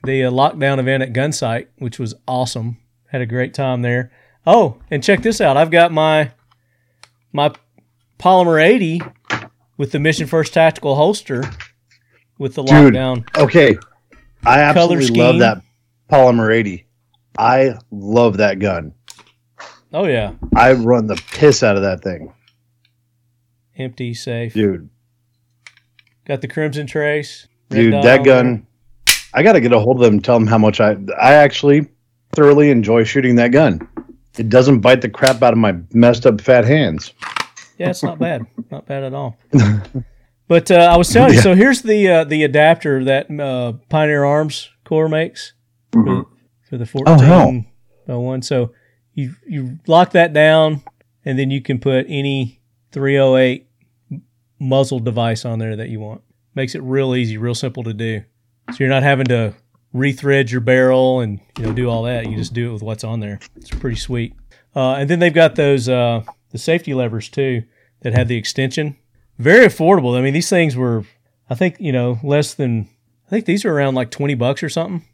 the uh, lockdown event at Gunsite, which was awesome. Had a great time there. Oh, and check this out. I've got my my Polymer 80 with the Mission First Tactical holster with the Dude. lockdown. Okay. I absolutely love that Polymer 80. I love that gun. Oh yeah. I run the piss out of that thing, Empty safe. dude. Got the Crimson Trace. Dude, that gun. I got to get a hold of them. and Tell them how much I I actually thoroughly enjoy shooting that gun. It doesn't bite the crap out of my messed up fat hands. Yeah, it's not bad. not bad at all. But uh, I was telling you, Yeah. so here's the uh, the adapter that uh, Pioneer Arms Core makes for, for the 14 Oh, hell. oh, one. So you you lock that down, and then you can put any 308 muzzle device on there that you want. Makes it real easy, real simple to do. So you're not having to rethread your barrel and you know do all that. You just do it with what's on there. It's pretty sweet. Uh, and then they've got those uh, the safety levers too that have the extension. Very affordable. I mean, these things were, I think, you know, less than. I think these are around like twenty bucks or something.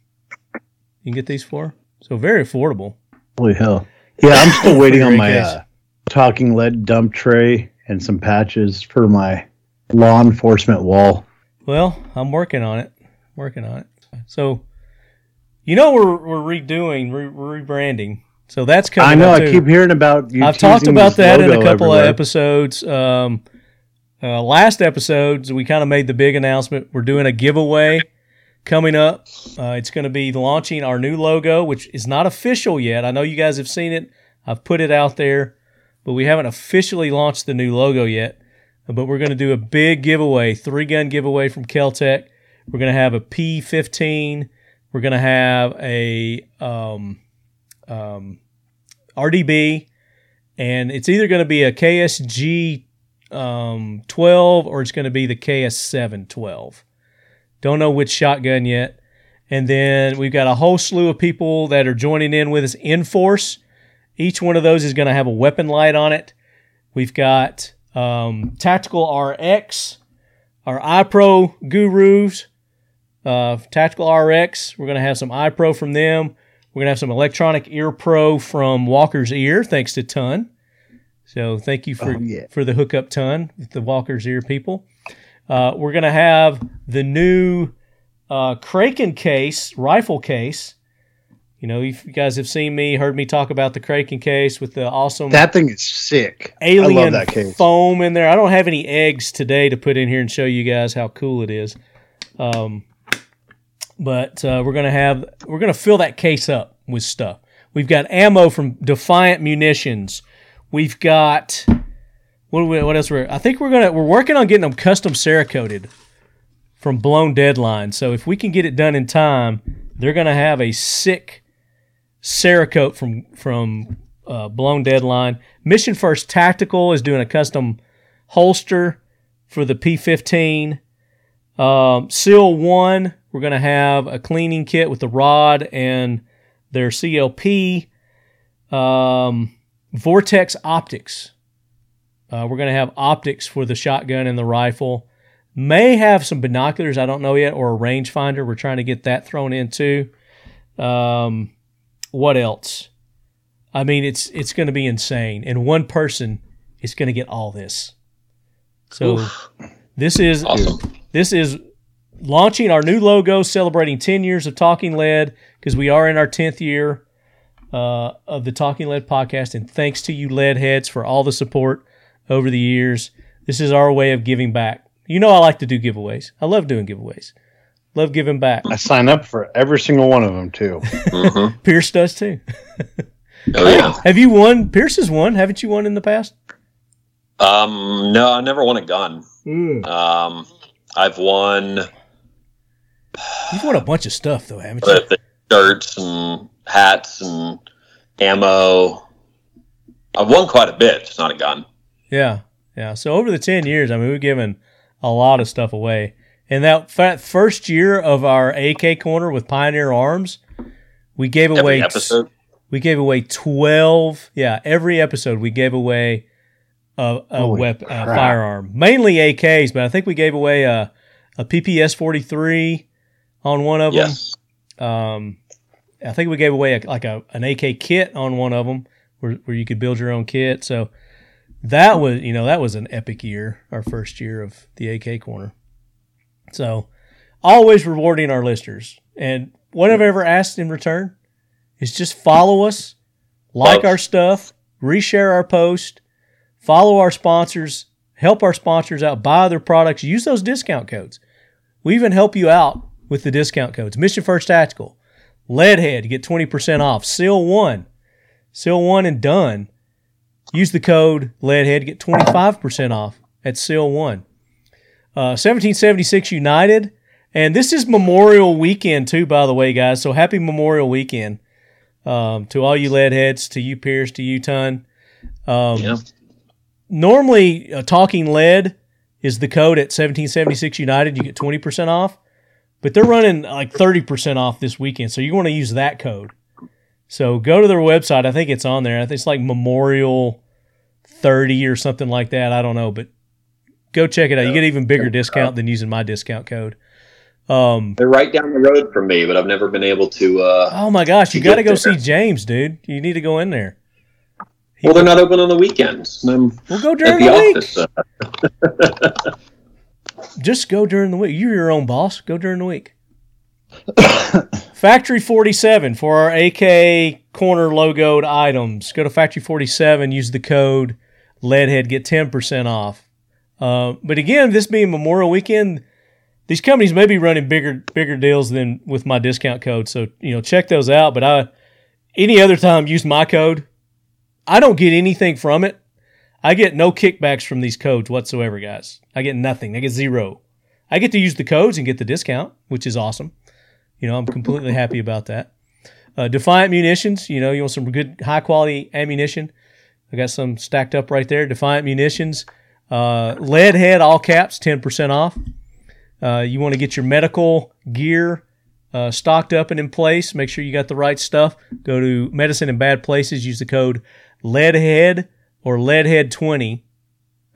You can get these for so very affordable. Holy hell! Yeah, I'm still waiting on my uh, talking lead dump tray and some patches for my law enforcement wall. Well, I'm working on it. Working on it. So, you know, we're we're redoing, re- we're rebranding. So that's coming. I know. up, I keep hearing about you. I've talked about that in a couple everywhere. of episodes. Um, uh, last episodes, we kind of made the big announcement. We're doing a giveaway coming up. Uh, it's going to be launching our new logo, which is not official yet. I know you guys have seen it. I've put it out there, but we haven't officially launched the new logo yet. But we're going to do a big giveaway, three gun giveaway from Keltec. We're going to have a P15. We're going to have a um, um, RDB, and it's either going to be a KSG um, 12 or it's going to be the KS7 12. Don't know which shotgun yet. And then we've got a whole slew of people that are joining in with us in force. Each one of those is going to have a weapon light on it. We've got um, Tactical RX, our iPro gurus, uh, Tactical RX. We're going to have some iPro from them. We're going to have some Electronic Ear Pro from Walker's Ear, thanks to Ton. So thank you for Oh, yeah. for the hookup ton with the Walker's Ear people. Uh, we're going to have the new uh, Kraken case, rifle case. You know, if you guys have seen me, heard me talk about the Kraken case with the awesome That thing is sick. Alien love that case. foam in there. I don't have any eggs today to put in here and show you guys how cool it is. Um, but uh, we're gonna have we're gonna fill that case up with stuff. We've got ammo from Defiant Munitions. We've got what what else? We're I think we're gonna we're working on getting them custom Cerakoted from Blown Deadline. So if we can get it done in time, they're gonna have a sick Cerakote from from uh, Blown Deadline. Mission First Tactical is doing a custom holster for the P15. Um, Seal One, we're to have a cleaning kit with the rod and their CLP. Um, Vortex Optics. Uh, we're going to have optics for the shotgun and the rifle. May have some binoculars, I don't know yet, or a rangefinder. We're trying to get that thrown in too. Um, what else? I mean, it's it's going to be insane, and one person is going to get all this. So Oof. this is Awesome. this is launching our new logo, celebrating 10 years of Talking Lead because we are in our 10th year uh, of the Talking Lead podcast. And thanks to you, lead heads, for all the support over the years. This is our way of giving back. You know, I like to do giveaways. I love doing giveaways. Love giving back. I sign up for every single one of them too. Mhm. Pearce does too. Oh yeah. Have you won? Pearce has won. Haven't you won in the past? Um, no, I never won a gun. Mm. Um, I've won You've won a bunch of stuff though, haven't you? the, the shirts and hats and ammo. I've won quite a bit. It's not a gun. Yeah, yeah. So over the ten years, I mean, we've given a lot of stuff away. And that fa- first year of our AK corner with Pioneer Arms, we gave Every away episode? we gave away twelve. Yeah, every episode we gave away a, a weapon, a firearm, mainly AKs, but I think we gave away a a PPS forty three on one of Yes. them. Um, I think we gave away a, like a an AK kit on one of them, where where you could build your own kit. So that was you know that was an epic year, our first year of the AK corner. So always rewarding our listeners, and what I've ever asked in return is just follow us, like our stuff, reshare our post, follow our sponsors, help our sponsors out, buy their products, use those discount codes. We even help you out with the discount codes. Mission First Tactical, Leadhead, get 20% off. Seal 1, Seal 1 and done. Use the code Leadhead to get 25% off at Seal 1. Uh, 1776 United. And this is Memorial Weekend, too, by the way, guys. So happy Memorial Weekend um, to all you Leadheads, to you, Pearce, to you, Ton. Um, Yeah. Normally, uh, Talking Lead is the code at 1776 United. You get 20% off, but they're running like 30% off this weekend. So you want to use that code. So go to their website. I think it's on there. I think it's like Memorial 30 or something like that. I don't know, but go check it out. You get even bigger discount than using my discount code. Um, They're right down the road from me, but I've never been able to. Uh, oh my gosh, you got to go there. see James, dude. You need to go in there. Well, they're not open on the weekends. I'm We'll go at during the the week. office. Uh, Just go during the week. You're your own boss. Go during the week. Factory 47 for our AK corner logoed items. Go to Factory 47, use the code Leadhead, get 10% off. Uh, but again, this being Memorial Weekend, these companies may be running bigger bigger deals than with my discount code. So, you know, check those out. But I any other time use my code. I don't get anything from it. I get no kickbacks from these codes whatsoever, guys. I get nothing. I get zero. I get to use the codes and get the discount, which is awesome. You know, I'm completely happy about that. Uh, Defiant Munitions, you know, you want some good high quality ammunition. I got some stacked up right there. Defiant Munitions, uh, lead head, all caps, 10% off. Uh, you want to get your medical gear uh, stocked up and in place. Make sure you got the right stuff. Go to Medicine in Bad Places. Use the code LEADHEAD or LEADHEAD20.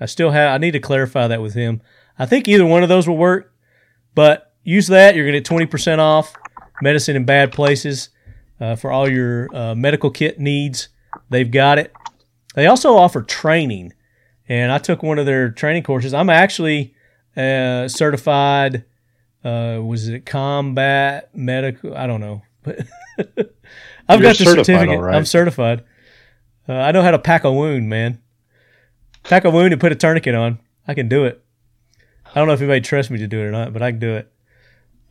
I still have. I need to clarify that with him. I think either one of those will work, but use that. You're going to get 20% off. Medicine in Bad Places uh, for all your uh, medical kit needs. They've got it. They also offer training, and I took one of their training courses. I'm actually uh, certified. Uh, was it combat medical? I don't know, but I've You're got the certificate. right. I'm certified. Uh, I know how to pack a wound, man. Pack a wound and put a tourniquet on. I can do it. I don't know if anybody trusts me to do it or not, but I can do it.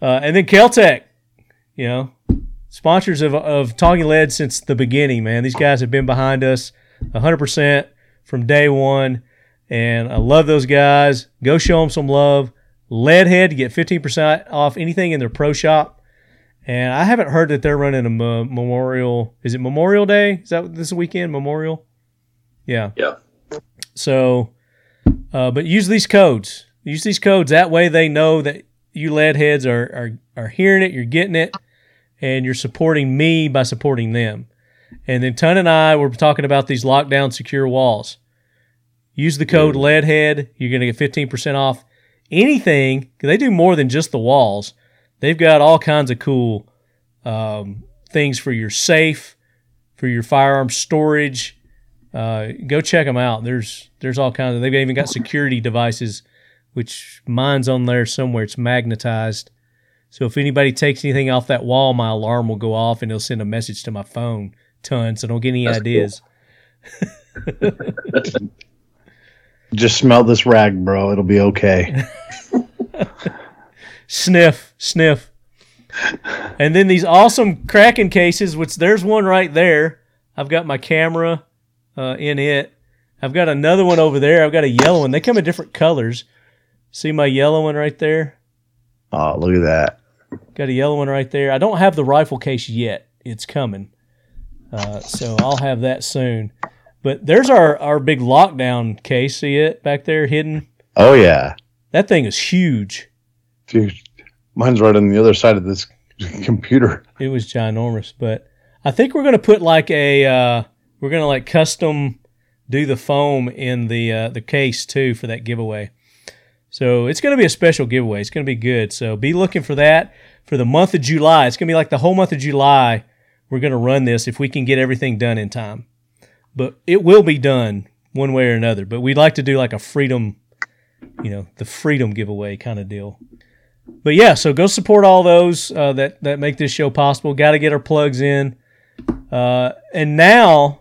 Uh, and then Keltec, you know, sponsors of, of Talking Lead since the beginning, man. These guys have been behind us 100% from day one. And I love those guys. Go show them some love. Leadhead to get 15% off anything in their pro shop. And I haven't heard that they're running a me- Memorial. Is it Memorial Day? Is that this weekend? Memorial? Yeah. Yeah. So, uh, but use these codes. Use these codes. That way they know that you lead heads are, are are hearing it, you're getting it, and you're supporting me by supporting them. And then Ton and I were talking about these lockdown secure walls. Use the code LEADHEAD. You're going to get 15% off anything. They do more than just the walls. They've got all kinds of cool um, things for your safe, for your firearm storage. Uh, go check them out. There's there's all kinds of. They've even got security devices, which mine's on there somewhere. It's magnetized. So if anybody takes anything off that wall, my alarm will go off and it'll send a message to my phone. Ton. So don't get any That's ideas. Just smell this rag, bro. It'll be okay. sniff, sniff. And then these awesome Kraken cases, which there's one right there. I've got my camera uh, in it. I've got another one over there. I've got a yellow one. They come in different colors. See my yellow one right there? Oh, look at that. Got a yellow one right there. I don't have the rifle case yet. It's coming. Uh, so I'll have that soon. But there's our, our big lockdown case. See it back there hidden? Oh yeah, That thing is huge. Dude. Mine's right on the other side of this computer. It was ginormous, but I think we're gonna put like a uh, we're gonna like custom do the foam in the uh, the case too for that giveaway. So it's gonna be a special giveaway. It's gonna be good. So be looking for that for the month of July. It's gonna be like the whole month of July. We're gonna run this if we can get everything done in time, but it will be done one way or another. But we'd like to do like a freedom, you know, the freedom giveaway kind of deal but yeah, so go support all those uh, that that make this show possible. Got to get our plugs in, uh, and now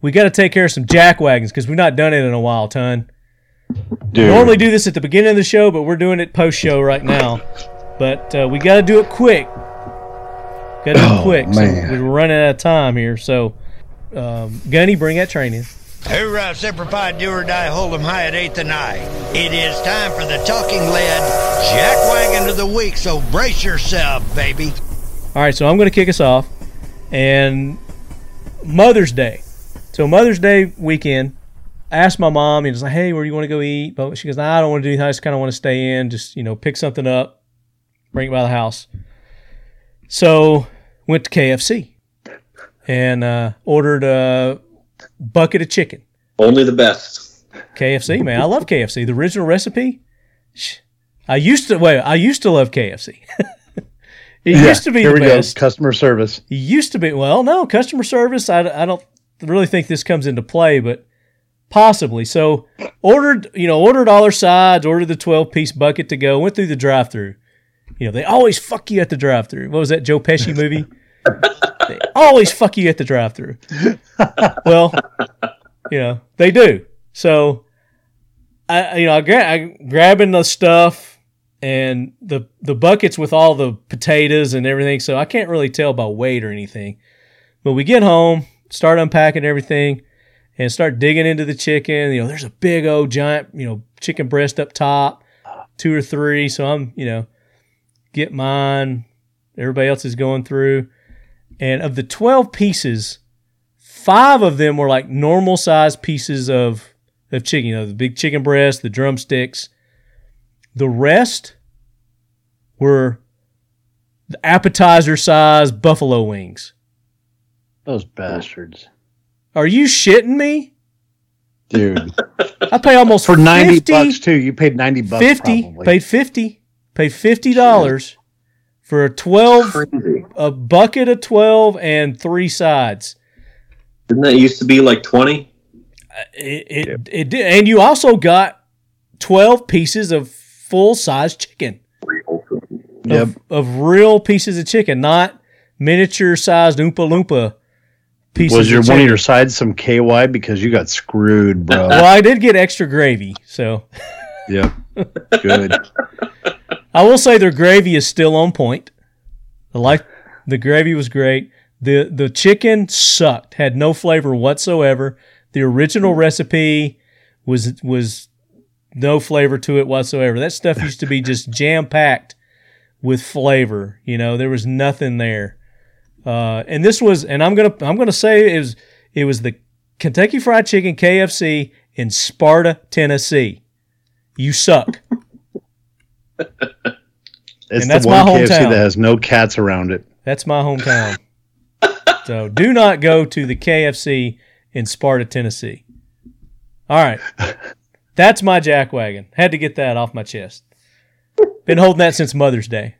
we got to take care of some jack wagons because we've not done it in a while, ton. Dude. We normally do this at the beginning of the show, but we're doing it post show right now. But uh, we got to do it quick. Got to do it Oh, quick. So we're running out of time here. So, um, Gunny, bring that train in. Hoorah, Semper Fi, do or die, hold 'em high at 8th and I. It is time for the talking lead jack wagon of the week, so brace yourself, baby. All right, so I'm going to kick us off. And Mother's Day. So Mother's Day weekend, I asked my mom, and was like, hey, where do you want to go eat? But she goes, nah, I don't want to do anything. I just kind of want to stay in, just, you know, pick something up, bring it by the house. So went to KFC and uh, ordered a bucket of chicken. Only the best. KFC, man. I love KFC. The original recipe. I used to wait. I used to love KFC. it Yeah, used to be here the we best. go. Customer service. It used to be well, no customer service. I, I don't really think this comes into play, but possibly. So ordered, you know, ordered all our sides, ordered the twelve piece bucket to go. Went through the drive through. You know, they always fuck you at the drive through. What was that Joe Pesci movie? always fuck you at the drive through. well, you know they do. So I, you know, I, gra- I grabbing the stuff and the the buckets with all the potatoes and everything. So I can't really tell by weight or anything. But we get home, start unpacking everything, and start digging into the chicken. You know, there's a big old giant, you know, chicken breast up top, two or three. So I'm, you know, get mine. Everybody else is going through, and of the twelve pieces, five of them were like normal sized pieces of of chicken. You know, the big chicken breast, the drumsticks. The rest were the appetizer size buffalo wings. Those bastards. Are you shitting me? Dude. I pay almost For 90 50 bucks too. You paid 90 bucks 50 probably. paid 50 paid $50 for a 12 a bucket of 12 and three sides Didn't that used to be like 20? Uh, it it, it did and you also got 12 pieces of full size chicken Yep. of, of real pieces of chicken not miniature sized oompa loompa pieces Was your of one of your sides some KY because you got screwed, bro? well i did get extra gravy so Yep. Good. I will say their gravy is still on point. The like the gravy was great. The the chicken sucked, had no flavor whatsoever. The original recipe was was no flavor to it whatsoever. That stuff used to be just jam packed with flavor. You know, there was nothing there. Uh, and this was, and I'm gonna I'm gonna say it was it was the Kentucky Fried Chicken KFC in Sparta, Tennessee. You suck. It's and that's the one my KFC that has no cats around it. That's my hometown. so do not go to the KFC in Sparta, Tennessee. All right. That's my jack wagon. Had to get that off my chest. Been holding that since Mother's Day.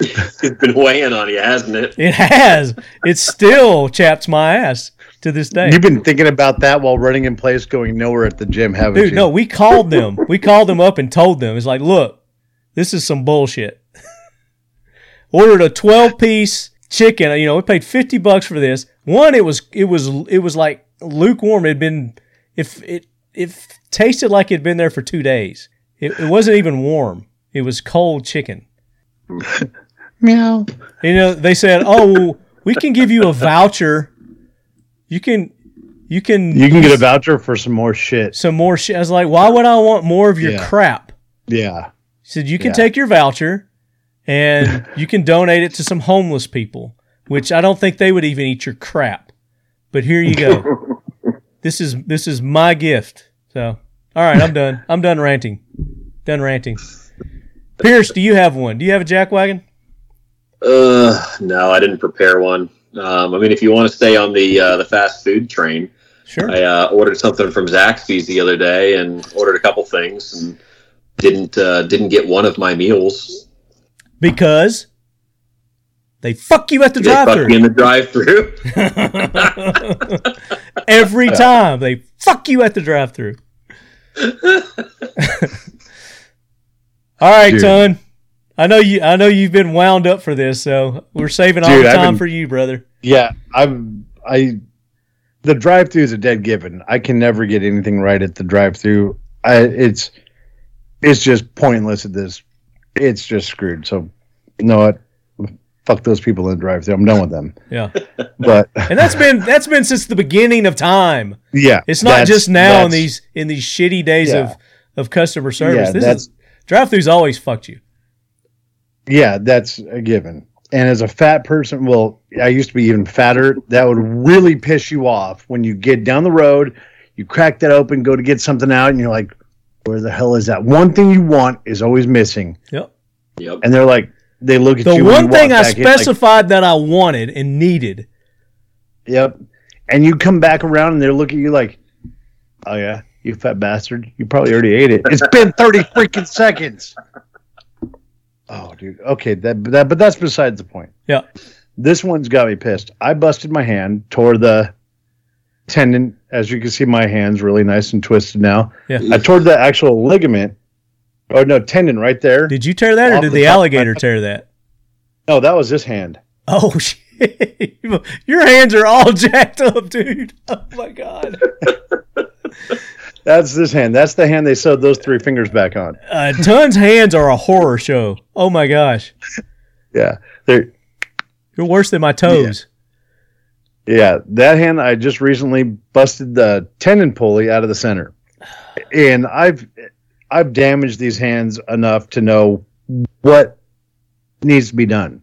It's been weighing on you, hasn't it? It has. It still chaps my ass to this day. You've been thinking about that while running in place, going nowhere at the gym, haven't Dude, you? no, we called them. We called them up and told them. It's like, look, this is some bullshit. Ordered a 12 piece chicken. You know, we paid 50 bucks for this. One, it was it was it was like lukewarm. It had been if it it tasted like it had been there for two days. It, it wasn't even warm. It was cold chicken. Meow. You know, they said, "Oh, we can give you a voucher. You can, you can, You can get a voucher for some more shit. some more shit." I was like, "Why would I want more of your Yeah. crap?" Yeah. He said, "You can Yeah. take your voucher, and you can donate it to some homeless people, which I don't think they would even eat your crap. But here you go. this is this is my gift. So, all right, I'm done. I'm done ranting. Done ranting. Pearce, do you have one? Do you have a jack wagon? Uh, no, I didn't prepare one. Um, I mean, if you want to stay on the uh, the fast food train, sure. I uh, ordered something from Zaxby's the other day and ordered a couple things and didn't uh, didn't get one of my meals. Because they fuck you at the drive-through. in the drive-through. Every time they fuck you at the drive-through. All right, Dude. Ton. I know you. I know you've been wound up for this, so we're saving all Dude, the time been- for you, brother. Yeah, I'm. I. The drive-through is a dead given. I can never get anything right at the drive-through. I. It's. It's just pointless at this. It's just screwed. So, you know what? Fuck those people in the drive-through. I'm done with them. Yeah, But and that's been that's been since the beginning of time. yeah, It's not just now in these in these shitty days Yeah. of of customer service. Yeah, this is drive-throughs always fucked you. Yeah, that's a given. And as a fat person, well, I used to be even fatter. That would really piss you off when you get down the road, you crack that open, go to get something out, and you're like, "Where the hell is that?" One thing you want is always missing, Yep. Yep. and they're like, they look at The you. when one you thing I back in, like, specified that I wanted and needed. yep. And you come back around, and they look at you like, "Oh yeah, you fat bastard! You probably already ate it. It's been thirty freaking seconds." Oh, dude. Okay, that that but that's besides the point. Yeah. This one's got me pissed. I busted my hand, tore the tendon. As you can see, my hand's really nice and twisted now. Yeah. I tore the actual ligament, or no tendon right there. Did you tear that, or did the the top of my- alligator tear that? No, that was this hand. Oh shit! Your hands are all jacked up, dude. Oh my god. That's this hand. That's the hand they sewed those three fingers back on. Uh, Ton's hands are a horror show. Oh my gosh, Yeah, they're you're worse than my toes. Yeah, that hand I just recently busted the tendon pulley out of the center. And I've I've damaged these hands enough to know what needs to be done.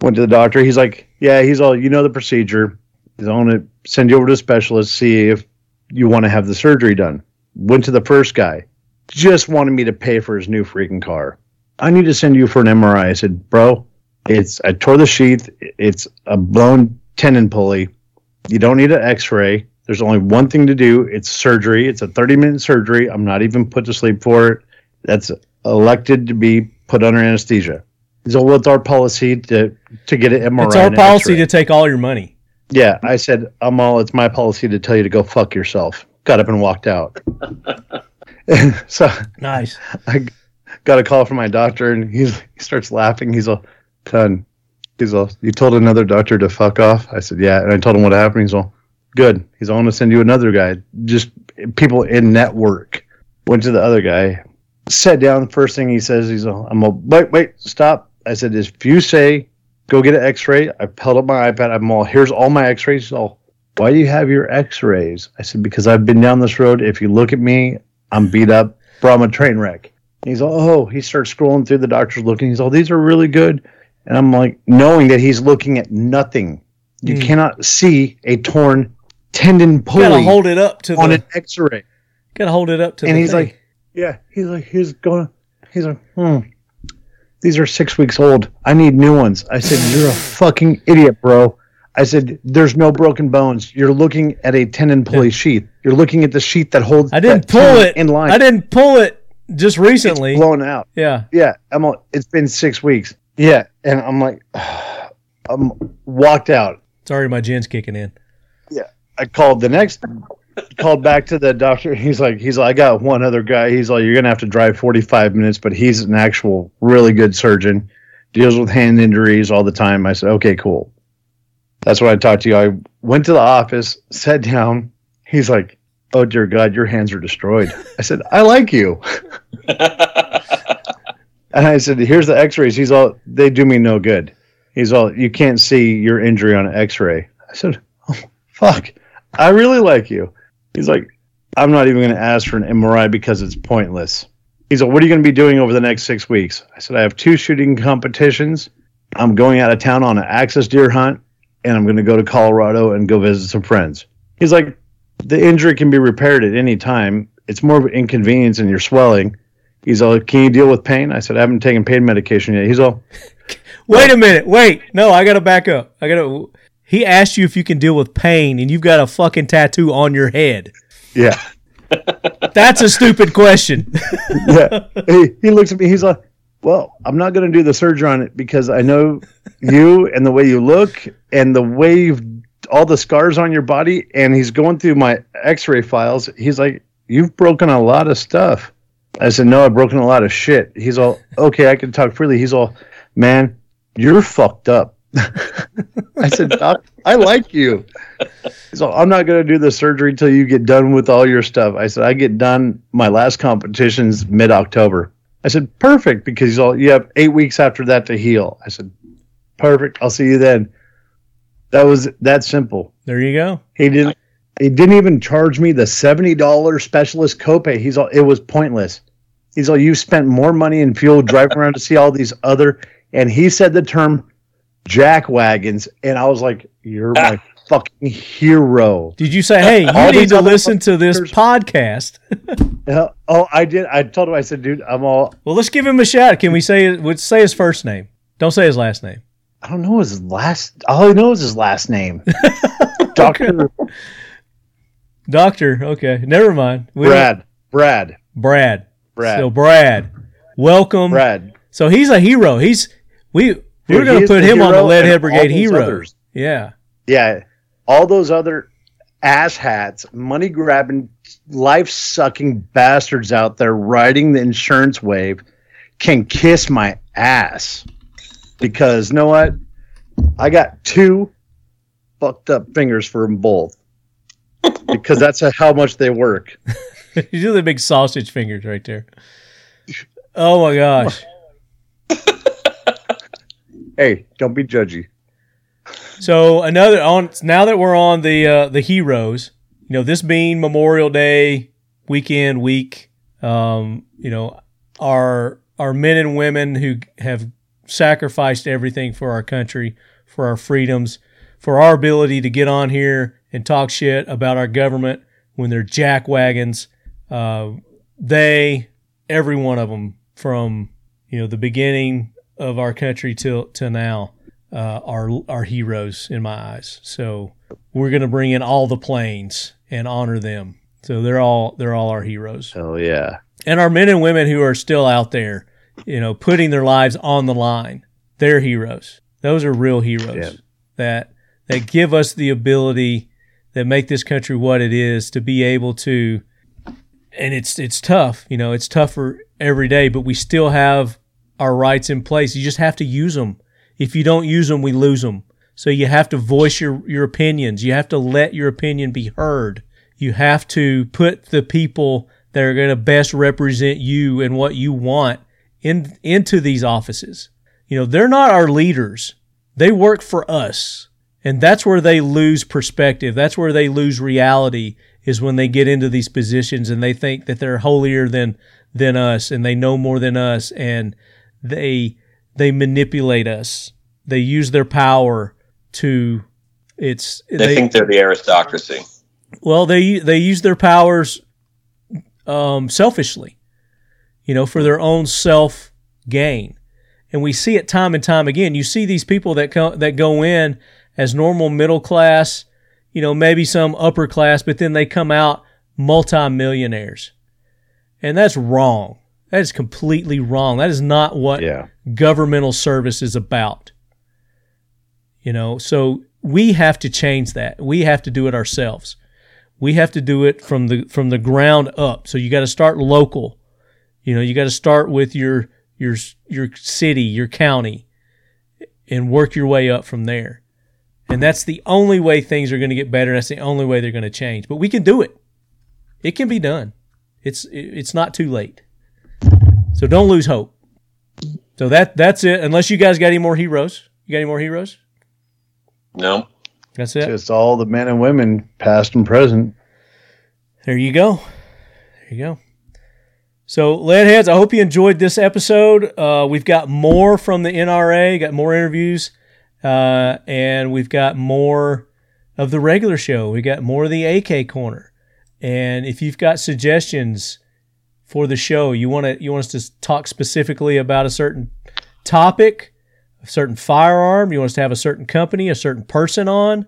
Went to the doctor, he's like, "Yeah, he's all you know the procedure. He's going to send you over to a specialist see if you want to have the surgery done." Went to the first guy. Just wanted me to pay for his new freaking car. I need to send you for an MRI. I said, "Bro, it's I tore the sheath. It's a blown tendon pulley. You don't need an X-ray. There's only one thing to do. It's surgery. It's a 30-minute surgery. I'm not even put to sleep for it. That's elected to be put under anesthesia. So it's our policy to to get an MRI. It's our policy X-ray." to take all your money. Yeah, I said, I'm all. It's my policy to tell you to go fuck yourself. Got up and walked out. so Nice. I got a call from my doctor, and he's he starts laughing. He's all, "Ton, he's all, you told another doctor to fuck off." I said, "Yeah," and I told him what happened. He's all, "Good." He's all, "I'm gonna send you another guy." Just people in network. Went to the other guy, sat down. First thing he says, he's all, "I'm all, wait, wait, stop." I said, "If you say go get an X-ray," I held up my iPad. I'm all, "Here's all my X-rays." He's all, "Why do you have your X-rays?" I said, "Because I've been down this road. If you look at me, I'm beat up. Bro, I'm a train wreck." He's all, oh, he starts scrolling through the doctor's looking. He's all, these are really good. And I'm like, knowing that he's looking at nothing. You Hmm. cannot see a torn tendon pulley Gotta hold it up to on the. an x-ray. Gotta hold it up to. And the he's thing. like, yeah, he's like, he's gonna, he's like, hmm. these are six weeks old. I need new ones. I said, you're a fucking idiot, bro. I said, there's no broken bones. You're looking at a tendon pulley sheath. You're looking at the sheet that holds. I didn't pull it. in line. I didn't pull it just recently. It's blown out. Yeah. Yeah, I'm. all- It's been six weeks. Yeah, and I'm like, I'm walked out. Sorry, my gin's kicking in. Yeah, I called the next. called back to the doctor. He's like, he's like, I got one other guy. He's like, you're gonna have to drive 45 minutes, but he's an actual really good surgeon. Deals with hand injuries all the time. I said, okay, cool. That's what I talked to you. I went to the office, sat down. He's like, oh dear God, your hands are destroyed. I said, I like you. And I said, "Here's the X-rays." He's all, "They do me no good." He's all, "You can't see your injury on an X-ray." I said, oh, "Fuck, I really like you." He's like, "I'm not even going to ask for an MRI because it's pointless." He's like, "What are you going to be doing over the next six weeks?" I said, "I have two shooting competitions. I'm going out of town on an axis deer hunt, and I'm going to go to Colorado and go visit some friends." He's like, "The injury can be repaired at any time. It's more of an inconvenience, and you're swelling." He's all, "Can you deal with pain?" I said, "I haven't taken pain medication yet." He's all, Wait a minute. Wait. No, I got to back up. I got to. He asked you if you can deal with pain, and you've got a fucking tattoo on your head. "Yeah." That's a stupid question. yeah. He, he looks at me. He's like, "Well, I'm not going to do the surgery on it because I know you and the way you look and the way you've all the scars on your body." And he's going through my X-ray files. He's like, "You've broken a lot of stuff." I said, "No, I've broken a lot of shit." He's all, "Okay, I can talk freely." He's all, "Man, you're fucked up." I said, Doc, I like you. So I'm not going to do the surgery until you get done with all your stuff. I said, I get done. My last competition's mid October. I said, perfect, because he's all, you have eight weeks after that to heal. I said, perfect. I'll see you then. That was that simple. There you go. He didn't. He didn't even charge me the seventy dollars specialist copay. He's all. It was pointless. He's like, You spent more money and fuel driving around to see all these other. And he said the term jack wagons, and I was like, "You're my fucking hero." Did you say, "Hey, you need to listen to this podcast"? Uh, oh, I did. I told him. I said, "Dude, I'm all." Well, let's give him a shout. Can we say would say his first name? Don't say his last name. I don't know his last. All I know is his last name. Doctor Doctor. Okay, never mind. We Brad. Brad. Brad. Brad. So Brad, welcome. Brad. So he's a hero. He's we we're going to put him on the Leadhead Brigade those hero. others. Yeah. Yeah, all those other ass hats, money grabbing, life sucking bastards out there riding the insurance wave can kiss my ass. Because you know what? I got two fucked up fingers for them both. because that's how much they work. you do the big sausage fingers right there. Oh my gosh. Hey, don't be judgy. So another on now that we're on the uh, the heroes, you know, this being Memorial Day weekend week, um, you know, our our men and women who have sacrificed everything for our country, for our freedoms, for our ability to get on here and talk shit about our government when they're jack wagons. Uh, they, every one of them, from you know the beginning of our country till to now, uh, are are heroes in my eyes. So we're gonna bring in all the planes and honor them. So they're all they're all our heroes. Hell yeah. And our men and women who are still out there, you know, putting their lives on the line. They're heroes. Those are real heroes Yeah. that that give us the ability that make this country what it is to be able to and it's it's tough, you know, it's tougher every day, but we still have our rights in place. You just have to use them. If you don't use them, we lose them. So you have to voice your your opinions. You have to let your opinion be heard. You have to put the people that are going to best represent you and what you want in into these offices. You know, they're not our leaders. They work for us. And that's where they lose perspective. That's where they lose reality is when they get into these positions and they think that they're holier than than us and they know more than us and they they manipulate us. They use their power to it's They, think they're the aristocracy. well, they they use their powers um, selfishly, you know, for their own self gain, and we see it time and time again. You see these people that co- that go in as normal middle class, you know, maybe some upper class, but then they come out multimillionaires. And that's wrong. That is completely wrong. That is not what Yeah. governmental service is about. You know, so we have to change that. We have to do it ourselves. We have to do it from the from the ground up. So you got to start local. You know, you got to start with your your your city, your county and work your way up from there. And that's the only way things are going to get better. That's the only way they're going to change. But we can do it. It can be done. It's it's not too late. So don't lose hope. So that that's it. Unless you guys got any more heroes. You got any more heroes? No. That's it. Just all the men and women, past and present. There you go. There you go. So, Leadheads, I hope you enjoyed this episode. Uh, we've got more from the NRA, got more interviews, uh, and we've got more of the regular show. We got more of the AK corner. And if you've got suggestions for the show, you want to you want us to talk specifically about a certain topic, a certain firearm, you want us to have a certain company, a certain person on,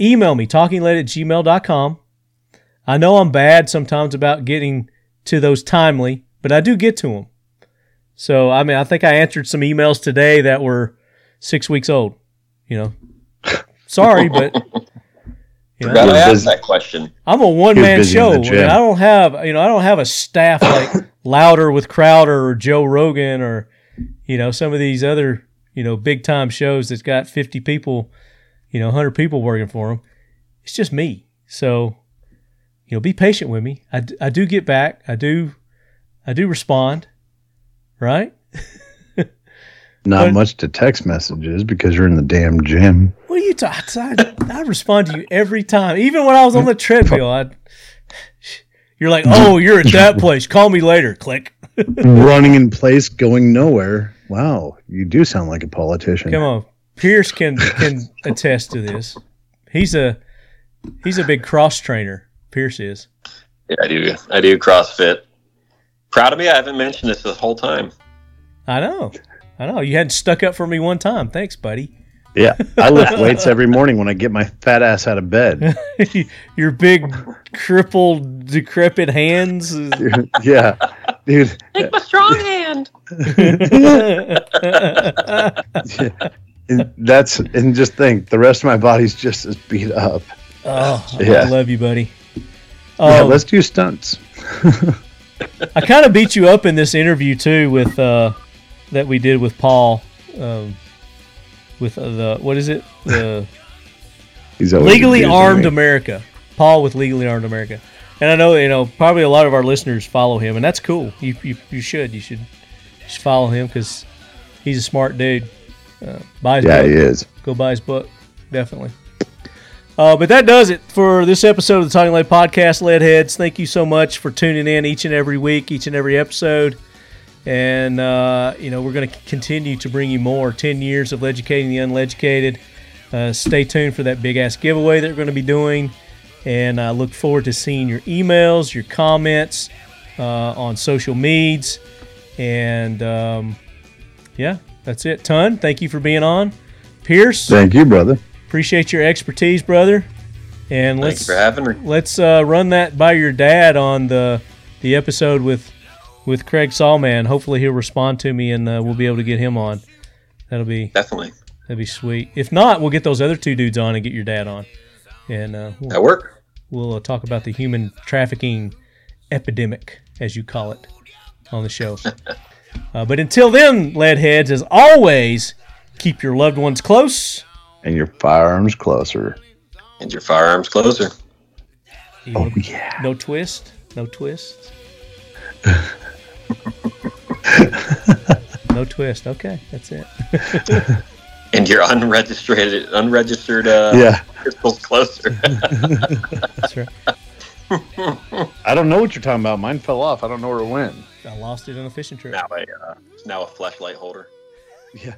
email me, talkinglead at gmail.com. I know I'm bad sometimes about getting to those timely, but I do get to them. So, I mean, I think I answered some emails today that were six weeks old. You know, sorry, but you know, Forgot I asked that question. I'm a one man show. and. I don't have you know I don't have a staff like Louder with Crowder or Joe Rogan or you know some of these other you know big time shows that's got 50 people, you know 100 people working for them. It's just me. So you know be patient with me. I, I do get back. I do I do respond. Right? Not But- much to text messages because you're in the damn gym. What are you talking? I, I respond to you every time, even when I was on the treadmill. I, you're like, oh, you're at that place. Call me later. Click. Running in place, going nowhere. Wow, you do sound like a politician. Come on, Pearce can can attest to this. He's a he's a big cross trainer. Pearce is. Yeah, I do. I do CrossFit. Proud of me. I haven't mentioned this the whole time. I know. I know. You hadn't stuck up for me one time. Thanks, buddy. Yeah, I lift weights every morning when I get my fat ass out of bed. Your big, crippled, decrepit hands. yeah, dude. Take my strong hand. And that's and just think the rest of my body's just as beat up. Oh, Yeah. I love you, buddy. yeah, Um, let's do stunts. I kind of beat you up in this interview too with uh, that we did with Paul. Um, with uh, the what is it? The He's Legally Armed me. America. Paul with Legally Armed America. And I know you know probably a lot of our listeners follow him, and that's cool. You you, you should you should should follow him because he's a smart dude. Uh, buy his Yeah, book. he is. Go buy his book, definitely. Uh, but that does it for this episode of the Talking Lead Podcast, Leadheads. Thank you so much for tuning in each and every week, each and every episode. And, uh, you know, we're going to continue to bring you more 10 years of educating the uneducated. Uh, stay tuned for that big ass giveaway that we're going to be doing. And I look forward to seeing your emails, your comments uh, on social medias. And, um, yeah, that's it. Ton, thank you for being on. Pearce, Thank you, brother. appreciate your expertise, brother. And let's Thanks for having me. let's uh, run that by your dad on the the episode with with Craig Sallman. Hopefully he'll respond to me and uh, we'll be able to get him on. That'll be Definitely. that'd be sweet. If not, we'll get those other two dudes on and get your dad on, and uh, we'll, That work? We'll uh, talk about the human trafficking epidemic, as you call it, on the show. uh, but until then, leadheads, as always, keep your loved ones close. And your firearms closer. And your firearms closer. Oh yeah. No twist. No twist. no twist. Okay, that's it. And your unregistered, unregistered uh, Yeah. pistols closer. that's right. I don't know what you're talking about. Mine fell off. I don't know where it went. I lost it on a fishing trip. now a uh, now a flashlight holder. Yeah.